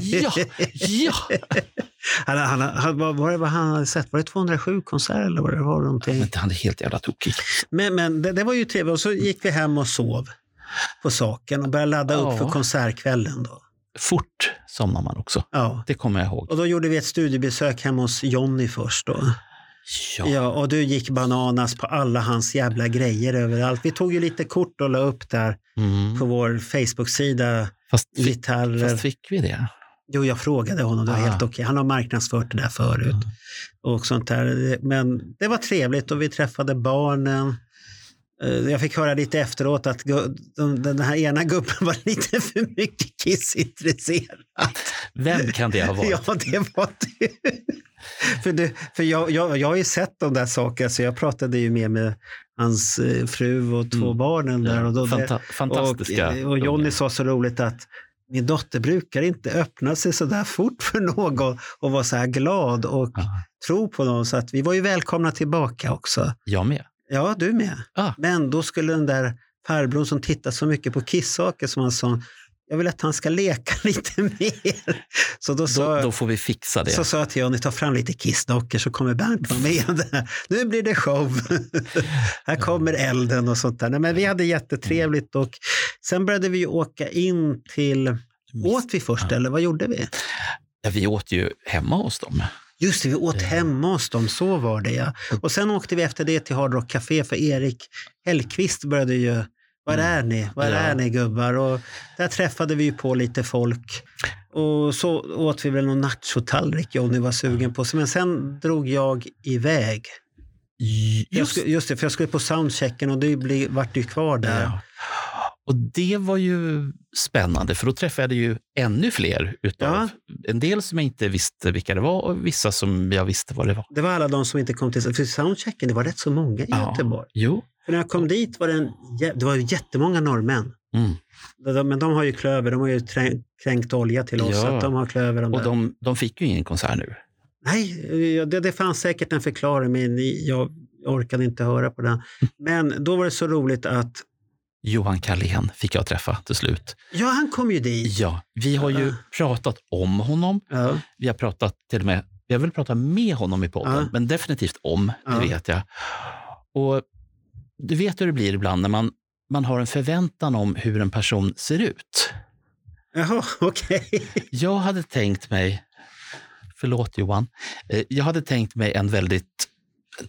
ja, ja. Han, han, han, vad var det vad han hade sett? Var det 207 konserter eller vad det var? Någonting? Men han är helt jävla tokig. Men, men det, det var ju trevligt. Och så gick vi hem och sov på saken och började ladda upp Ja. för konsertkvällen. Då. Fort somnar man också. Ja. Det kommer jag ihåg. Och då gjorde vi ett studiebesök hemma hos Jonny först. Då. Ja, Ja, och du gick bananas på alla hans jävla grejer överallt. Vi tog ju lite kort och la upp där mm. på vår Facebook-sida. fast, Gitarrer. fast fick vi det? Jo, jag frågade honom. Det var Ah. helt okej. Han har marknadsfört det där förut. Mm. och sånt där. Men det var trevligt och vi träffade barnen. Eh, Jag fick höra lite efteråt att den här ena gubben var lite för mycket Kiss-intresserad. Vem kan det ha varit? Ja, det var du. för det, för jag, jag, jag har ju sett de där sakerna, så jag pratade ju mer med hans eh, fru och två Mm. barnen där. Och, då, Fanta- fantastiska. och, och Jonny sa så roligt att min dotter brukar inte öppna sig så där fort för någon och vara så här glad och Ja, tro på någon. Så att vi var ju välkomna tillbaka också. jag med. Ja, du med. Ah. Men då skulle den där farbrorn som tittar så mycket på kissaker som han sa, jag vill att han ska leka lite mer. Så då sa, Då, då får vi fixa det. så sa jag till Johnny, ta fram lite kissdockor så kommer Bernt vara med. Nu blir det show. Här kommer elden och sånt där. Nej, men vi hade jättetrevligt och sen började vi åka in till, åt vi först eller vad gjorde vi? Ja, vi åt ju hemma hos dem. Just det, vi åt hemma hos dem, så var det ja. Och sen åkte vi efter det till Hard Rock Café för Erik Hellqvist började ju, var Mm. är ni? Var Ja. är ni gubbar? Och där träffade vi ju på lite folk. Och så åt vi väl någon nachotallrik Johnny var sugen på. Men sen drog jag iväg. Jag Just skulle, just det, för jag skulle på soundchecken och det bli, vart ju kvar där. Ja. Och det var ju spännande, för då träffade jag ju ännu fler. Utav, Ja. En del som jag inte visste vilka det var och vissa som jag visste vad det var. Det var alla de som inte kom till... För soundchecken, det var rätt så många i Ja. Göteborg. Jo. För när jag kom dit var det, en, det var ju jättemånga norrmän. Mm. Men de har ju klöver, de har ju kränkt olja till oss. Ja. De har klöver. De Och de, de fick ju ingen konsert nu. Nej, det, det fanns säkert en förklaring, men jag orkade inte höra på den. Men då var det så roligt att, Johan Carlén fick jag träffa till slut. ja han kom ju dit. Ja, vi har ju pratat om honom. Ja, Vi har pratat till och med, vi har väl pratat med honom i podden, Ja. men definitivt om, det Ja. vet jag. Och du vet hur det blir ibland när man, man har en förväntan om hur en person ser ut. Jaha, okej. Jag hade tänkt mig, förlåt Johan, Eh, jag hade tänkt mig en väldigt,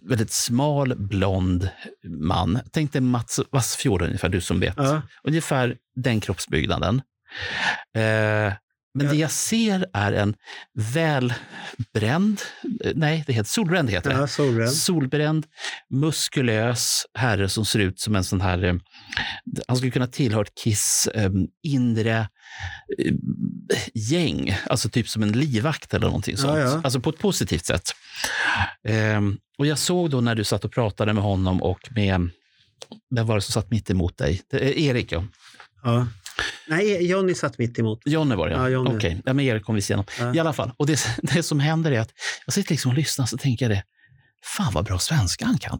väldigt smal, blond man. Tänk dig Mats Wassfjord ungefär, du som vet. Ja, Ungefär den kroppsbyggnaden. Eh, Men det jag ser är en välbränd, eh, nej, det heter solbränd heter det. Ja, solbränd. Solbränd, muskulös herre som ser ut som en sån här... eh, Han skulle kunna tillhöra ett Kiss eh, inre gäng, alltså typ som en livvakt eller någonting sånt. ja. Alltså på ett positivt sätt. Ehm, och jag såg då när du satt och pratade med honom och med, vem var det som satt mitt emot dig? Erik, ja. Ja. Nej, Johnny satt mitt emot. Jonny var det, Ja, ja. Okej, ja, men Erik kom vi igenom. Ja. I alla fall, och det, det som händer är att jag sitter liksom och lyssnar så tänker jag det, fan vad bra svenska han kan.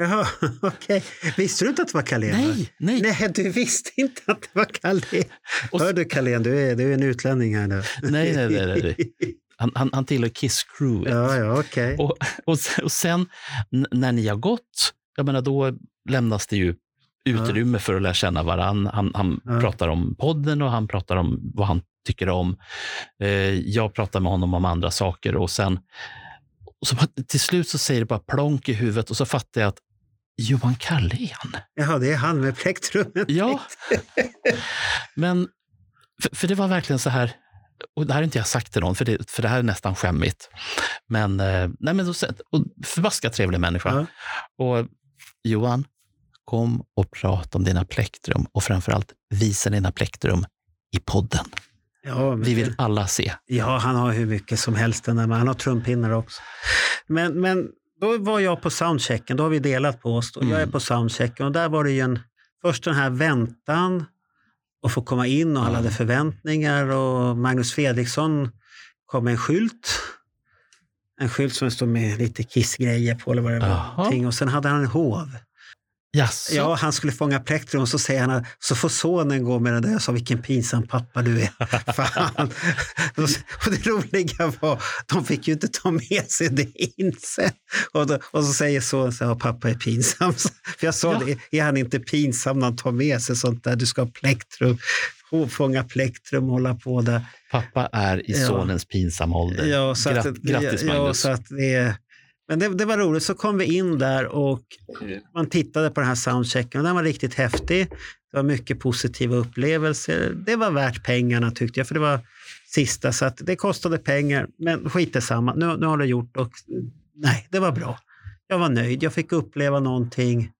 Jaha, okej. Visste du inte att det var Carlén? Nej, nej. Nej, du visste inte att det var Carlén. Och- Hör du Carlén, du är, du är en utlänning här nu. Nej, nej, nej, nej. Han, han, han tillhör Kiss Crew. Ja, ja, okej. Och, och, sen- och sen när ni har gått, jag menar, då lämnas det ju utrymme för att lära känna varann. Han, han Ja. pratar om podden och han pratar om vad han tycker om. Eh, jag pratar med honom om andra saker och sen och så, till slut så säger det bara plonk i huvudet och så fattar jag att Johan Carlén. Jaha, det är han med plektrumet. Ja, men för, för det var verkligen så här, och det här har inte jag sagt till någon, för det, för det här är nästan skämmigt. Men, eh, nej, men och förbaskat trevlig människa. Ja. Och Johan, kom och prata om dina plektrum och framförallt visa dina plektrum i podden. Ja, Vi vill alla se. Ja, han har hur mycket som helst den där, men han har trumpinnar också. Men, men då var jag på soundchecken, då har vi delat på oss. Och Jag är Mm. på soundchecken och där var det ju en, först den här väntan och få komma in och alla hade förväntningar och Magnus Fredriksson kom med en skylt. En skylt som stod med lite kissgrejer på eller vad det var. Och sen hade han en hov. Jaså? Ja, han skulle fånga plektrum och så säger han att så får sonen gå med den där. Jag sa vilken pinsam pappa du är. Fan. och det roliga var, de fick ju inte ta med sig det in sen. Och, då, och så säger sonen så här, "Ja, pappa är pinsam. För jag sa Ja. det, är han inte pinsam när han tar med sig sånt där? Du ska ha plektrum, fånga plektrum och hålla på där. Pappa är i Ja. sonens pinsamma ålder. Ja, så Grat- att, grattis ja, Magnus. så att det, men det, det var roligt. Så kom vi in där och man tittade på den här soundchecken och den var riktigt häftig. Det var mycket positiva upplevelser. Det var värt pengarna tyckte jag, för det var sista så att det kostade pengar. Men skit i samma. Nu, nu har det gjort och nej, det var bra. Jag var nöjd. Jag fick uppleva någonting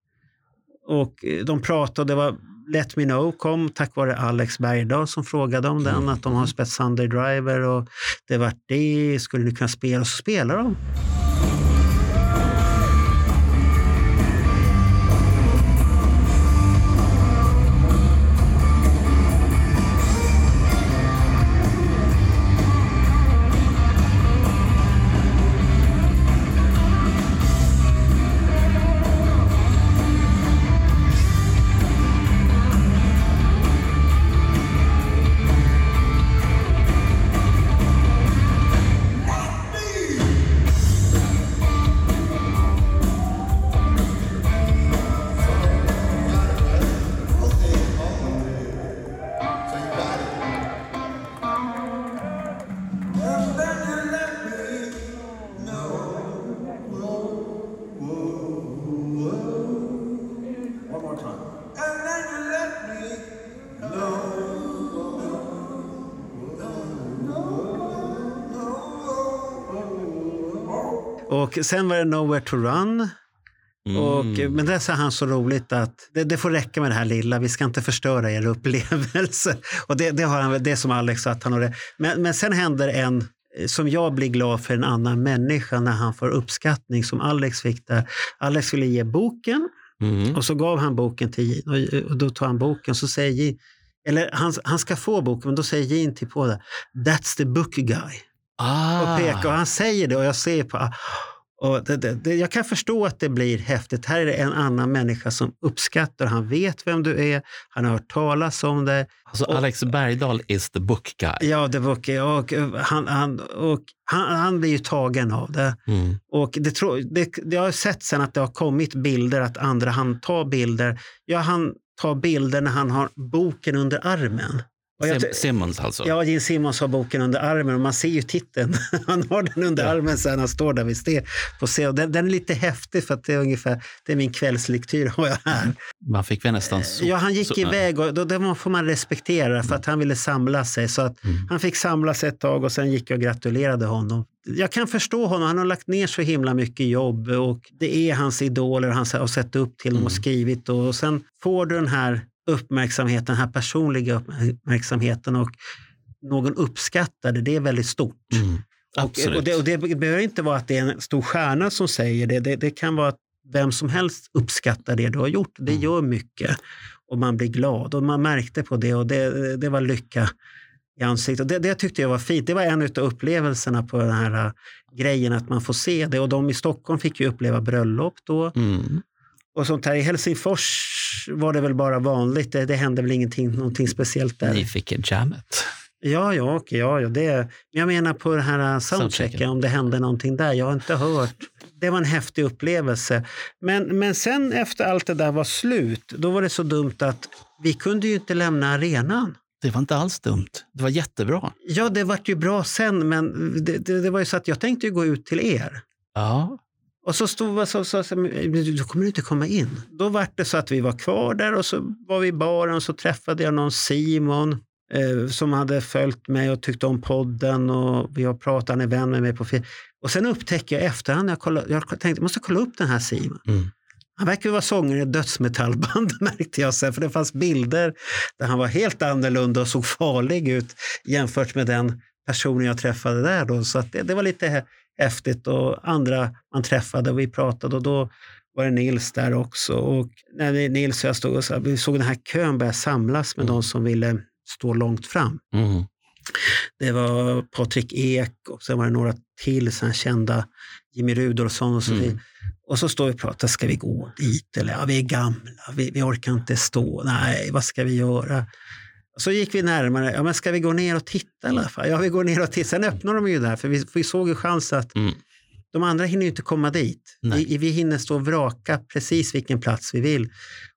och eh, de pratade. Det var Let Me Know kom tack vare Alex Bergdahl som frågade om den, att de har spelat Sunday Driver och det var det, skulle ni kunna spela? Och så spelade de. Och sen var det Nowhere to Run. Och, Mm. men det sa han så roligt att det, det får räcka med det här lilla, vi ska inte förstöra er upplevelse. Och det, det har han det är som Alex sa, att han har det. Men, men sen händer en eh, som jag blir glad för en annan människa när han får uppskattning som Alex fick där. Alex skulle ge boken Mm. och så gav han boken till Jean och, och då tar han boken så säger Jean, eller han, han ska få boken men då säger Jean till på det, That's the book guy Ah. och pekar och han säger det och jag ser på och det, det, det, jag kan förstå att det blir häftigt. Här är det en annan människa som uppskattar, han vet vem du är, han har hört talas om det. Alltså, Alex Bergdahl is the book guy. Ja, det var okej. Och, han, han, och han, han blir ju tagen av det. Mm. Och det, tro, det, det har jag sett sen att det har kommit bilder, att andra han tar bilder. Ja, han tar bilder när han har boken under armen. Sim- Simmons alltså. Ja, Gene Simmons har boken under armen och man ser ju titeln. Han har den under Ja. armen så han står där vid ste på scen. Den, den är lite häftig för att det är ungefär, det är min kvällslektyr har jag här. Man fick väl nästan så. Ja, han gick så, iväg och då, det får man respektera för att han ville samla sig. Så att Mm. han fick samla sig ett tag och sen gick jag och gratulerade honom. Jag kan förstå honom, han har lagt ner så himla mycket jobb och det är hans idoler han har sett upp till dem och Mm. skrivit. Och sen får du den här uppmärksamheten, den här personliga uppmärksamheten och någon uppskattar det, är väldigt stort. Mm. Och, och, det, och det behöver inte vara att det är en stor stjärna som säger det. Det, det kan vara att vem som helst uppskattar det du har gjort. Det Mm. gör mycket och man blir glad. Och man märkte på det och det, det var lycka i ansiktet. Det, det tyckte jag var fint. Det var en av upplevelserna på den här äh, grejen att man får se det. Och de i Stockholm fick ju uppleva bröllop då. Mm. Och sånt här. I Helsingfors var det väl bara vanligt. Det, det hände väl ingenting, någonting speciellt där. Ni fick en jammet. Ja, ja, okej, ja, ja, det. Men jag menar på den här soundchecken, Soundchecken. om det hände någonting där. Jag har inte hört. Det var en häftig upplevelse. Men, men sen efter allt det där var slut, då var det så dumt att vi kunde ju inte lämna arenan. Det var inte alls dumt. Det var jättebra. Ja, det vart ju bra sen, men det, det, det var ju så att jag tänkte ju gå ut till er. Ja. Och så stod vi så, så, så, men du kommer inte komma in. Då var det så att vi var kvar där och så var vi i baren och så träffade jag någon Simon eh, som hade följt mig och tyckte om podden och vi har pratat, han är vän med mig på film. Och sen upptäcker jag efterhand, jag, kollade, jag tänkte jag måste kolla upp den här Simon. Mm. Han verkar ju vara sångare i dödsmetallband märkte jag sen, för det fanns bilder där han var helt annorlunda och såg farlig ut jämfört med den personen jag träffade där. Då. Så att det, det var lite häftigt och andra man träffade och vi pratade och då var det Nils där också. Och när Nils och jag stod och så, vi såg den här kön börja samlas med Mm. de som ville stå långt fram. Mm. Det var Patrik Ek och sen var det några till så här kända, Jimmy Rudolfsson och så Mm. Och så står vi och pratar, ska vi gå dit? Eller ja, vi är gamla, vi, vi orkar inte stå. Nej, vad ska vi göra? Så gick vi närmare, ja men ska vi gå ner och titta i alla fall? Ja, vi går ner och tittar. Sen öppnar de ju där, för vi, vi såg ju chans att Mm. de andra hinner ju inte komma dit. Vi, vi hinner stå och vraka precis vilken plats vi vill.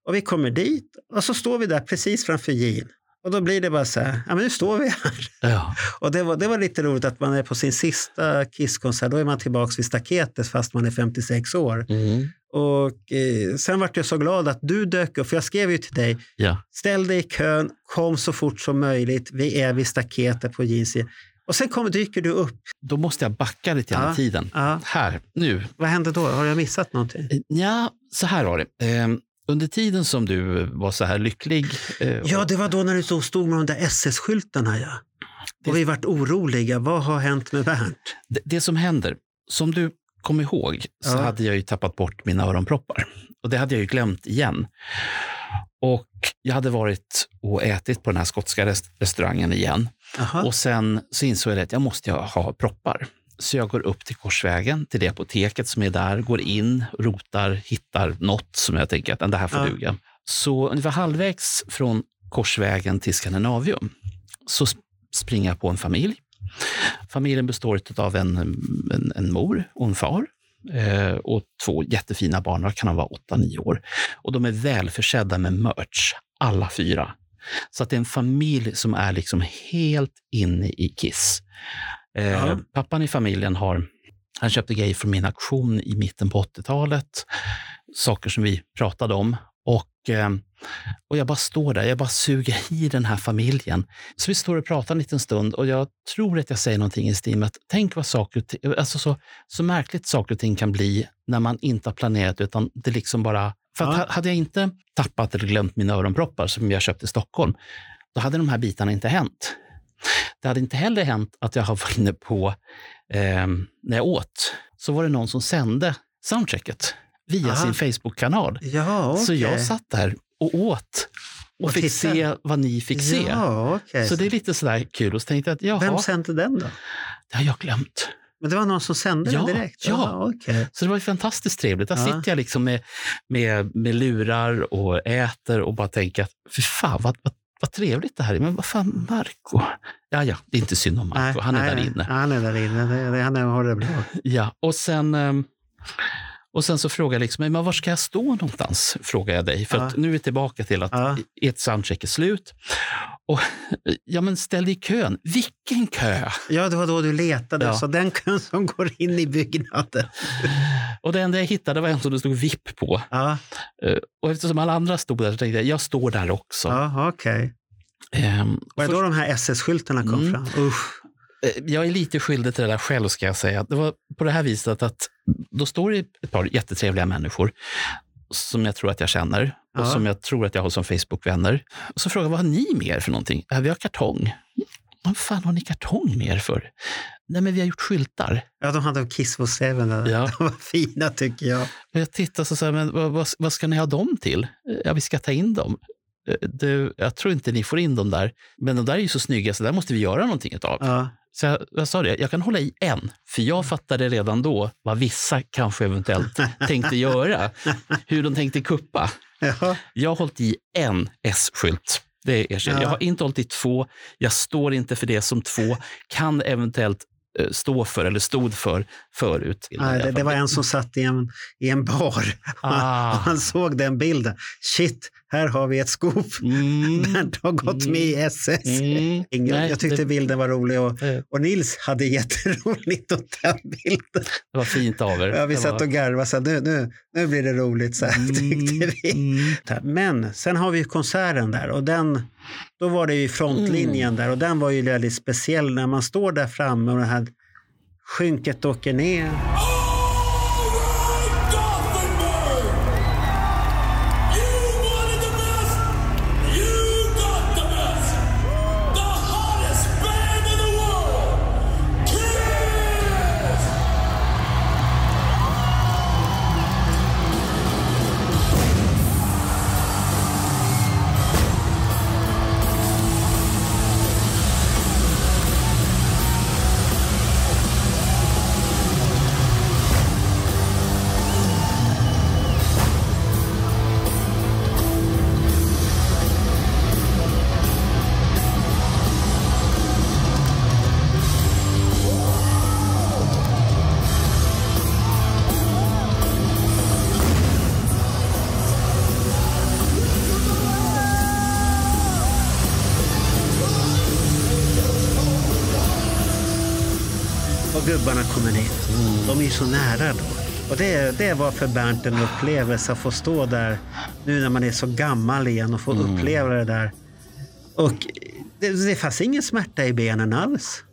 Och vi kommer dit och så står vi där precis framför Gin. Och då blir det bara så här, ja men nu står vi här. Ja. Och det var, det var lite roligt att man är på sin sista Kisskonsert, då är man tillbaka vid staketet fast man är 56 år. Mm. Och eh, sen vart jag så glad att du dök upp, för jag skrev ju till dig, ja. ställ dig i kön, kom så fort som möjligt, vi är vid staketet på Jeans. Och sen kommer, dyker du upp. Då måste jag backa lite grann Ja. i tiden. Ja. Här, nu. Vad hände då? Har jag missat någonting? Ja, så här var det. Under tiden som du var så här lycklig. Eh, Ja, det var då när du stod- stod med de där SS-skyltarna. Ja. Och vi vart oroliga. Vad har hänt med Bernt? det, det som händer, som du kom ihåg, så Ja. hade jag ju tappat bort mina öronproppar. Och det hade jag ju glömt igen. Och jag hade varit och ätit på den här skotska rest- restaurangen igen. Jaha. Och sen så insåg jag att jag måste ha proppar. Så jag går upp till Korsvägen, till det apoteket som är där, går in, rotar, hittar något som jag tänker att det här får Ja. duga. Så ungefär halvvägs från Korsvägen till Skandinavium så sp- springer jag på en familj. Familjen består av en, en, en mor och en far eh, och två jättefina barn, de kan vara 8-9 år. Och de är välförsedda med merch, alla fyra. Så att det är en familj som är liksom helt inne i Kiss. Eh. Pappan i familjen har han köpte grejer från min auktion i mitten på 80-talet. Saker som vi pratade om. Och, eh, och jag bara står där, jag bara suger i den här familjen. Så vi står och pratar en liten stund och jag tror att jag säger någonting i stil med att tänk vad saker alltså så, så märkligt saker och ting kan bli när man inte har planerat utan det liksom bara... För att Ja. hade jag inte tappat eller glömt mina öronproppar som jag köpte i Stockholm, då hade de här bitarna inte hänt. Det hade inte heller hänt att jag har varit inne på, eh, när jag åt, så var det någon som sände soundchecket via Aha. sin Facebook-kanal. Ja, okej. Så jag satt där och åt och, Och fick tittade. se vad ni fick se. Ja, okej. Så det är lite sådär kul. Och så tänkte jag att jaha, Vem sände den då? det har jag glömt. Men det var någon som sände Ja, den direkt? ja. okej. Så det var fantastiskt trevligt. Där Ja. sitter jag liksom med, med, med lurar och äter och bara tänker att fy fan vad, vad, vad trevligt det här är. Men vad fan, Marco? Ja, ja, det är inte synd om Marco. Han är nej, där nej. inne. Han är där inne. Det, det, han är, har det bra. Ja, och sen, ehm, och sen så frågar jag liksom, men var ska jag stå någonstans? Frågar jag dig. För Ja. nu är vi tillbaka till att Ja. ert soundcheck är slut. Och, ja, men ställ dig i kön. Vilken kö! Ja, det var då du letade. Ja. Så den kön som går in i byggnaden. Och det enda jag hittade var en som det stod VIP på. Ja, Eh, Och eftersom alla andra stod där så tänkte jag, jag står där också. ja okej. Ehm, Var det då de här SS-skyltarna kom Mm. fram? Usch. Eh, Jag är lite skyldig till det där själv ska jag säga. Det var på det här viset att då står det ett par jättetrevliga människor som jag tror att jag känner och Ja. som jag tror att jag har som Facebook-vänner. Och så frågar jag, vad har ni med er för någonting? "Ja, vi har kartong. Vad fan har ni kartong med er för? Nej, men vi har gjort skyltar. Ja, de hade Kiss for Seven. där. Ja. De var fina tycker jag. Och jag tittar så jag, men vad, vad, vad ska ni ha dem till? Ja, vi ska ta in dem. Eh, Du, jag tror inte ni får in dem där. Men de där är ju så snygga så där måste vi göra någonting av. Ja. Så jag, jag sa det, jag kan hålla i en, för jag fattade redan då vad vissa kanske eventuellt tänkte göra. Hur de tänkte kuppa. Ja. Jag har hållit i en S-skylt. Det erkänner jag. Ja. Jag har inte hållit i två. Jag står inte för det som två kan eventuellt eh, stå för eller stod för förut. Nej, det, det var en som satt i en, i en bar. Ah. Han såg den bilden. Shit, här har vi ett skop. Mm. Bernt har gått med i SS. Mm. Ingen, Nej, jag tyckte det- bilden var rolig och, Eh, och Nils hade jätteroligt åt den bilden. Det var fint av er. Ja, vi Det satt var- och garvade, så nu, nu, nu blir det roligt. Så här, tyckte vi. Mm. Men sen har vi konserten där och den, då var det ju frontlinjen Mm. där och den var ju väldigt speciell när man står där framme och det här skynket åker ner. Så nära då. Och det, det var för Bernt en upplevelse att få stå där nu när man är så gammal igen och få uppleva det där. Och det, det fanns ingen smärta i benen alls.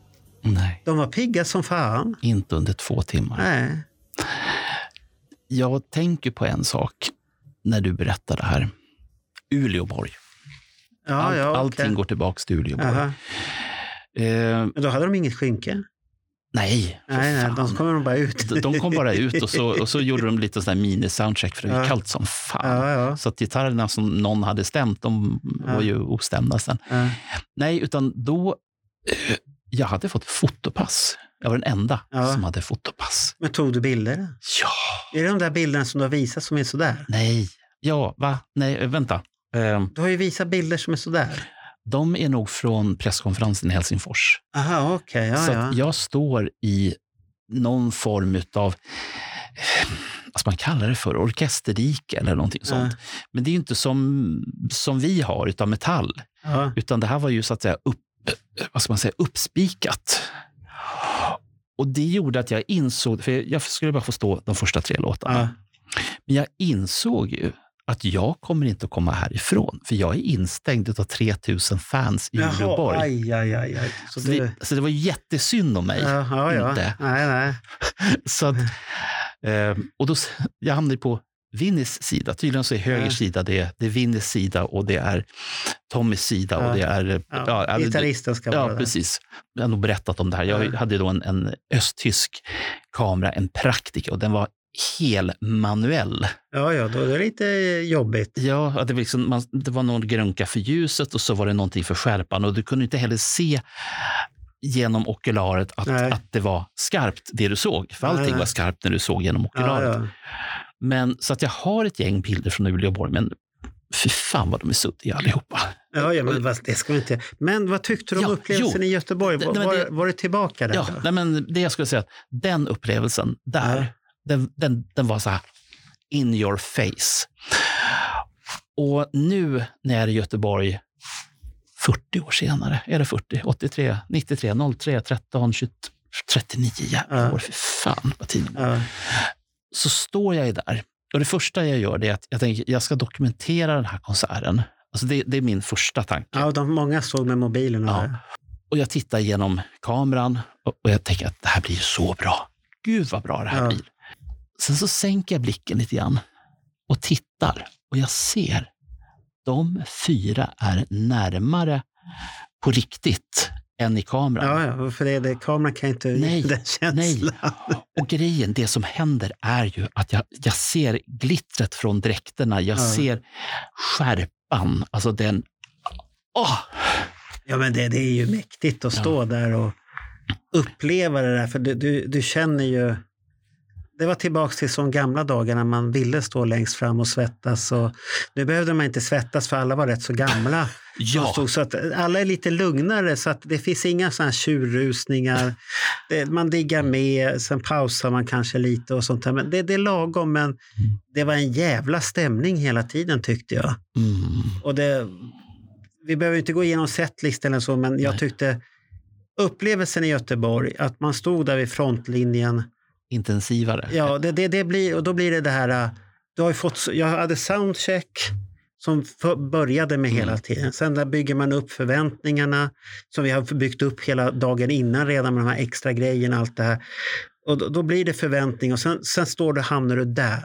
Nej, De var pigga som fan. inte under två timmar. Nej. Jag tänker på en sak när du berättar det här. Uleåborg. Ja, Allt, ja, okej. Allting går tillbaka till Uleåborg. Eh, Men då hade de inget skynke. Nej, Nej, nej, de kommer bara ut. De- De kom bara ut och så, och så gjorde de lite sån här mini-soundcheck för det var Ja. kallt som fan. Ja, ja. Så att gitarrerna som någon hade stämt, de var ju ostämda sen. Nej, utan då... Jag hade fått fotopass. Jag var den enda som hade fotopass. Men tog du bilder? Ja, Är det de där bilderna som du har visat som är sådär? nej, ja, va? Nej, vänta. Eh, Du har ju visat bilder som är sådär. De är nog från presskonferensen i Helsingfors. Aha, okej. Ja, så ja. jag står i någon form av vad ska man kalla det för, orkesterdike eller någonting sånt. Men det är ju inte som, som vi har utav metall, ja. utan det här var ju så att säga upp, vad ska man säga, uppspikat. Och det gjorde att jag insåg, för jag skulle bara få stå de första tre låtarna, ja. men jag insåg ju att jag kommer inte att komma härifrån, för jag är instängd av 3000 fans i Jaha, Uleåborg. aj, aj, aj, aj. Så Så, det, så det var jättesynd om mig. Ja, ja, ja. inte. Nej, nej. Så att, eh, och då, jag hamnade på Vinnys sida. Tydligen så är höger Ja. sida det, det är Vinnys sida och det är Tommys sida. Ja. Och det är, eh, Ja, ja, Gitarristen ska Ja, vara där. precis. Jag har nog berättat om det här. Jag Ja. hade då en, en östtysk kamera, en praktiker, och den var helmanuell. Ja, ja, då är det lite jobbigt. Ja, det var, liksom, man, det var någon grunka för ljuset och så var det någonting för skärpan. Och du kunde inte heller se genom okularet att, Nej. att det var skarpt, det du såg. För allting Nej, nej. var skarpt när du såg genom Ja, okularet. ja. Men, så att jag har ett gäng bilder från Uleåborg, men fy fan vad de är suddiga allihopa. Ja, ja, men det ska inte... Men vad tyckte du om Ja, upplevelsen jo. i Göteborg? Det- Var, det- var du tillbaka där? Ja, nej, men det jag skulle säga, att den upplevelsen där, Ja. Den, den, den var så här in your face. Och nu när jag är i Göteborg 40 år senare, är det 40? 83, 93, 03, 13, 20, 39 jävla år. Fy fan vad tiden. Ja. Så står jag ju där. Och det första jag gör är att jag tänker jag ska dokumentera den här konserten. Alltså det, det är min första tanke. Ja, de, många stod med mobilen. Och Ja. Och jag tittar genom kameran och, och jag tänker att det här blir så bra. Gud vad bra det här Ja. blir. Sen så sänker jag blicken lite grann och tittar och jag ser de fyra är närmare på riktigt än i kameran. Ja, ja, för det, det, kameran kan inte Nej, den känslan. Och grejen, det som händer är ju att jag, jag ser glittret från dräkterna. Jag Ja. ser skärpan. Alltså den... Åh! Ja, men det, det är ju mäktigt att stå där och uppleva det där. För du, du, du känner ju... Det var tillbaks till som gamla dagar när man ville stå längst fram och svettas. Och nu behövde man inte svettas för alla var rätt så gamla. Ja, stod, så att alla är lite lugnare så att det finns inga sådana här tjurrusningar. Det, man diggar med, sen pausar man kanske lite och sånt där. Men det, det är lagom. Men det var en jävla stämning hela tiden tyckte jag. mm, Och det, vi behöver inte gå igenom setlistan eller så, men jag Nej. tyckte upplevelsen i Göteborg, att man stod där vid frontlinjen. Intensivare. Ja, det, det, det blir, och då blir det det här, äh, du har fått, jag hade soundcheck som för, började med hela tiden. Sen där bygger man upp förväntningarna som vi har byggt upp hela dagen innan redan med de här extra grejerna, allt det här. Och då, då blir det förväntning och sen, sen står du, hamnar du där.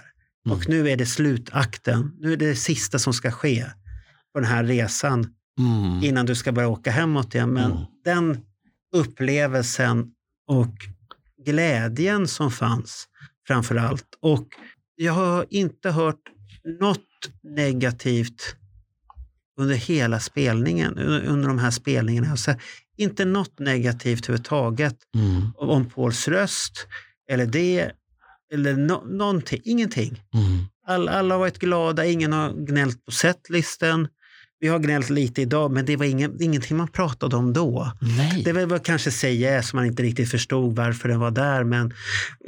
Och nu är det slutakten. Nu är det det sista som ska ske på den här resan Mm. innan du ska börja åka hemåt igen. Men Mm. den upplevelsen och glädjen som fanns framför allt. Och jag har inte hört något negativt under hela spelningen, under de här spelningarna. Alltså, inte något negativt överhuvudtaget Mm. om Pauls röst eller det, eller no, någonting, ingenting. Mm. Alla, alla har varit glada, ingen har gnällt på setlisten. Vi har gnällt lite idag, men det var ingen, ingenting man pratade om då. Nej. Det var kanske säga som man inte riktigt förstod varför den var där, men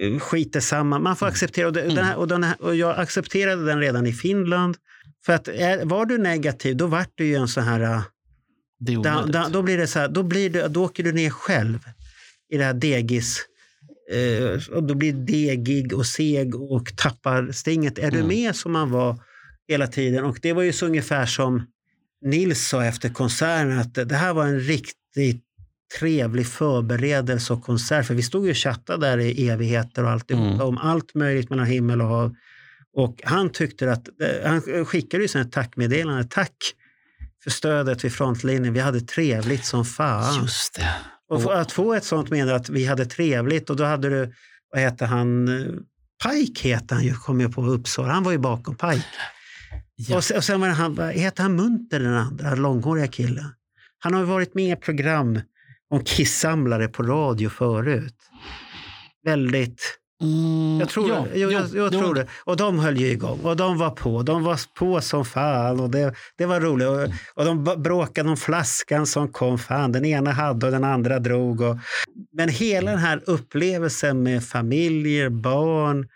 eh, skit samma. Man får acceptera. Och, den här, och, den här, och jag accepterade den redan i Finland. För att är, var du negativ, då vart du ju en sån här... eh, det är Da, da, då blir det så här, då, blir det, då åker du ner själv i det här degis. Eh, och då blir degig och seg och tappar stinget. Är du Mm. med som man var hela tiden? Och det var ju så ungefär som Nils sa efter konserten att det här var en riktigt trevlig förberedelse och konsert. För vi stod ju och chattade där i evigheter och alltihopa Mm. om allt möjligt mellan himmel och hav. Och han tyckte att, eh, han skickade ju sen ett tackmeddelande. Tack för stödet vid frontlinjen. Vi hade trevligt som fan. Just det. Och för att få ett sånt menar att vi hade trevligt och då hade du, vad heter han, eh, Pike heter han ju, kom jag på Uppsala. Han var ju bakom Pike. Ja. Och, sen, och sen var det han, heter han Munter den andra, långhåriga killen? Han har ju varit med i ett program om kissamlare på radio förut. Väldigt Mm, jag tror, ja, det. jag, jag, jag jo. tror det. Och de höll ju igång och de var på. De var på som fan och det, det var roligt. Och, och de bråkade om flaskan som kom. Fan, den ena hade och den andra drog. Och, men hela den här upplevelsen med familjer, barn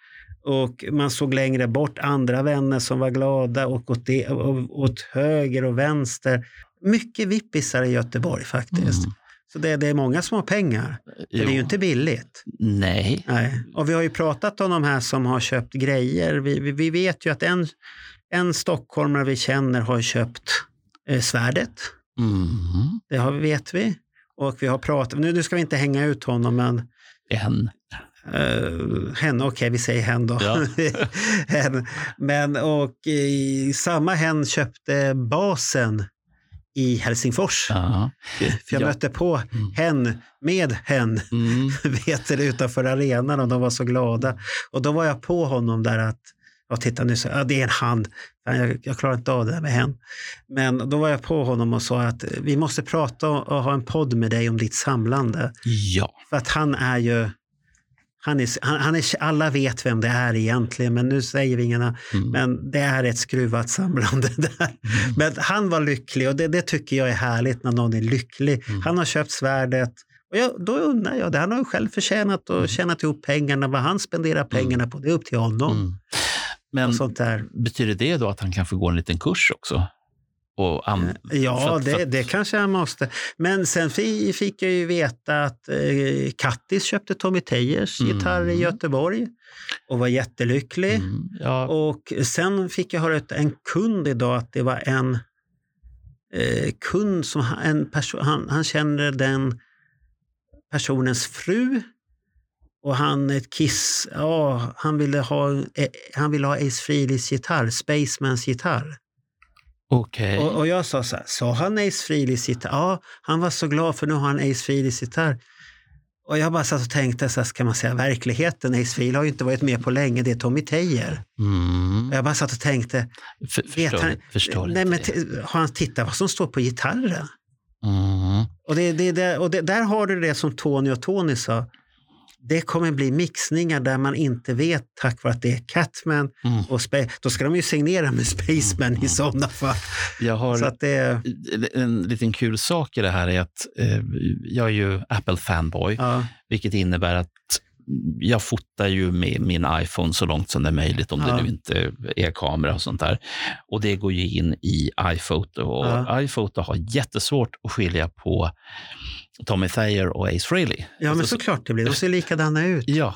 och man såg längre bort andra vänner som var glada och åt, det, åt höger och vänster. Mycket vippisar i Göteborg faktiskt. Mm. Så det, det är många som har pengar. Men det är ju Jo. inte billigt. Nej. Nej. Och vi har ju pratat om de här som har köpt grejer. Vi, vi, vi vet ju att en, en stockholmare vi känner har köpt eh, svärdet. Mm. Det har, vet vi. Och vi har pratat, nu, nu ska vi inte hänga ut honom, men En. Uh, hen, okej vi säger hen då. Ja. hen. Men och i, samma hen köpte basen i Helsingfors. Ja. För jag Ja. mötte på Mm. hen med hen Mm. vet det, utanför arenan och de var så glada. Och då var jag på honom där att, ja titta nu, så, ja, det är en hand, jag, jag klarar inte av det här med hen. Men då var jag på honom och sa att vi måste prata och, och ha en podd med dig om ditt samlande. Ja. För att han är ju, han är, han, han är, alla vet vem det är egentligen, men nu säger vi inga Mm. men det är ett skruvat samlande där. Men han var lycklig och det, det tycker jag är härligt när någon är lycklig. Mm. Han har köpt svärdet. Och jag, då undrar jag, det han har ju själv förtjänat och tjänat ihop pengarna. Vad han spenderar pengarna på, det är upp till honom. Mm. Men Och sånt där. betyder det då att han kan få gå en liten kurs också? Och an- för Ja, att- för det, att- det kanske jag måste. Men sen fi- fick jag ju veta att eh, Kattis köpte Tommy Tejers Mm. gitarr i Göteborg och var jättelycklig. Mm, ja, Och sen fick jag höra att en kund idag att det var en eh, kund som han- en person, han, han känner den personens fru och han ett Kiss, ja, han ville ha, eh, han ville ha Ace Frehleys gitarr, Spacemans gitarr. Okej. Och, och jag sa så här, sa han Ace Frehleys gitarr? Ja, han var så glad för nu har han Ace Frehleys gitarr. Och jag bara satt och tänkte, så här, ska man säga verkligheten? Ace Frehley har ju inte varit med på länge, det är Tommy Tejer. Mm. Och jag bara satt och tänkte, För, förstår, han, förstår nej, men har han tittat vad som står på gitarren? Mm. Och, det, det, det, och där har du det som Tony och Tony sa. Det kommer bli mixningar där man inte vet tack vare att det är Catman Mm. och Då ska de ju signera med Spaceman i sådana fall. Jag har Så att det, en liten kul sak i det här är att eh, jag är ju Apple-fanboy, ja, vilket innebär att jag fotar ju med min iPhone så långt som det är möjligt, om Ja. det nu inte är kamera och sånt där. Och det går ju in i iPhoto. Och Ja. iPhoto har jättesvårt att skilja på Tommy Thayer och Ace Frehley. ja men Alltså, såklart det blir. De ser likadana ut. Ja.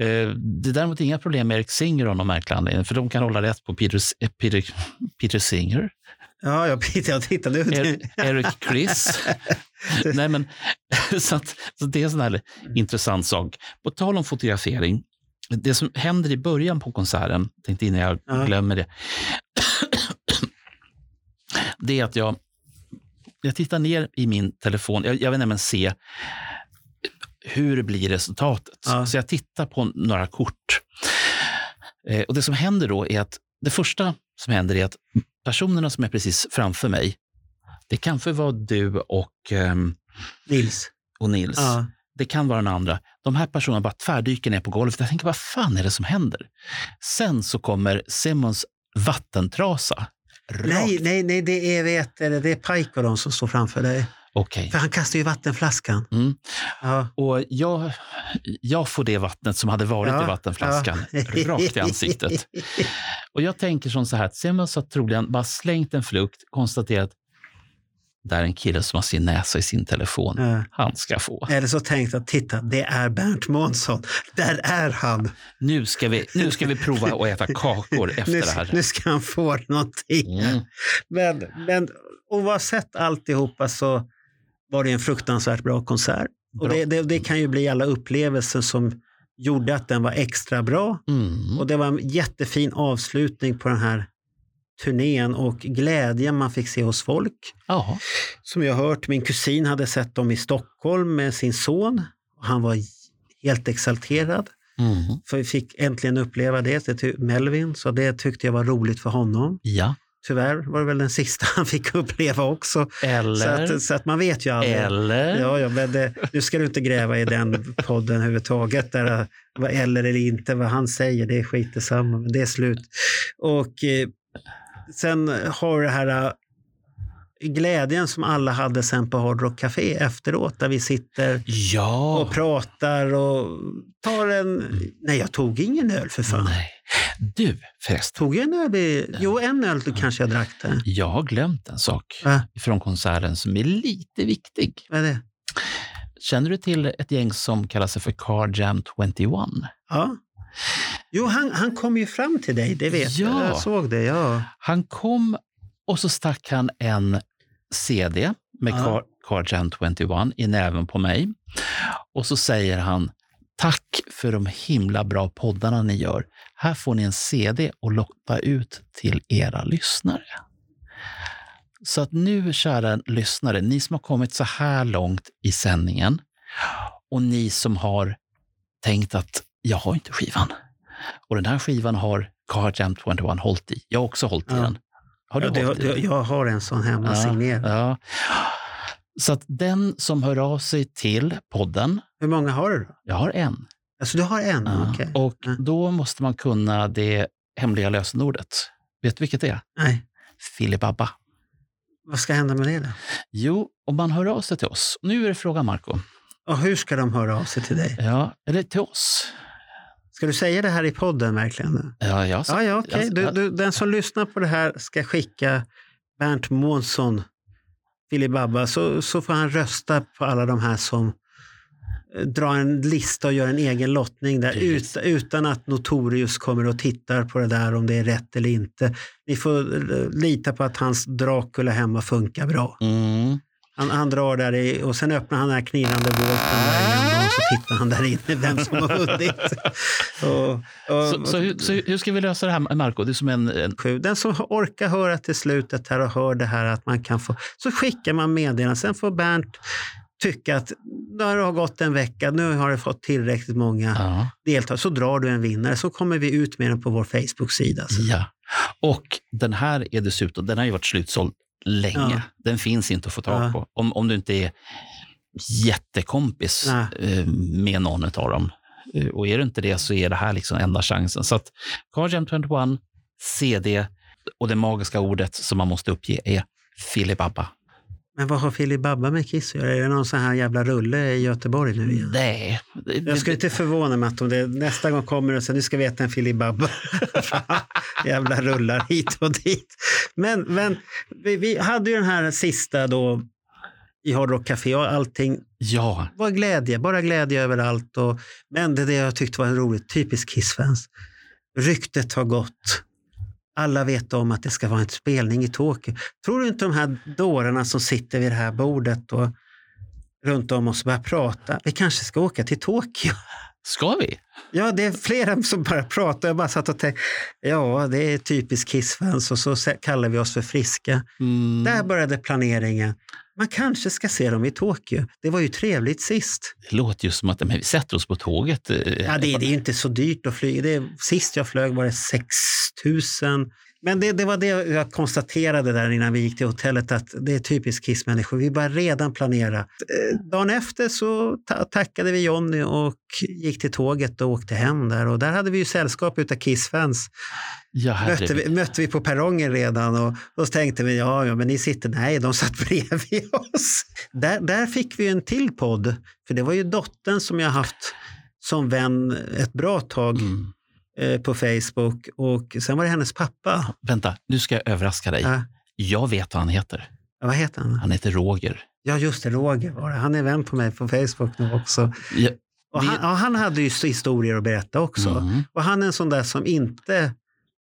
Eh, Det är däremot inga problem med Eric Singer av någon märklig anledning, för de kan hålla rätt på Peter, eh, Peter, Peter Singer, Ja, jag, nu. Er, Eric Chris. Nej, men, så, att, så det är en sån här intressant sak. På tal om fotografering, det som händer i början på konserten, tänkte innan jag Ja. glömmer det, det är att jag, jag tittar ner i min telefon. Jag, jag vill nämligen se hur blir resultatet. Ja. Så jag tittar på några kort. Eh, och Det som händer då är att det första som händer är att personerna som är precis framför mig, det kanske var du och, ehm, Nils. och Nils. Ja. Det kan vara den andra. De här personerna bara tvärdyker ner på golvet. Jag tänker, vad fan är det som händer? Sen så kommer Simons vattentrasa. Rakt. Nej, nej, nej, det är, vet, det är de som står framför dig. Okej. För han kastar ju vattenflaskan. Mm. Ja. Och jag, jag får det vattnet som hade varit Ja, i vattenflaskan ja. rakt i ansiktet. Och jag tänker som så här, Simmons har troligen bara slängt en flukt, konstaterat där är en kille som har sin näsa i sin telefon. Ja. Han ska få. Eller så tänkt att titta, det är Bernt Månsson. Där är han. Nu ska vi, nu ska vi prova att äta kakor efter Nu, det här. nu ska han få någonting. Mm. Men, men oavsett alltihopa så var det en fruktansvärt bra konsert. Och Bra. det, det, det kan ju bli alla upplevelser som gjorde att den var extra bra. Mm. Och det var en jättefin avslutning på den här turnén och glädjen man fick se hos folk. Ja. Som jag hört, min kusin hade sett dem i Stockholm med sin son. Han var helt exalterad. Mm. För vi fick äntligen uppleva det, det Melvin, så det tyckte jag var roligt för honom. ja. Tyvärr var det väl den sista han fick uppleva också. Så Eller, att, så att man vet ju aldrig. eller Ja, ja, men det, nu ska du inte gräva i den podden överhuvudtaget. Där, vad eller eller inte, vad han säger, det är skit detsamma, men det är slut. Och eh, sen har det här eh, glädjen som alla hade sen på Hard Rock Café efteråt, där vi sitter ja. och pratar och tar en... Nej, jag tog ingen öl för fan. Nej. Du förresten, Tog jag en öl? i- Jo, en öl då kanske jag drack det. jag har glömt en sak Va? från konserten som är lite viktig. Vad är det? Känner du till ett gäng som kallar sig för Car Jam 21? Ja. Jo, han, han kom ju fram till dig, det vet jag. Ja. Jag såg det, ja. Han kom och så stack han en CD med Ja. Car, Car Jam 21 i näven på mig. Och så säger han Tack för de himla bra poddarna ni gör. Här får ni en CD och lotta ut till era lyssnare. Så att nu, kära lyssnare, ni som har kommit så här långt i sändningen och ni som har tänkt att jag har inte skivan. Och den här skivan har Car Jam 21 hållit i. Jag har också hållit i Ja. den. Har du ja, hållit i det, den? jag har en sån hemma signerad. Ja. Så att den som hör av sig till podden, Hur många har du då? jag har en. Alltså du har en? Ja. Okej. Och Ja. då måste man kunna det hemliga lösenordet. Vet du vilket det är? Nej. Filibabba. Vad ska hända med det då? Jo, om man hör av sig till oss. Nu är det frågan, Marco. Och hur ska de höra av sig till dig? Ja, eller till oss. Ska du säga det här i podden verkligen? Ja, jag, Ja, ja okej. jag- Du, du, den som lyssnar på det här ska skicka Bernt Månsson, Filibabba, så, så får han rösta på alla de här som eh, drar en lista och gör en egen lottning där ut, utan att Notorius kommer och tittar på det där om det är rätt eller inte. Ni får eh, lita på att hans Dracula hemma funkar bra. Mm. Han, han drar där i, och sen öppnar han den här knirrande båten där igen och så tittar han där inne vem som har vunnit. och, och, Så, så, hur, så hur ska vi lösa det här, Marco? Du som en, en. Den som orkar höra till slutet här och hör det här att man kan få, så skickar man meddelanden. Sen får Bernt tycka att när det har gått en vecka, nu har det fått tillräckligt många ja. deltagare, så drar du en vinnare. Så kommer vi ut med den på vår Facebook-sida. Ja. Och den här är dessutom, den har ju varit slutsåld länge. Ja. Den finns inte att få tag på. Om, om du inte är jättekompis Nej. eh, med någon av dem. Eh, Och är du inte det så är det här liksom enda chansen. Så att Car Jam 21, CD och det magiska ordet som man måste uppge är filibabba. Men vad har Filibabba med Kiss att göra? Är det någon sån här jävla rulle i Göteborg nu igen? Nej. Jag skulle inte förvåna mig att om det nästa gång kommer och säger nu ska vi äta en filibabba. Jävla rullar hit och dit. Men, men vi, vi hade ju den här sista då i Hard Rock Café och allting Ja, var glädje, bara glädje överallt. Och, men det det jag tyckte var roligt, typiskt Kiss-fans. Ryktet har gått. Alla vet om att det ska vara en spelning i Tokyo. Tror du inte de här dårarna som sitter vid det här bordet och runt om oss börjar prata? Vi kanske ska åka till Tokyo. ska vi? Ja, det är flera som bara pratar. Jag bara satt och tänkte, ja, det är typiskt Kiss-fans och så kallar vi oss för friska. Mm. Där började planeringen. Man kanske ska se dem i Tokyo. Det var ju trevligt sist. Det låter ju som att men vi sätter oss på tåget. eh, Ja, det, det är ju inte så dyrt att flyga. Det, sist jag flög var det 6 000. Men det, det var det jag konstaterade där innan vi gick till hotellet att det är typiskt Kiss-människor. Vi börjar redan planera. Eh, Dagen efter så ta tackade vi Jonny och gick till tåget och åkte hem där. Och där hade vi ju sällskap utav Kiss-fans. Ja, Mötte vi, mötte vi på perrongen redan och då tänkte vi ja, ja, men ni sitter, nej, de satt bredvid oss. Där, där fick vi en till podd, för det var ju dottern som jag haft som vän ett bra tag Mm. Eh, på Facebook och sen var det hennes pappa. Vänta, nu ska jag överraska dig. Ja, Jag vet vad han heter. vad heter han? Han heter Roger. Ja, just det, Roger var det. Han är vän på mig på Facebook nu också. Ja, Och Vi- han, ja, han hade ju historier att berätta också. mm. Och han är en sån där som inte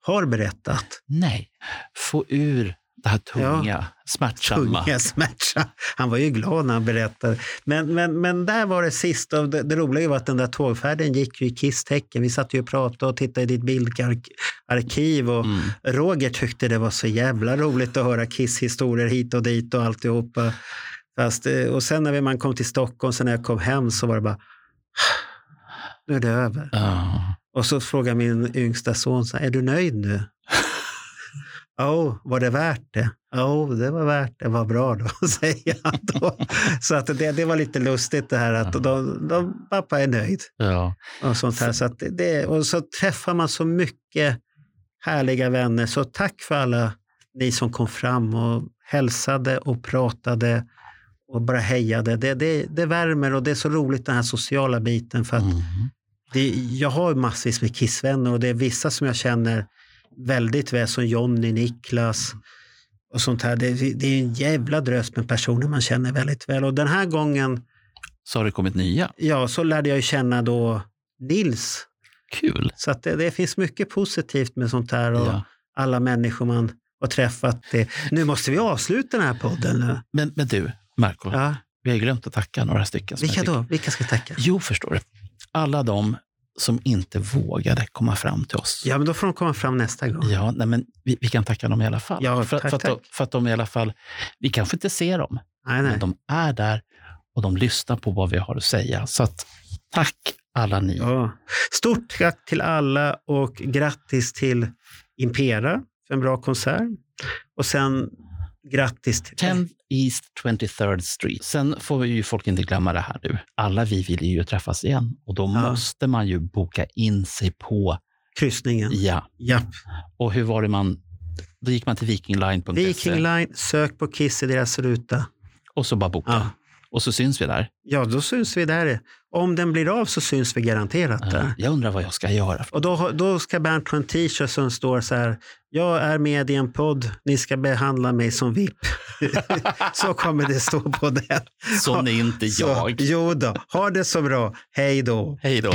har berättat. Nej, få ur det här tunga, smärtsamma. tunga smärta. Han var ju glad när han berättade. Men, men, men där var det sist. Och det, det roliga var att den där tågfärden gick ju i Kiss-tecken. Vi satt ju och pratade och tittade i ditt bildarkiv. Och Mm. Roger tyckte det var så jävla roligt att höra Kiss-historier hit och dit och alltihopa. Fast, eh, och sen när man kom till Stockholm, sen när jag kom hem så var det bara nu är det över. Ja. Och så frågar min yngsta son, så här, är du nöjd nu? Oh, var det värt det? Oh, det var värt det. Vad bra då, säger han då. Så att det, det var lite lustigt det här att de, de, pappa är nöjd. Ja. Och, sånt här. Så att det, och så träffar man så mycket härliga vänner. Så tack för alla ni som kom fram och hälsade och pratade och bara hejade. Det, det, det värmer och det är så roligt den här sociala biten. För att Mm. det, jag har massvis med Kissvänner och det är vissa som jag känner väldigt väl som Jonny, Niklas och sånt här. Det, det är en jävla drös med personer man känner väldigt väl. Och den här gången, Så har det kommit nya. ja, så lärde jag känna då Nils. Kul. Så att det, det finns mycket positivt med sånt här och Ja. alla människor man har träffat. Det. Nu måste vi avsluta den här podden. Nu. Men, men du, Marco, Ja, vi har glömt att tacka några stycken. vilka då? Vilka ska tacka? Jo, förstår du. Alla de som inte vågade komma fram till oss. Ja, men då får de komma fram nästa gång. Ja, nej, men vi, vi kan tacka dem i alla fall. Ja, för, tack, för, att tack. för att de i alla fall, vi kanske inte ser dem, Nej, nej. men de är där och de lyssnar på vad vi har att säga. Så att, tack alla ni. Ja. Stort tack till alla och grattis till Impera för en bra konsert. Och sen grattis till... 10 East 23rd Street. Sen får vi ju folk inte glömma det här nu. Alla vi vill ju träffas igen och då Ja. måste man ju boka in sig på, kryssningen. ja. Japp. Och hur var det man, då gick man till vikingline.se Viking Line, sök på Kiss i deras ruta. och så bara boka. Ja. Och så syns vi där. Ja, då syns vi där. Om den blir av så syns vi garanterat Ja, där. Jag undrar vad jag ska göra. Och då, då ska Bernt ha en t-shirt som står så här. Jag är med i en podd. Ni ska behandla mig som VIP. så kommer det stå på den. Sån är inte Så, jag. jo då, ha det så bra. Hej då. Hej då.